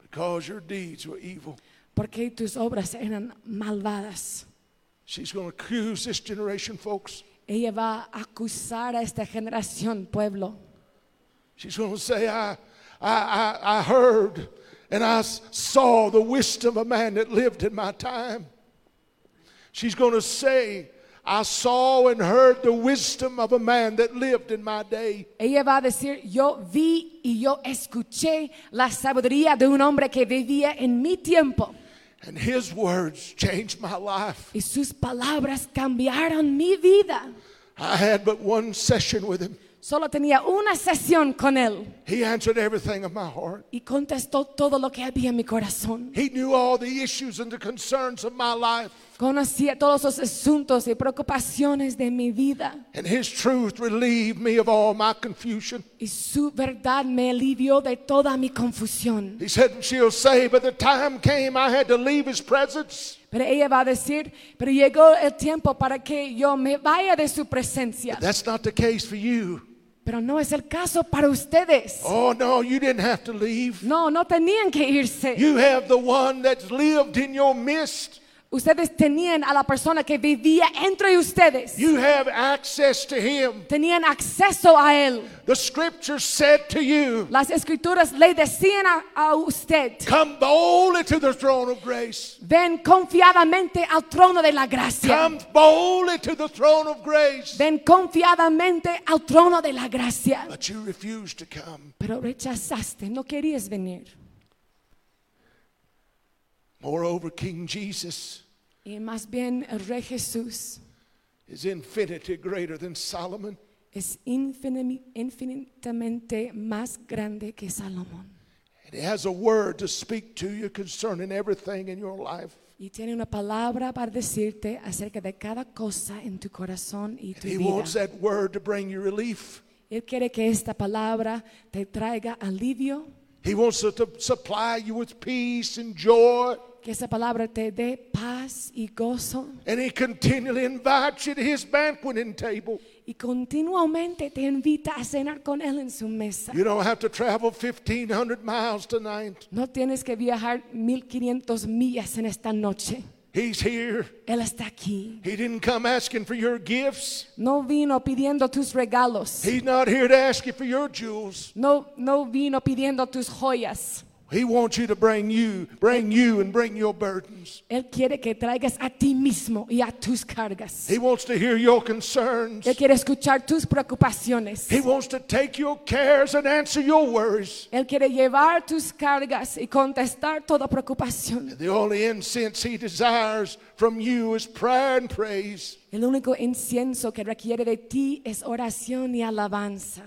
because your deeds were evil. porque tus obras eran malvadas. She's going to accuse this generation, folks. Ella va a acusar a esta generación, pueblo. She's going to say, I, I, I, I heard and I saw the wisdom of a man that lived in my time. She's going to say, I saw and heard the wisdom of a man that lived in my day. Ella va a decir, yo vi y yo escuché la sabiduría de un hombre que vivía en mi tiempo. And his words changed my life. Y sus palabras cambiaron mi vida. I had but one session with him. Solo tenía una sesión con él He answered everything of my heart. y contestó todo lo que había en mi corazón. He knew all the issues and the concerns of my life. Conocía todos los asuntos y preocupaciones de mi vida. And his truth relieved me of all my confusion. Y su verdad me alivió de toda mi confusión. He said, She'll say, but the time came I had to leave his presence. Pero ella va a decir, pero llegó el tiempo para que yo me vaya de su presencia. That's not the case for you. Pero no es el caso para ustedes. Oh, no, you didn't have to leave. No, no tenían que irse. You have the one that's lived in your midst. Ustedes tenían a la persona que vivía entre ustedes. You have access to him. Tenían acceso a él. The scripture said to you, Las escrituras le decían a, a usted, Come boldly to the throne of grace. ven confiadamente al trono de la gracia. Come boldly to the throne of grace. Ven confiadamente al trono de la gracia. But you refused to come. Pero rechazaste, no querías venir. Moreover, King Jesus Y más bien el rey Jesús is infinity greater than Solomon. es infini- infinitamente más grande que Salomón. And he has a word to speak to you concerning everything in your life. Y tiene una palabra para decirte acerca de cada cosa en tu corazón y tu He vida. wants that word to bring you relief. Él quiere que esta palabra te traiga alivio, He wants to, to supply you with peace and joy. Que esa palabra te dé paz y gozo And he continually invites you to his banqueting table. y continuamente te invita a cenar con Él en su mesa. You don't have to travel 1,500 miles tonight. No tienes que viajar 1500 millas en esta noche. He's here. Él está aquí. He didn't come asking for your gifts. No vino pidiendo tus regalos. He's not here to ask you for your jewels. No, no vino pidiendo tus joyas. He wants you to bring you, bring you and bring your burdens. Él quiere que traigas a ti mismo y a tus cargas. He wants to hear your concerns. Él quiere escuchar tus preocupaciones. He wants to take your cares and answer your worries. Él quiere llevar tus cargas y contestar toda preocupación. The only incense he desires from you is prayer and praise. El único incienso que requiere de ti es oración y alabanza.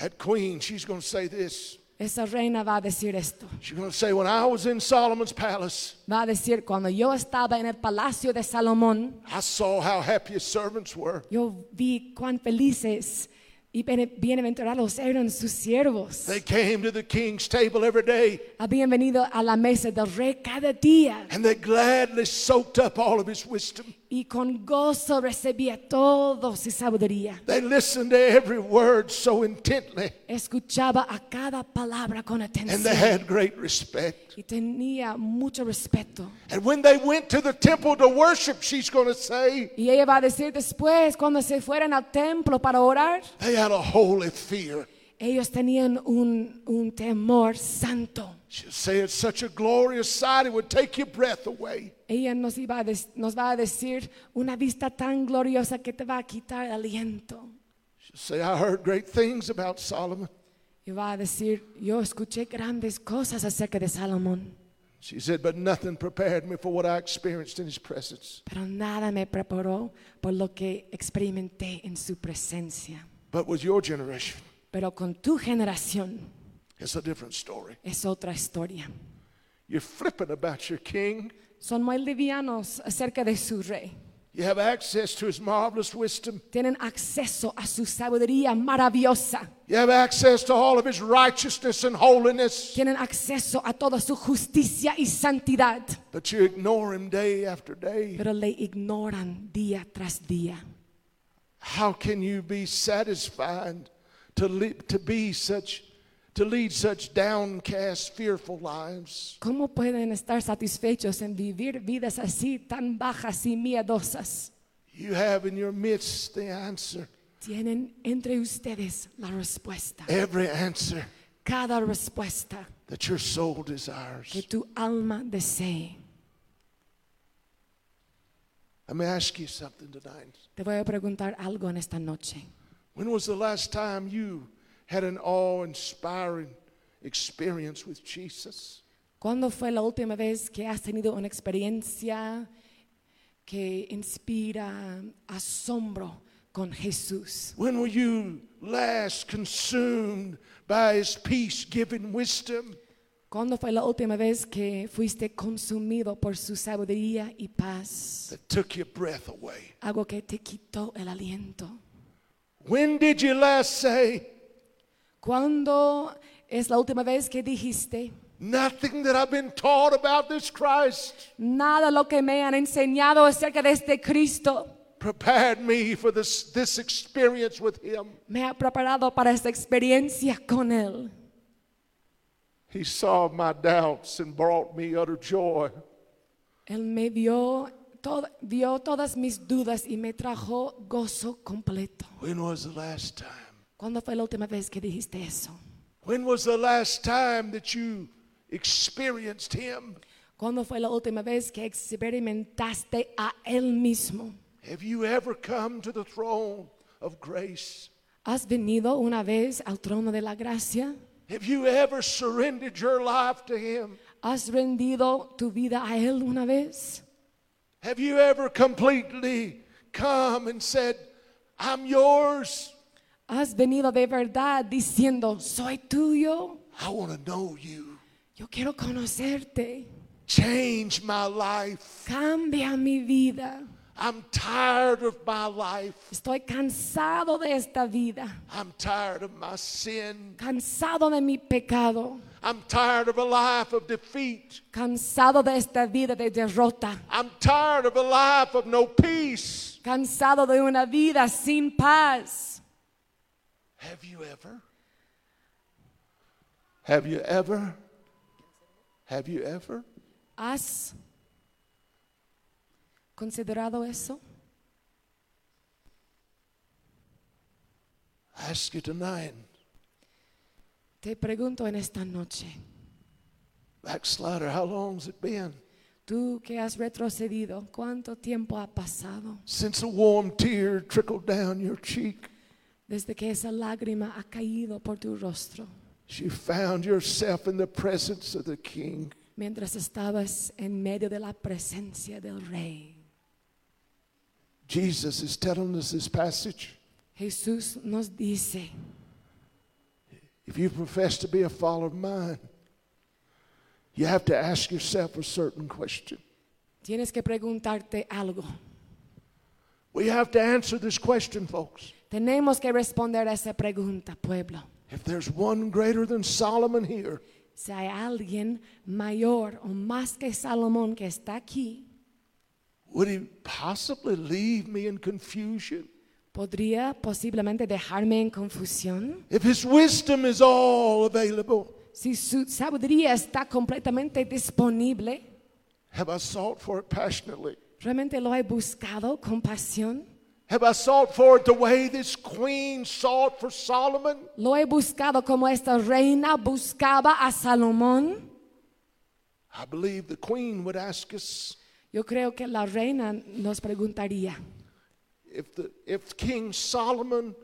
That queen, she's going to say this. Esa reina va a decir esto. She's going to say, When I was in Solomon's palace, Va a decir, cuando yo estaba en el palacio de Salomón, I saw how happy his servants were. yo vi cuán felices y bienaventurados eran sus siervos. They came to the king's table every day Habían venido a la mesa del rey cada día and they gladly soaked up all of his wisdom. Y con gozo recibía todo su sabiduría. They listened to every word so intently Escuchaba a cada palabra con and they had great respect. y tenía mucho respeto. And when they went to the temple to worship, she's going to say, Y ella va a decir después, cuando se fueran al templo para orar, they had a holy fear. Ellos tenían un, un temor santo. She'll say it's such a glorious sight, it would take your breath away. Ella nos, iba a des- nos va a decir una vista tan gloriosa que te va a quitar el aliento. She'll say, I heard great things about Solomon. Y va a decir, yo escuché grandes cosas acerca de Salomón, She said, but nothing prepared me for what I experienced in his presence. pero nada me preparó por lo que experimenté en su presencia. But with your generation, Pero con tu generación it's a different story. es otra historia. You're flippant about your king. Son muy livianos acerca de su rey. You have access to his marvelous wisdom. Tienen acceso a su sabiduría maravillosa. You have access to all of his righteousness and holiness. Tienen acceso a toda su justicia y santidad. But you ignore him day after day. Pero le ignoran día tras día. How can you be satisfied to, li- to be such, to lead such downcast, fearful lives? ¿Cómo pueden estar satisfechos en vivir vidas así tan bajas y miedosas? You have in your midst the answer. Tienen entre ustedes la respuesta. Every answer Cada respuesta that your soul desires. que tu alma desee. Let me ask you something tonight. Te voy a preguntar algo en esta noche. When was the last time you had an awe inspiring experience with Jesus? ¿Cuándo fue la última vez que has tenido una experiencia que inspira asombro con Jesús? When were you last consumed by his peace giving wisdom? ¿Cuándo fue la última vez que fuiste consumido por su sabiduría y paz? that took your breath away? Algo que te quitó el aliento. When did you last say, ¿Cuándo es la última vez que dijiste, Nothing that I've been taught about this Christ nada lo que me han enseñado acerca de este Cristo prepared me for this, this experience with him? me ha preparado para esta experiencia con Él? He saw my doubts and brought me utter joy. Él me vio, vio todas mis dudas y me trajo gozo completo. When was the last time? ¿Cuándo fue la última vez que dijiste eso? When was the last time that you experienced him? ¿Cuándo fue la última vez que experimentaste a Él mismo? Have you ever come to the throne of grace? ¿Has venido una vez al trono de la gracia? Have you ever surrendered your life to him? ¿Has rendido tu vida a Él una vez? Have you ever completely come and said, I'm yours? ¿Has venido de verdad diciendo, soy tuyo? I want to know you. Yo quiero conocerte. Change my life. Cambia mi vida. I'm tired of my life. Estoy cansado de esta vida. I'm tired of my sin. Cansado de mi pecado. I'm tired of a life of defeat. Cansado de esta vida de derrota. I'm tired of a life of no peace. Cansado de una vida sin paz. Have you ever? Have you ever? Have you ever? ¿Has considerado eso? I ask you tonight, Te pregunto en esta noche, backslider, how long's it been tú que has retrocedido, ¿cuánto tiempo ha pasado since a warm tear trickled down your cheek? desde que esa lágrima ha caído por tu rostro You found yourself in the presence of the King. mientras estabas en medio de la presencia del Rey? Jesus is telling us this passage. Jesús nos dice, If you profess to be a follower of mine, you have to ask yourself a certain question. Tienes que preguntarte algo. We have to answer this question, folks. Tenemos que responder a esa pregunta, pueblo. If there's one greater than Solomon here, Si hay alguien mayor o más que Salomón que está aquí, would he possibly leave me in confusion? ¿Podría posiblemente dejarme en confusión? If his wisdom is all available, Si su sabiduría está completamente disponible, have I sought for it passionately? ¿realmente lo he buscado con pasión? Have I sought for it the way this queen sought for Solomon? ¿Lo he buscado como esta reina buscaba a Salomón? I believe the queen would ask us Yo creo que la reina nos preguntaría, if, the, if King Solomon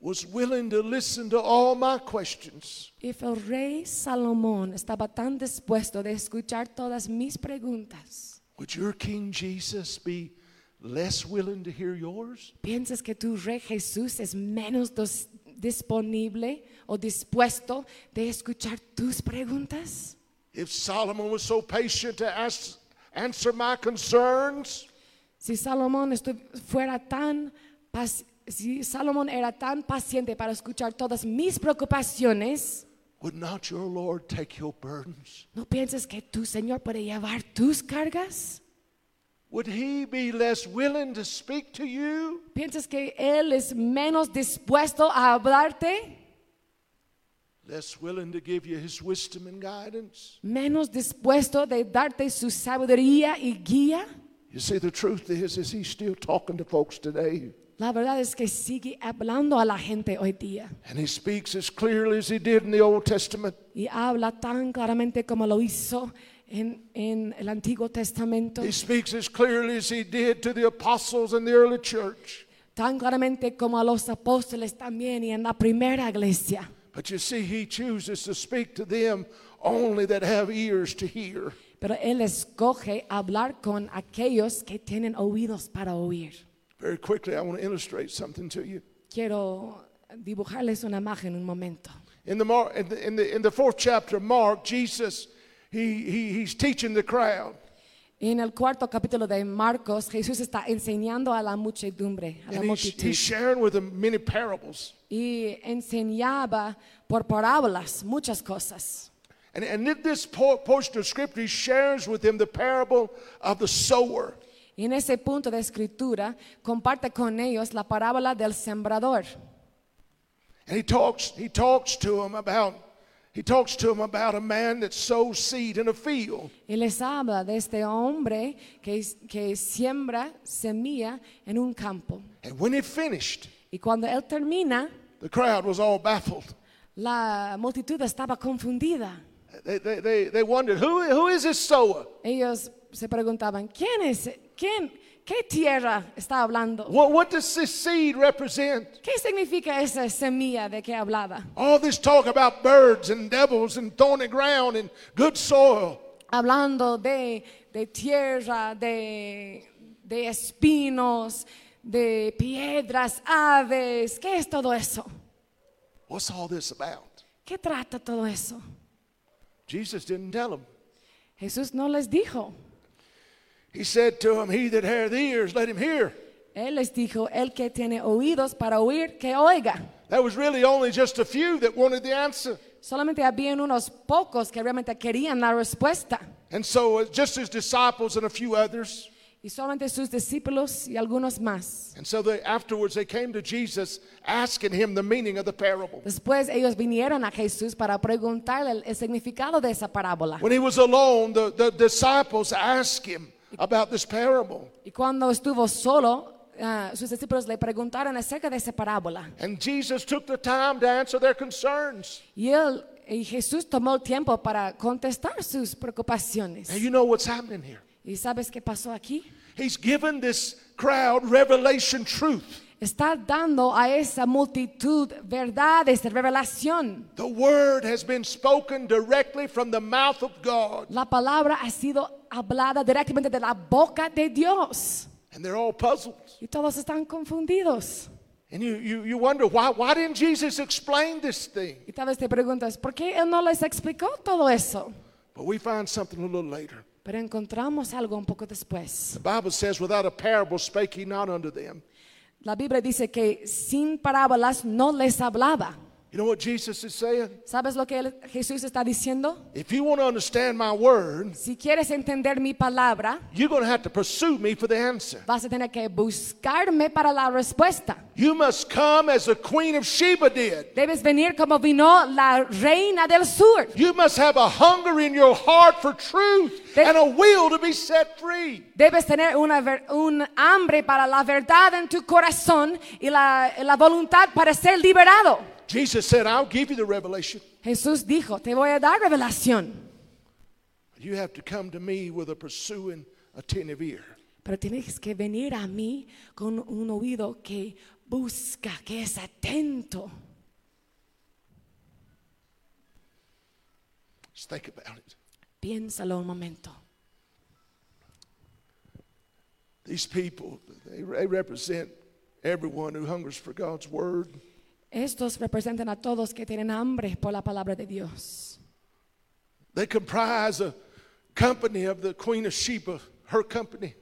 was willing to listen to all my questions, if el rey Salomón estaba tan dispuesto de escuchar todas mis preguntas, would your King Jesus be less willing to hear yours? ¿piensas que tu rey Jesús es menos dos- disponible o dispuesto de escuchar tus preguntas? If Solomon was so patient to ask, answer my concerns, Si Salomón fuera tan si Salomón era tan paciente para escuchar todas mis preocupaciones, would not your Lord take your burdens? ¿no piensas que tu Señor puede llevar tus cargas? Would he be less willing to speak to you? ¿Piensas que Él es menos dispuesto a hablarte? Less willing to give you his wisdom and guidance? ¿Menos dispuesto de darte su sabiduría y guía? You see, the truth is, is he's still talking to folks today. La verdad es que sigue hablando a la gente hoy día And he speaks as clearly as he did in the Old Testament. y habla tan claramente como lo hizo en, en el Antiguo Testamento, He speaks as clearly as he did to the apostles in the early church. tan claramente como a los apóstoles también y en la primera iglesia. But you see, he chooses to speak to them only that have ears to hear. Pero Él escoge hablar con aquellos que tienen oídos para oír. Very quickly, I want to illustrate something to you. Quiero dibujarles una imagen un momento. In the, Mar- in the, in the, in the fourth chapter of Mark, Jesus, he, he, he's teaching the crowd. En el cuarto capítulo de Marcos, Jesús está enseñando a la muchedumbre, a la And he's, multitud. he's sharing with them many parables. Y enseñaba por parábolas muchas cosas. And, and in this po- portion of scripture, he shares with them the parable of the sower. Y en ese punto de escritura comparte con ellos la parábola del sembrador. And he talks, he talks to him about, he talks to them about a man that sows seed in a field. Y les habla de este hombre que, que siembra semilla en un campo. And when he finished, Y cuando él termina, the crowd was all baffled. la multitud estaba confundida. They, they, they, they wondered, who, who is this sower? Ellos se preguntaban, ¿quién es? ¿Quién? ¿Qué tierra está hablando? What, what does this seed represent? ¿Qué significa esa semilla de que hablaba? All this talk about birds and devils and thorny ground and good soil. Hablando de, de tierra, de, de espinos, de piedras, aves. ¿Qué es todo eso? What's all this about? ¿Qué trata todo eso? Jesus didn't tell them. Jesús no les dijo. He said to them, He that hath ears, let him hear. Él les dijo, el que tiene oídos para oír, que oiga. That was really only just a few that wanted the answer. Solamente habían unos pocos que realmente querían la respuesta. And so, uh, just his disciples and a few others. Y solamente sus discípulos y algunos más. And so, they, afterwards, they came to Jesus asking him the meaning of the parable. Después ellos vinieron a Jesús para preguntarle el, el significado de esa parábola. When he was alone, the, the disciples asked him about this parable. Y cuando estuvo solo, ah, sus discípulos le preguntaron acerca de esa parábola. And Jesus took the time to answer their concerns. Y él y Jesús tomó el tiempo para contestar sus preocupaciones. And you know what's happening here? ¿Y sabes qué pasó aquí? He's given this crowd revelation truth. Está dando a esa multitud verdades de revelación. The word has been spoken directly from the mouth of God. La palabra ha sido hablada directamente de la boca de Dios. And they're all puzzled. Y todos están confundidos. And you, you, you wonder why, why didn't Jesus explain this thing? Y tal vez te preguntas, ¿por qué Él no les explicó todo eso? But we find something a little later. Pero encontramos algo un poco después. The Bible says, without a parable spake he not unto them. La Biblia dice que sin parábolas no les hablaba. You know what Jesus is saying? ¿Sabes lo que Jesús está diciendo? If you want to understand my word, Si quieres entender mi palabra, you're going to have to pursue me for the answer. vas a tener que buscarme para la respuesta. You must come as the Queen of Sheba did. Debes venir como vino la reina del sur. You must have a hunger in your heart for truth They- and a will to be set free. Debes tener una un hambre para la verdad en tu corazón y la, la voluntad para ser liberado. Jesus said, I'll give you the revelation. Jesús dijo, te voy a dar revelación, You have to come to me with a pursuing, attentive ear. pero tienes que venir a mí con un oído que busca, que es atento. Just think about it. Piénsalo un momento. These people, they, they represent everyone who hungers for God's word. Estos representan a todos que tienen hambre por la palabra de Dios. They comprise a company of the Queen of Sheba, her company.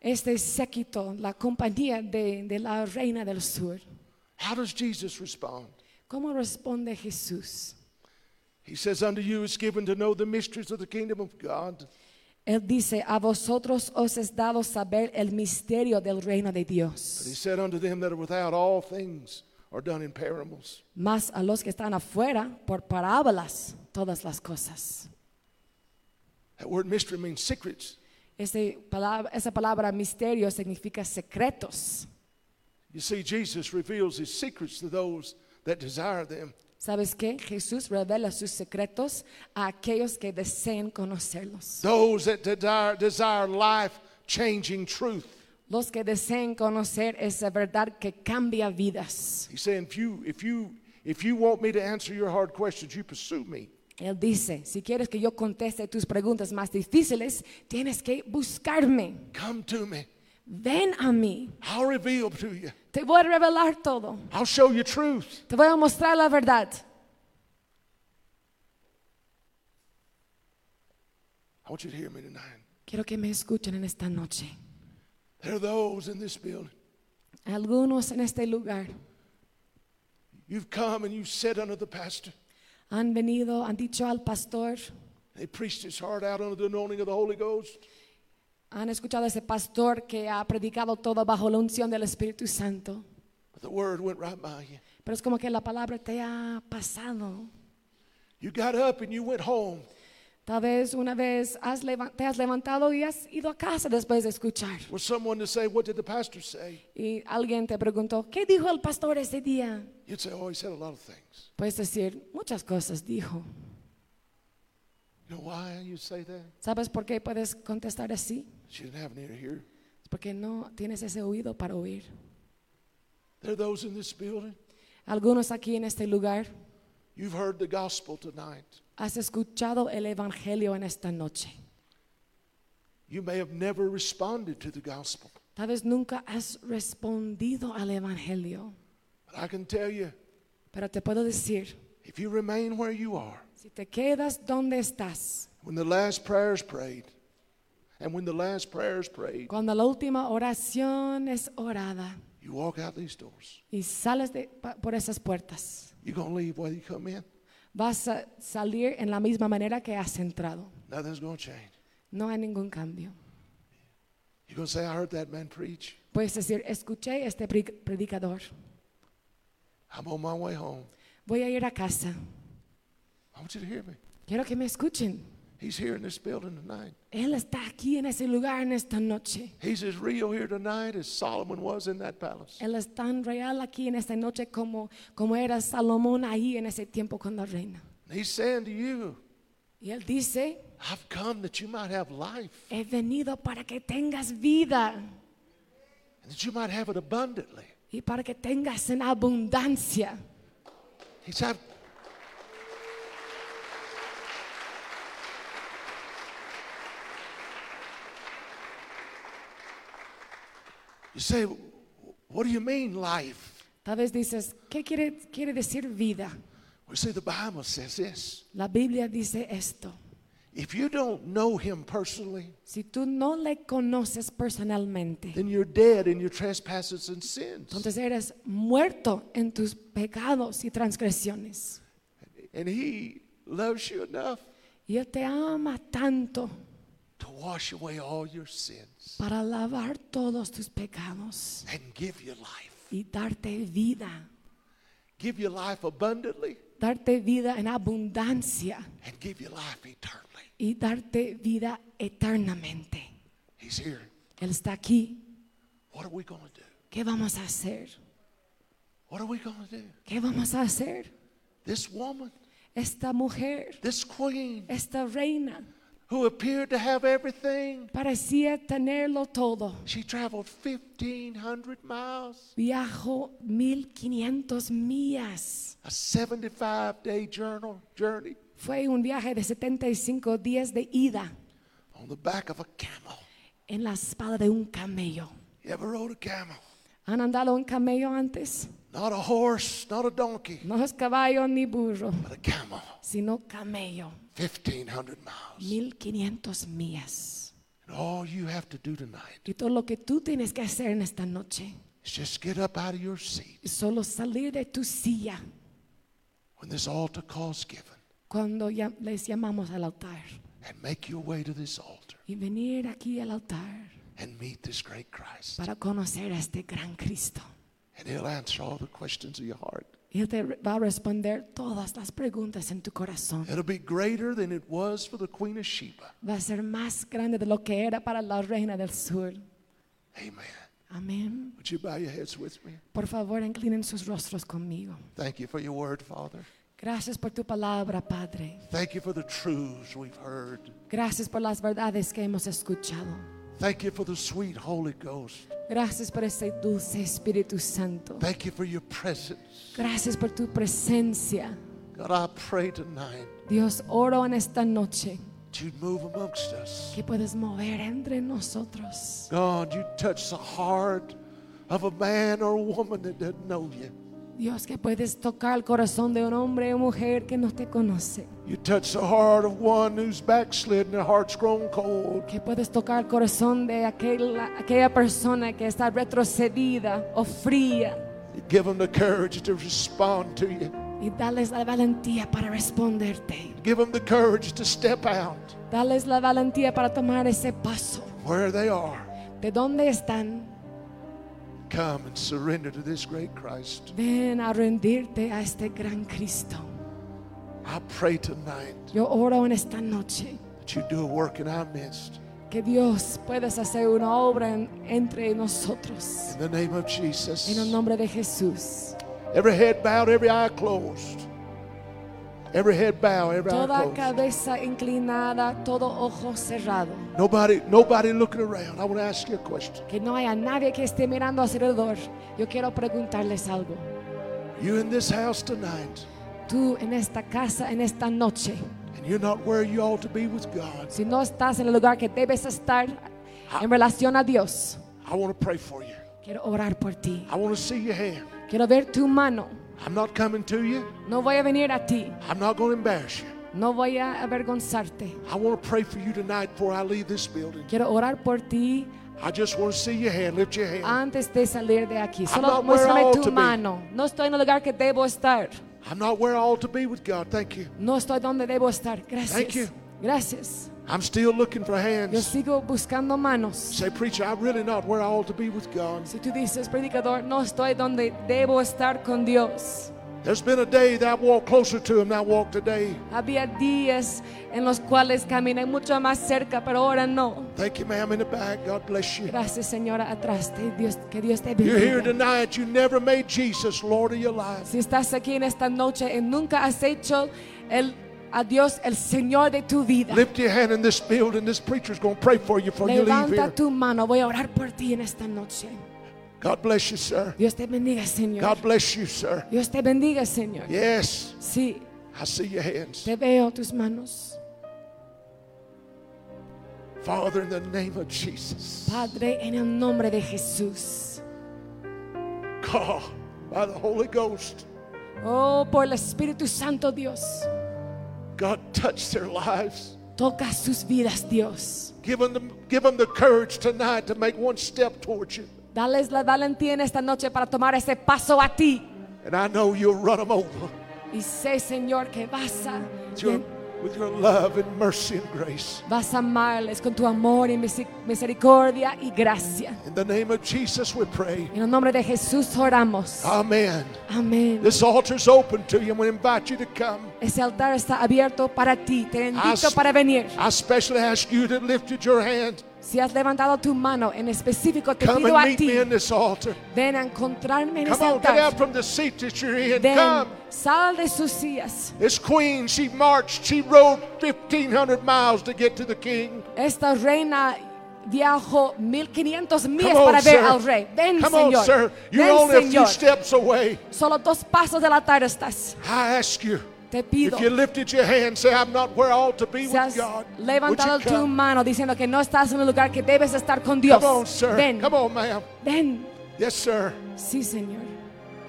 Este séquito, la compañía de, de la reina del sur. How does Jesus respond? ¿Cómo responde Jesús? He says, Unto you is given to know the mysteries of the kingdom of God. Él dice, a vosotros os es dado saber el misterio del reino de But he Dios. said, Unto them that are without, all things are done in parables. Mas a los que están afuera, por parábolas, todas las cosas. That word mystery means secrets. Ese palabra- esa palabra misterio significa secretos. You see, Jesus reveals his secrets to those that desire them. ¿Sabes qué? Jesús revela sus secretos a aquellos que deseen conocerlos. Those that desire, desire life changing truth. Los que deseen conocer esa verdad que cambia vidas. He's saying, if you, if, you, if you want me to answer your hard questions, you pursue me. Él dice, si quieres que yo conteste tus preguntas más difíciles, tienes que buscarme. Come to me. Ven a mí. I'll reveal to you. Te voy a revelar todo. I'll show you truth. Te voy a mostrar la verdad. I want you to hear me tonight. Quiero que me escuchen en esta noche. There are those in this building. Algunos en este lugar You've come and you've sat under the pastor. han venido, han dicho al pastor, They preached his heart out under the anointing of the Holy Ghost. han escuchado a ese pastor que ha predicado todo bajo la unción del Espíritu Santo. But the word went right by you. Pero es como que la palabra te ha pasado. You got up and you went home. Tal vez una vez has te has levantado y has ido a casa después de escuchar. someone to say, What did the pastor say? Y alguien te preguntó, ¿qué dijo el pastor ese día? You'd say, Oh, he said a lot of things. Puedes decir, muchas cosas dijo. You know why you say that? ¿Sabes por qué puedes contestar así? She didn't have an ear to hear. Es porque no tienes ese oído para oír. There are those in this building. Algunos aquí en este lugar You've heard the gospel tonight. Has escuchado el Evangelio en esta noche. You may have never responded to the gospel. Tal vez nunca has respondido al Evangelio. But I can tell you, Pero te puedo decir, if you remain where you are, si te quedas donde estás, when the last prayers prayed, and when the last prayers prayed, cuando la última oración es orada you walk out these doors. y sales de- por esas puertas, You're going to leave whether you come in. Vas a salir en la misma manera que has entrado. Nothing's going to change. No hay ningún cambio. You're going to say, I heard that man preach. Puedes decir, escuché este pre- predicador. I'm on my way home. Voy a ir a casa. I want you to hear me. Quiero que me escuchen. He's here in this building tonight. Él está aquí en ese lugar en esta noche. He's as real here tonight as Solomon was in that palace. Él es tan real aquí en esta noche como, como era Salomón ahí en ese tiempo con la reina. And he's saying to you, Y él dice, I've come that you might have life he venido para que tengas vida and that you might have it abundantly. y para que tengas en abundancia. He said, You say, what do you mean life? Tal vez dices, ¿qué quiere, quiere decir vida? We see the Bible says this. La Biblia dice esto. If you don't know him personally, Si tú no le conoces personalmente, then you're dead in your trespasses and sins. entonces eres muerto en tus pecados y transgresiones. And he loves you enough Y Él te ama tanto to wash away all your sins para lavar todos tus pecados and give you life. y darte vida, Give you life abundantly darte vida en abundancia and give you life eternally. y darte vida eternamente. He's here. Él está aquí. What are we going to do? ¿Qué vamos a hacer? What are we going to do? ¿Qué vamos a hacer? This woman, Esta mujer, this queen esta reina, who appeared to have everything, parecía tenerlo todo. she traveled 1,500 miles, Viajó 1500 millas. a 75 day journal, journey Fue un viaje de 75 días de ida on the back of a camel. en la espalda de un camello. You ever rode a camel? ¿Han andado en camello antes? Not a horse, not a donkey, No es caballo ni burro, but a camel. sino camello. 1,500 miles. 1500 millas. And all you have to do tonight Y todo lo que tú tienes que hacer en esta noche is just get up out of your seat es solo salir de tu silla when this altar call's given cuando ya les llamamos al altar and make your way to this altar y venir aquí al altar and meet this great Christ. para conocer a este gran Cristo. And he'll answer all the questions of your heart. Él te va a responder todas las preguntas en tu corazón. It'll be greater than it was for the Queen of Sheba. Va a ser más grande de lo que era para la reina del sur. Amen. Amén. Would you bow your heads with me? Por favor, inclinen sus rostros conmigo. Thank you for your word, Father. Gracias por tu palabra, Padre. Thank you for the truths we've heard. Gracias por las verdades que hemos escuchado. Thank you for the sweet Holy Ghost. Gracias por ese dulce Espíritu Santo. Thank you for your presence. Gracias por tu presencia. God, I pray tonight Dios, oro en esta noche that you'd move amongst us. que puedes mover entre nosotros. God, you touch the heart of a man or a woman that doesn't know you. Dios, que puedes tocar el corazón de un hombre o mujer que no te conoce. You touch the heart of one who's backslid and their heart's grown cold. Que puedes tocar el corazón de aquella, aquella persona que está retrocedida o fría. Give them the courage to respond to you. Y darles la valentía para responderte. Give them the courage to step out Darles la valentía para tomar ese paso. where they are. ¿De dónde están? Come and surrender to this great Christ. Ven a rendirte a este gran Cristo. I pray tonight Yo oro en esta noche that you do a work in our midst. Que Dios puedas hacer una obra en- entre nosotros. In the name of Jesus. En el nombre de Jesús. Every head bowed, every eye closed. Every head bowed, every eye Toda closed. cabeza inclinada, todo ojo cerrado. Nobody, nobody looking around. I want to ask you a question. Que no haya nadie que esté mirando alrededor. Yo quiero preguntarles algo. You in this house tonight, Tú en esta casa, en esta noche, you're not where you ought to be with God. si no estás en el lugar que debes estar en relación a Dios, I want to pray for you. quiero orar por ti. I want to see your hand. Quiero ver tu mano. I'm not coming to you. No voy a venir a ti. I'm not going to embarrass you. No voy a avergonzarte. I want to pray for you tonight before I leave this building. Quiero orar por ti I just want to see your hand. Lift your hand. antes de salir de aquí. Solo not where I muéstrame ought to tu be. mano. No estoy en el lugar que debo estar. I'm not where I ought to be with God. Thank you. No estoy donde debo estar. Thank you. Gracias. Gracias. I'm still looking for hands. Yo sigo buscando manos. Say, preacher, I'm really not where I ought to be with God. Si tú dices, predicador, no estoy donde debo estar con Dios. There's been a day that I walked closer to Him than I walk today. Había días en los cuales caminé mucho más cerca, pero ahora no. Thank you, ma'am, in the back. God bless you. Gracias, señora, atrás. de Dios, que Dios te You're here bendiga. tonight. You never made Jesus Lord of your life. Si estás aquí en esta noche y nunca has hecho el, a Dios el Señor de tu vida, Lift your hand in this building. This preacher's going to pray for you before you leave levanta here. tu mano. Voy a orar por ti en esta noche. God bless you, sir. Dios te bendiga, Señor. God bless you, sir. Dios te bendiga, Señor. Yes, Sí, I see your hands. te veo tus manos. Father, in the name of Jesus. Padre, en el nombre de Jesús. God, by the Holy Ghost. Oh, por el Espíritu Santo, Dios. God, touch their lives. Toca sus vidas, Dios. Give them, the, give them the courage tonight to make one step towards you. Dales la valentía en esta noche para tomar ese paso a ti. And I know you'll run them over Y sé, Señor, que vas a, with your, love and mercy and grace. vas a amarles con tu amor y misericordia y gracia. In the name of Jesus, we pray. En el nombre de Jesús oramos. Amen. Amén. This altar's open to you, and we invite you to come. Ese altar está abierto para ti. Te invito As- para venir. I especially ask you that lifted your hand. Si has levantado tu mano, en específico te Come pido a ti. Ven a encontrarme en out altar. from the seat that you're in. Ven, Come. sal de sus sillas. This queen, she marched, she rode 1,500 miles to get to the king. Esta reina viajó 1500 millas para ver sir. al rey. Ven, Come on, sir. You're Ven, only a few Señor. steps away. Solo dos pasos del altar estás. I ask you, Te pido. if you lifted your hand, say, I'm not where I ought to be Si with God. Levantado tu come? mano diciendo que no estás en el lugar que debes estar con Dios. Come on, sir. Ven, Come on, ma'am. ven. Yes, sir. Sí, Señor.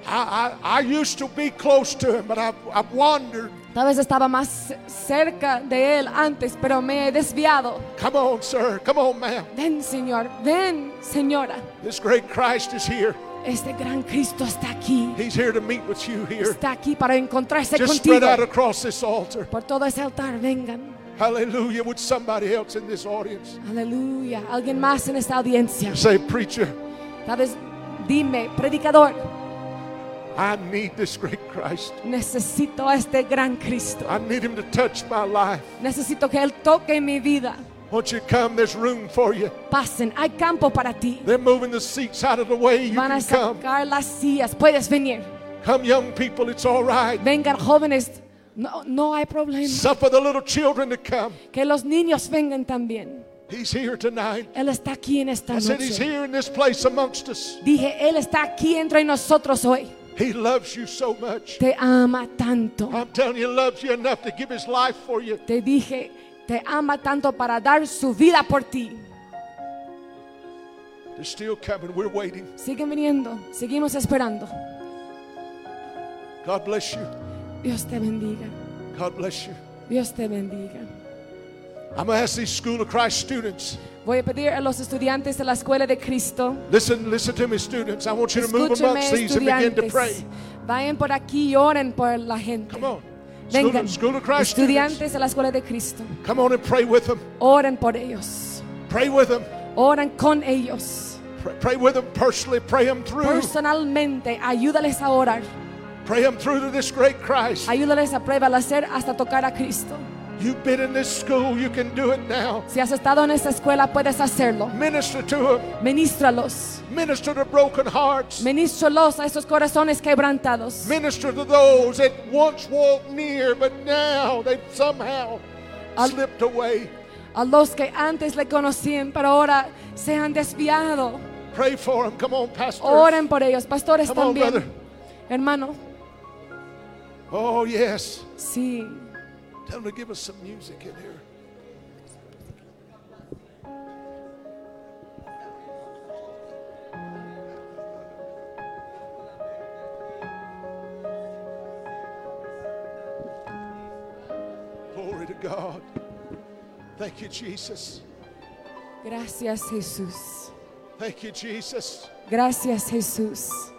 I, I, I used to be close to him, but I've, I've wandered. Tal vez estaba más cerca de Él antes, pero me he desviado. Come on, sir. Come on, ma'am. Ven, Señor. Ven, Señora. This great Christ is here. Este gran Cristo está aquí. He's here to meet with you here. Está aquí para encontrarse Just spread contigo. out across this altar. Por todo ese altar, vengan. Hallelujah. With somebody else in this audience. Aleluya. Alguien más en esta audiencia. Say, preacher, Tal vez dime, predicador, I need this great Christ. necesito a este gran Cristo. I need him to touch my life. Necesito que Él toque mi vida. Won't you come? There's room for you. Pasen, hay campo para ti. They're moving the seats out of the way. You Van a can come. sacar las sillas. Puedes venir. Come, young people. It's all right. Vengan jóvenes. No, no hay problema. Suffer the little children to come. Que los niños vengan también. He's here tonight. Él está aquí en esta I said he's noche. here in this place amongst us. Dije, Él está aquí entre nosotros hoy. He loves you so much. Te ama tanto. I'm telling you, he loves you enough to give his life for you. Te dije, te ama tanto para dar su vida por ti. They're still coming. We're waiting. Siguen viniendo, seguimos esperando. God bless you. Dios te bendiga. God bless you. Dios te bendiga. I'm going to ask these School of Christ students. Voy a pedir a los estudiantes de la escuela de Cristo. Listen, listen to me, students. I want you to move amongst these and begin to pray. Vayan por aquí y oren por la gente. Come on. Vengan, of- School of Christ students. estudiantes de la escuela de Cristo. Come on and pray with them. Oren por ellos. Pray with them. Oren con ellos. Pray, pray with them personally. Pray them through. Personalmente, ayúdales a orar. Pray them through to this great Christ. Ayúdales a prevalecer hasta tocar a Cristo. You've been in this school. You can do it now. Si has estado en esta escuela, puedes hacerlo. Minister to them. Ministralos. Minister to broken hearts. Ministralos a esos corazones quebrantados. Minister to those that once walked near, but now they've somehow Al- slipped away. A los que antes le conocían, pero ahora se han desviado. Pray for them. Come on, Pastor. Oren por ellos. Pastores Come on, también. brother. Hermano, Oh, yes. sí. Tell them to give us some music in here. Glory to God. Thank you, Jesus. Gracias Jesús. Thank you, Jesus. Gracias Jesús.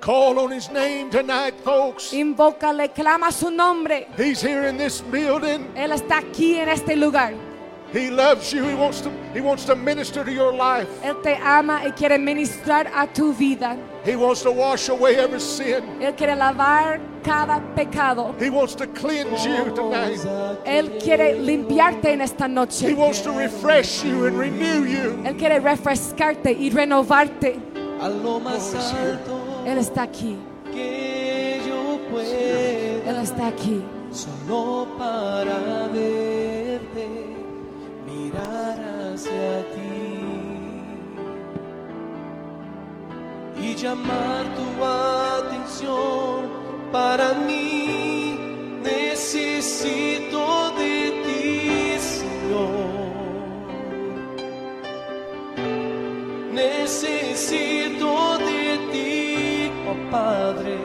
Call on his name tonight, folks. Invócale, clama su nombre. He's here in this building. Él está aquí en este lugar. He loves you. He wants to he wants to minister to your life. Él te ama y quiere ministrar a tu vida. He wants to wash away every sin. Él quiere lavar cada pecado. He wants to cleanse you tonight. Él quiere limpiarte en esta noche. He wants to refresh you and renew you. Él quiere refrescarte y renovarte. a lo más Oh, it's here. alto Él está aquí. que yo Él pueda, está aquí. solo para verte, mirar hacia ti y llamar tu atención para mí. Necesito de ti, Señor. Necesito de ti, Padre.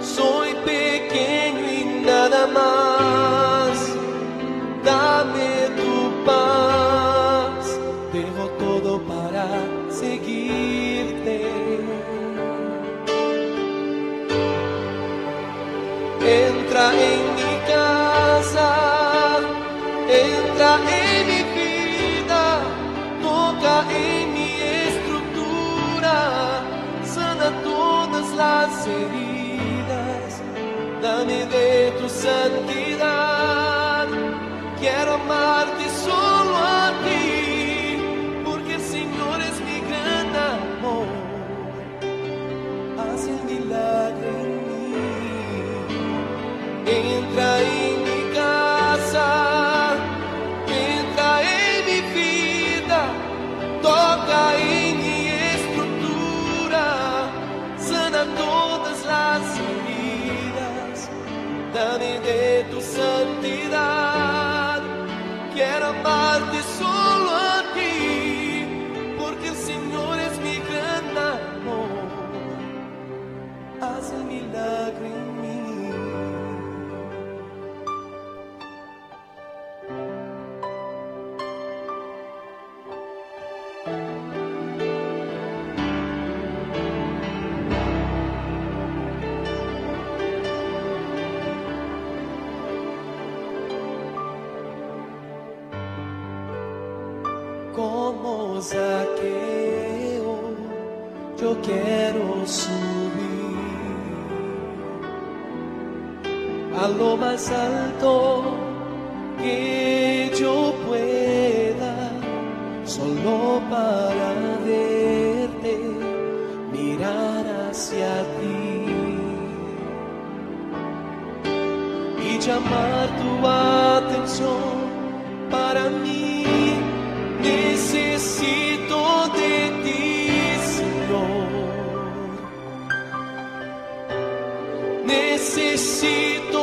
Soy pequeño y nada más, dame tu paz, dejo todo para seguirte. Entra en mi casa, entra en dame de tu santidad. Quiero nadie de tu santidad. Quiero amarte con saqueo, yo quiero subir a lo más alto que yo pueda, solo para verte, mirar hacia ti y llamar tu atención para mí. necessito de ti, Senhor. Necessito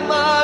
my